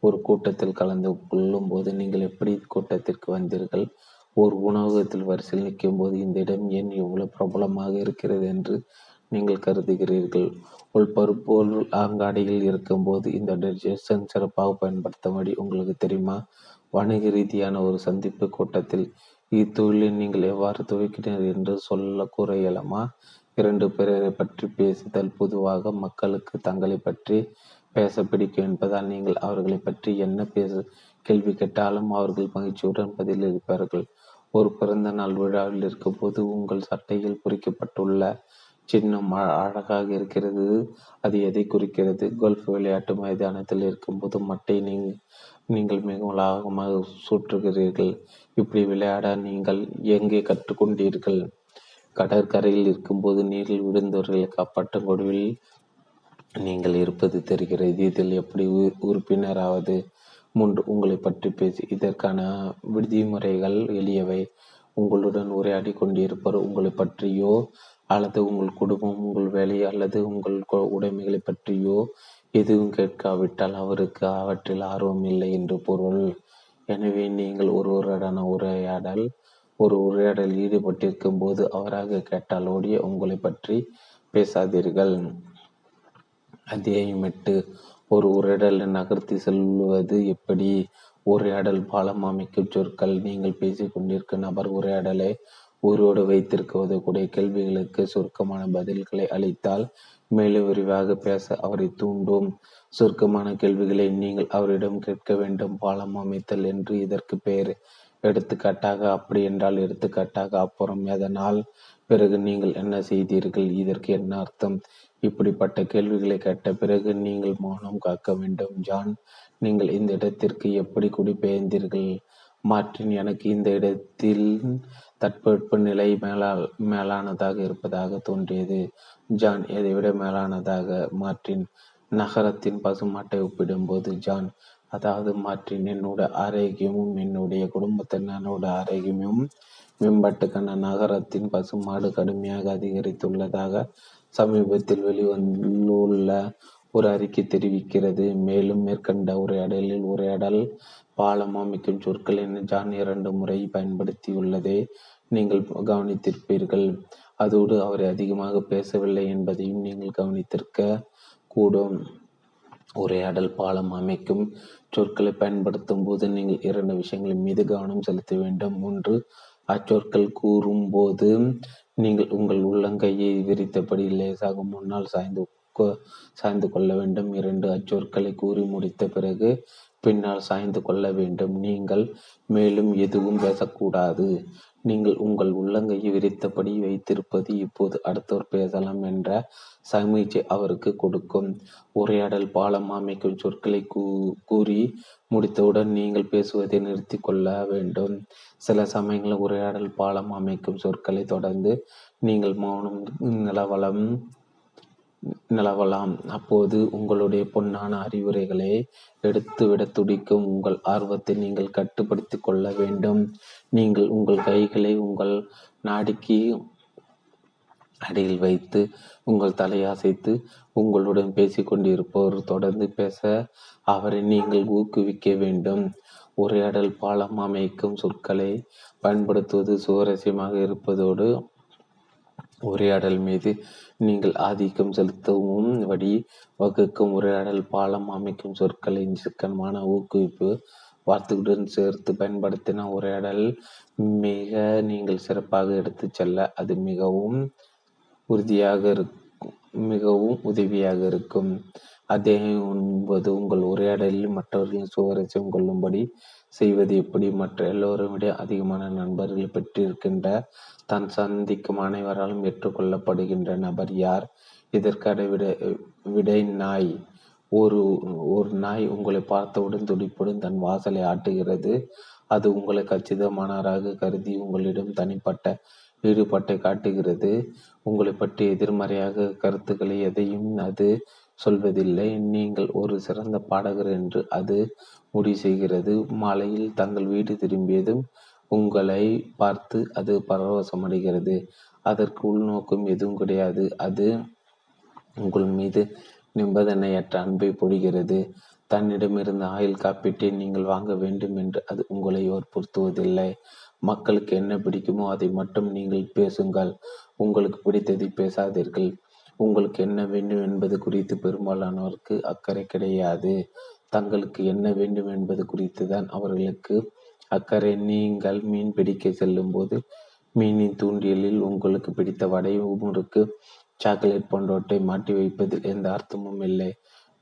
ஒரு கூட்டத்தில் கலந்து கொள்ளும் போது நீங்கள் எப்படி கூட்டத்திற்கு வந்தீர்கள்? ஒரு உணவகத்தில் வரிசையில் நிற்கும் போது இந்த இடம் ஏன் இவ்வளவு பிரபலமாக இருக்கிறது என்று நீங்கள் கருதுகிறீர்கள். உள் பருப்பொருள் அங்காடியில் இருக்கும்போது இந்த டிஜெஷன் சிறப்பாக பயன்படுத்தும்படி உங்களுக்கு தெரியுமா? வணிக ரீதியான ஒரு சந்திப்பு கூட்டத்தில் இத்தொழிலை நீங்கள் எவ்வாறு துவைக்கிறீர்கள் என்று சொல்ல கூற இயலுமா இரண்டு பேரை பற்றி பேசுதல் பொதுவாக மக்களுக்கு தங்களை பற்றி பேச பிடிக்கும் என்பதால் நீங்கள் அவர்களை பற்றி என்ன பேச கேள்வி கேட்டாலும் அவர்கள் மகிழ்ச்சியுடன் பதிலளிப்பார்கள் ஒரு பிறந்த நாள் விழாவில் இருக்கும்போது உங்கள் சட்டையில் பொறிக்கப்பட்டுள்ள சின்னம் அழகாக இருக்கிறது. அது எதை குறிக்கிறது? கோல்ஃப் விளையாட்டு மைதானத்தில் இருக்கும்போது மட்டை நீங்கள் நீங்கள் மிகவும் லாகமாக சுற்றுகிறீர்கள். இப்படி விளையாட நீங்கள் எங்கே கற்றுக்கொண்டீர்கள்? கடற்கரையில் இருக்கும்போது நீரில் விழுந்தவர்களை காப்பாற்றும் கொடுவில் நீங்கள் இருப்பது தெரிகிறது இதில் எப்படி உறுப்பினராவது? மூன்று உங்களை பற்றி பேசி இதற்கான விடுதிமுறைகள் எளியவை. உங்களுடன் உரையாடி கொண்டிருப்பவர் உங்களை பற்றியோ அல்லது உங்கள் குடும்பம் உங்கள் வேலை அல்லது உங்கள் உடைமைகளை பற்றியோ எதுவும் கேட்காவிட்டால் அவருக்கு அவற்றில் ஆர்வம் இல்லை என்று பொருள். எனவே நீங்கள் ஒருவருடனான உரையாடல் ஒரு உரையாடலில் ஈடுபட்டிருக்கும் போது அவராக கேட்டால் ஓடிய உங்களை பற்றி பேசாதீர்கள். அத்தியாயம் எட்டு ஒரு உரையாடலை நகர்த்தி செல்வது எப்படி? உரையாடல் பாலம் அமைக்கும் சொற்கள். நீங்கள் பேசிக்கொண்டிருக்கும் நபர் உரையாடலை உயிரோடு வைத்திருக்குவது கூட கேள்விகளுக்கு சுருக்கமான பதில்களை அளித்தால் மேலும் விரிவாக பேச அவரை தூண்டும். சுருக்கமான கேள்விகளை நீங்கள் அவரிடம் கேட்க வேண்டும். பாலம் அமைத்தல் என்று இதற்கு பெயர். எடுத்துக்காட்டாக அப்படி என்றால் எடுத்துக்காட்டாக அப்புறம். எதனால் பிறகு நீங்கள் என்ன செய்தீர்கள்? இதற்கு என்ன அர்த்தம்? இப்படிப்பட்ட கேள்விகளை கேட்ட பிறகு நீங்கள் மௌனம் காக்க வேண்டும். ஜான் நீங்கள் இந்த இடத்திற்கு எப்படி குடிபெயர்ந்தீர்கள்? மார்டின் எனக்கு இந்த இடத்தில் தட்பவெட்ப நிலை மேலா மேலானதாக இருப்பதாக தோன்றியது. ஜான் எதைவிட மேலானதாக. மார்டின் நகரத்தின் பசுமாட்டை ஒப்பிடும்போது ஜான் அதாவது மாற்றின் என்னோட ஆரோக்கியமும் என்னுடைய குடும்பத்தினரோட ஆரோக்கியமும் மேம்பாட்டுக்கான நகரத்தின் பசுமாடு கடுமையாக அதிகரித்துள்ளதாக சமீபத்தில் வெளிவந்துள்ள ஒரு அறிக்கை தெரிவிக்கிறது. மேலும் மேற்கண்ட உரையாடலில் உரையாடல் பாலம் அமைக்கும் சொற்களின் ஜான் இரண்டு முறை பயன்படுத்தியுள்ளதை. நீங்கள் கவனித்திருப்பீர்கள் அதோடு அவர் அதிகமாக பேசவில்லை என்பதையும் நீங்கள் கவனித்திருக்க கூடும். உரையாடல் பாலம் அமைக்கும் சொற்களை பயன்படுத்தும் போது நீங்கள் இரண்டு விஷயங்களின் மீது கவனம் செலுத்த வேண்டும். ஒன்று அச்சொற்கள் கூறும்போது நீங்கள் உங்கள் உள்ளங்கையை விரித்தபடி லேசாக முன்னால் சாய்ந்து சாய்ந்து கொள்ள வேண்டும். இரண்டு அச்சொற்களை கூறி முடித்த பிறகு பின்னால் சாய்ந்து கொள்ள வேண்டும். நீங்கள் மேலும் எதுவும் பேசக்கூடாது. நீங்கள் உங்கள் உள்ளங்கையை விரித்தபடி வைத்திருப்பது இப்போது அடுத்தவர் பேசலாம் என்ற சமிச்சை அவருக்கு கொடுக்கும். உரையாடல் பாலம் அமைக்கும் சொற்களை கூ கூறி முடித்தவுடன் நீங்கள் பேசுவதை நிறுத்தி கொள்ள வேண்டும். சில சமயங்களில் உரையாடல் பாலம் அமைக்கும் சொற்களை தொடர்ந்து நீங்கள் மௌனம் நிலவலம் நிலவலாம். அப்போது உங்களுடைய பொன்னான அறிவுரைகளை எடுத்துவிட துடிக்கும் உங்கள் ஆர்வத்தை நீங்கள் கட்டுப்படுத்தி கொள்ள வேண்டும். நீங்கள் உங்கள் கைகளை உங்கள் நாடிக்கு அடியில் வைத்து உங்கள் தலையசைத்து உங்களுடன் பேசிக்கொண்டிருப்பவர் தொடர்ந்து பேச அவரை நீங்கள் ஊக்குவிக்க வேண்டும். உரையாடல் பாலம் அமைக்கும் சொற்களை பயன்படுத்துவது சுவாரஸ்யமாக இருப்பதோடு உரையாடல் மீது நீங்கள் ஆதிக்கம் செலுத்தவும் வழி வகுக்கும் உரையாடல் பாலம் அமைக்கும் சொற்களின் சிக்கனமான ஊக்குவிப்பு வார்த்தைகளுடன் சேர்த்து பயன்படுத்தின உரையாடல் மிக நீங்கள் சிறப்பாக எடுத்து செல்ல அது மிகவும் உறுதியாக இருக்கும் மிகவும் உதவியாக இருக்கும். அத்தியாயம் ஒன்பது உங்கள் உரையாடலில் மற்றவர்களின் சுவாரஸ்யம் கொள்ளும்படி செய்வது எப்படி? மற்ற எல்லோரும் விட அதிகமான நண்பர்கள் பெற்றிருக்கின்ற தான் சந்திக்கும் அனைவராலும் ஏற்றுக்கொள்ளப்படுகின்ற நபர் யார்? இதற்கான விட விடை நாய். ஒரு ஒரு நாய் உங்களை பார்த்தவுடன் துடிப்புடன் தன் வாசலை ஆட்டுகிறது. அது உங்களை கச்சிதமானவராக கருதி உங்களிடம் தனிப்பட்ட ஈடுபாட்டை காட்டுகிறது. உங்களை பற்றி எதிர்மறையாக கருத்துக்களை எதையும் அது சொல்வதில்லை. நீங்கள் ஒரு சிறந்த பாடகர் என்று அது முடிவு செய்கிறது. மாலையில் தங்கள் வீடு திரும்பியதும் உங்களை பார்த்து அது பரவசமடைகிறது அதற்கு உள்நோக்கம் எதுவும் கிடையாது. அது உங்கள் மீது நிபந்தனையற்ற அன்பை பொழிகிறது. தன்னிடமிருந்து ஆயுள் காப்பீட்டை நீங்கள் வாங்க வேண்டும் என்று அது உங்களை வற்புறுத்துவதில்லை. மக்களுக்கு என்ன பிடிக்குமோ அதை மட்டும் நீங்கள் பேசுங்கள். உங்களுக்கு பிடித்ததை பேசாதீர்கள். உங்களுக்கு என்ன வேண்டும் என்பது குறித்து பெரும்பாலானோருக்கு அக்கறை கிடையாது. தங்களுக்கு என்ன வேண்டும் என்பது குறித்து தான் அவர்களுக்கு அக்கறை. நீங்கள் மீன் பிடிக்க செல்லும் போது மீனின் தூண்டியலில் உங்களுக்கு பிடித்த வடை முறுக்கு சாக்லேட் போன்றவற்றை மாட்டி வைப்பதில் எந்த அர்த்தமும் இல்லை.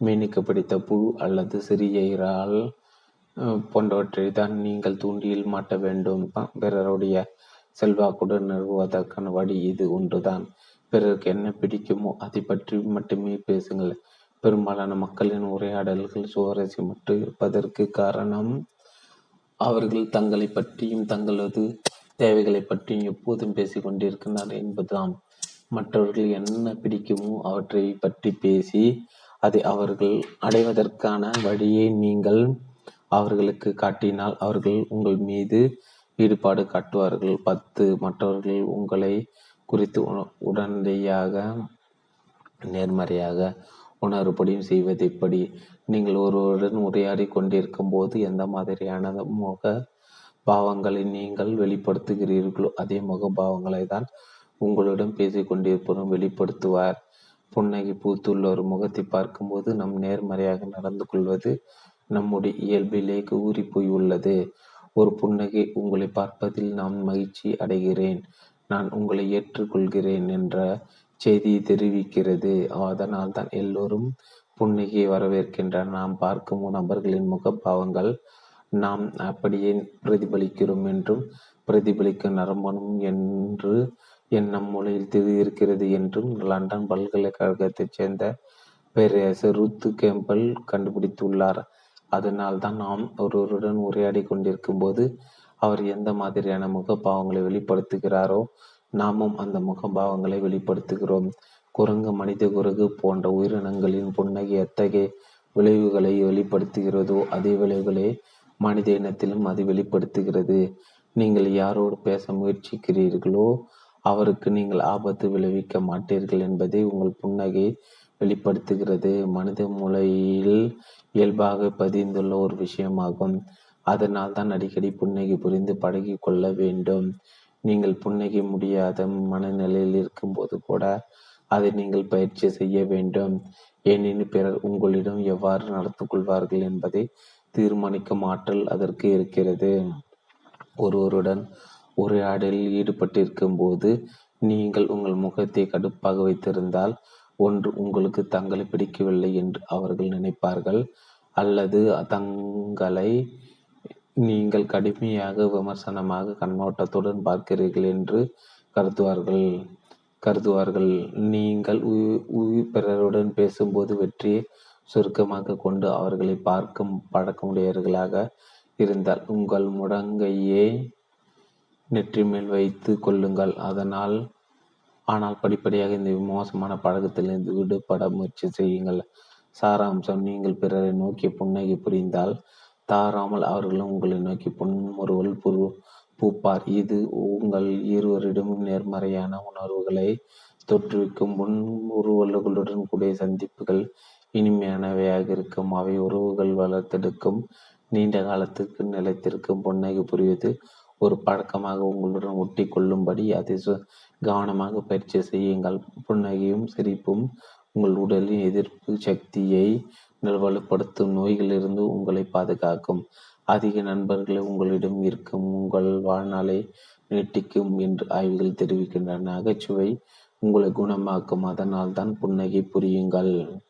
மீனுக்கு பிடித்த புழு அல்லது சிறிய இறால் போன்றவற்றை தான் நீங்கள் தூண்டியில் மாட்ட வேண்டும் பிறருடைய செல்வாக்குடன் நிறுவுவதற்கான வழி இது ஒன்றுதான். பிறருக்கு என்ன பிடிக்குமோ அதை பற்றி மட்டுமே பேசுங்கள். பெரும்பாலான மக்களின் உரையாடல்கள் சுவாரஸ்யமற்று இருப்பதற்கு காரணம் அவர்கள் தங்களை பற்றியும் தங்களது தேவைகளை பற்றியும் எப்போதும் பேசிக்கொண்டிருக்கிறார்கள் என்பதுதான். மற்றவர்கள் என்ன பிடிக்குமோ அவற்றை பற்றி பேசி அதை அவர்கள் அடைவதற்கான வழியை நீங்கள் அவர்களுக்கு காட்டினால் அவர்கள் உங்கள் மீது ஈடுபாடு காட்டுவார்கள். பத்து மற்றவர்கள் உங்களை குறித்து உடனடியாக நேர்மறையாக உணர்வுபடியும் செய்வது எப்படி? நீங்கள் ஒருவருடன் உரையாடி கொண்டிருக்கும் போது எந்த மாதிரியான முக பாவங்களை நீங்கள் வெளிப்படுத்துகிறீர்களோ அதே முக பாவங்களை தான் உங்களிடம் பேசிக்கொண்டிருப்பதும் வெளிப்படுத்துவார். புன்னகை பூத்துள்ள ஒரு முகத்தை பார்க்கும்போது நம் நேர்மறையாக நடந்து கொள்வது நம்முடைய இயல்பிலே ஊறி போயுள்ளது ஒரு புன்னகை உங்களை பார்ப்பதில் நான் மகிழ்ச்சி அடைகிறேன். நான் உங்களை ஏற்றுக்கொள்கிறேன் என்ற செய்தியை தெரிவிக்கிறது. அதனால் தான் எல்லோரும் புன்னகையை வரவேற்கின்றனர். நாம் பார்க்கும் நபர்களின் முகபாவங்கள் நாம் அப்படியே பிரதிபலிக்கிறோம் என்றும் பிரதிபலிக்கும் நரம்பணும் என்று எண்ணம் மூலையில் இருக்கிறது என்றும் லண்டன் பல்கலைக்கழகத்தைச் சேர்ந்த பேரரசர் ருத்து கேம்பல் கண்டுபிடித்துள்ளார். அதனால் தான் நாம் ஒருவருடன் உரையாடி கொண்டிருக்கும் போது அவர் எந்த மாதிரியான முகபாவங்களை வெளிப்படுத்துகிறாரோ நாமும் அந்த முகபாவங்களை வெளிப்படுத்துகிறோம். குரங்கு மனித குரங்கு போன்ற உயிரினங்களின் புன்னகை எத்தகைய விளைவுகளை வெளிப்படுத்துகிறதோ அதே விளைவுகளை மனித இனத்திலும் அது வெளிப்படுத்துகிறது. நீங்கள் யாரோடு பேச முயற்சிக்கிறீர்களோ அவருக்கு நீங்கள் ஆபத்து விளைவிக்க மாட்டீர்கள் என்பதை உங்கள் புன்னகை வெளிப்படுத்துகிறது. மனித மூளையில் இயல்பாக பதிந்துள்ள ஒரு விஷயமாகும். அதனால் தான் அடிக்கடி புன்னகை புரிந்து பழகி கொள்ள வேண்டும். நீங்கள் புன்னகை முடியாத மனநிலையில் இருக்கும்போது கூட அதை நீங்கள் பயிற்சி செய்ய வேண்டும். ஏனெனில் பிறர் உங்களிடம் எவ்வாறு நடந்து கொள்வார்கள் என்பதை தீர்மானிக்கும் ஆற்றல் அதற்கு இருக்கிறது. ஒருவருடன் உரையாடலில் ஈடுபட்டிருக்கும் போது நீங்கள் உங்கள் முகத்தை கடுப்பாக வைத்திருந்தால் ஒன்று உங்களுக்கு தங்களை பிடிக்கவில்லை என்று அவர்கள் நினைப்பார்கள். அல்லது தங்களை நீங்கள் கடுமையாக விமர்சனமாக கண்ணோட்டத்துடன் பார்க்கிறீர்கள் என்று கருதுவார்கள். கருதுவார்கள். நீங்கள் பிறருடன் பேசும்போது வெற்றியை சுருக்கமாக கொண்டு அவர்களை பார்க்கும் பழக்கமுடையவர்களாக இருந்தால் உங்கள் முடங்கையே நெற்றி மேல் வைத்து கொள்ளுங்கள். அதனால் ஆனால் படிப்படியாக இந்த மோசமான பழக்கத்திலிருந்து விடுபட முயற்சி செய்யுங்கள். சாராம்சம் நீங்கள் பிறரை நோக்கி புன்னகை புரிந்தால் தாராமல் அவர்களும் உங்களை நோக்கி புன்முறுவல் புரு பூப்பார். இது உங்கள் இருவரிடமும் நேர்மறையான உணர்வுகளை தோற்றுவிக்கும் புன்முறுவல்களுடன் கூடிய சந்திப்புகள் இனிமையானவையாக இருக்கும். அவை உறவுகள் வளர்த்தெடுக்கும் நீண்ட காலத்துக்கு நிலைத்திருக்கும். புன்னகை புரிவது ஒரு பழக்கமாக உங்களுடன் ஒட்டி கொள்ளும்படி அதை கவனமாக பயிற்சி செய்யுங்கள். புன்னகையும் சிரிப்பும் உங்கள் உடலின் எதிர்ப்பு சக்தியை வலுப்படுத்தும் நோய்களிலிருந்து உங்களை பாதுகாக்கும். அதிக நண்பர்களை உங்களிடம் இருக்கும் உங்கள் வாழ்நாளை நீட்டிக்கும் என்று ஆய்வுகள் தெரிவிக்கின்றன. நகைச்சுவை உங்களை குணமாக்கும். அதனால் தான் புன்னகை புரியுங்கள்.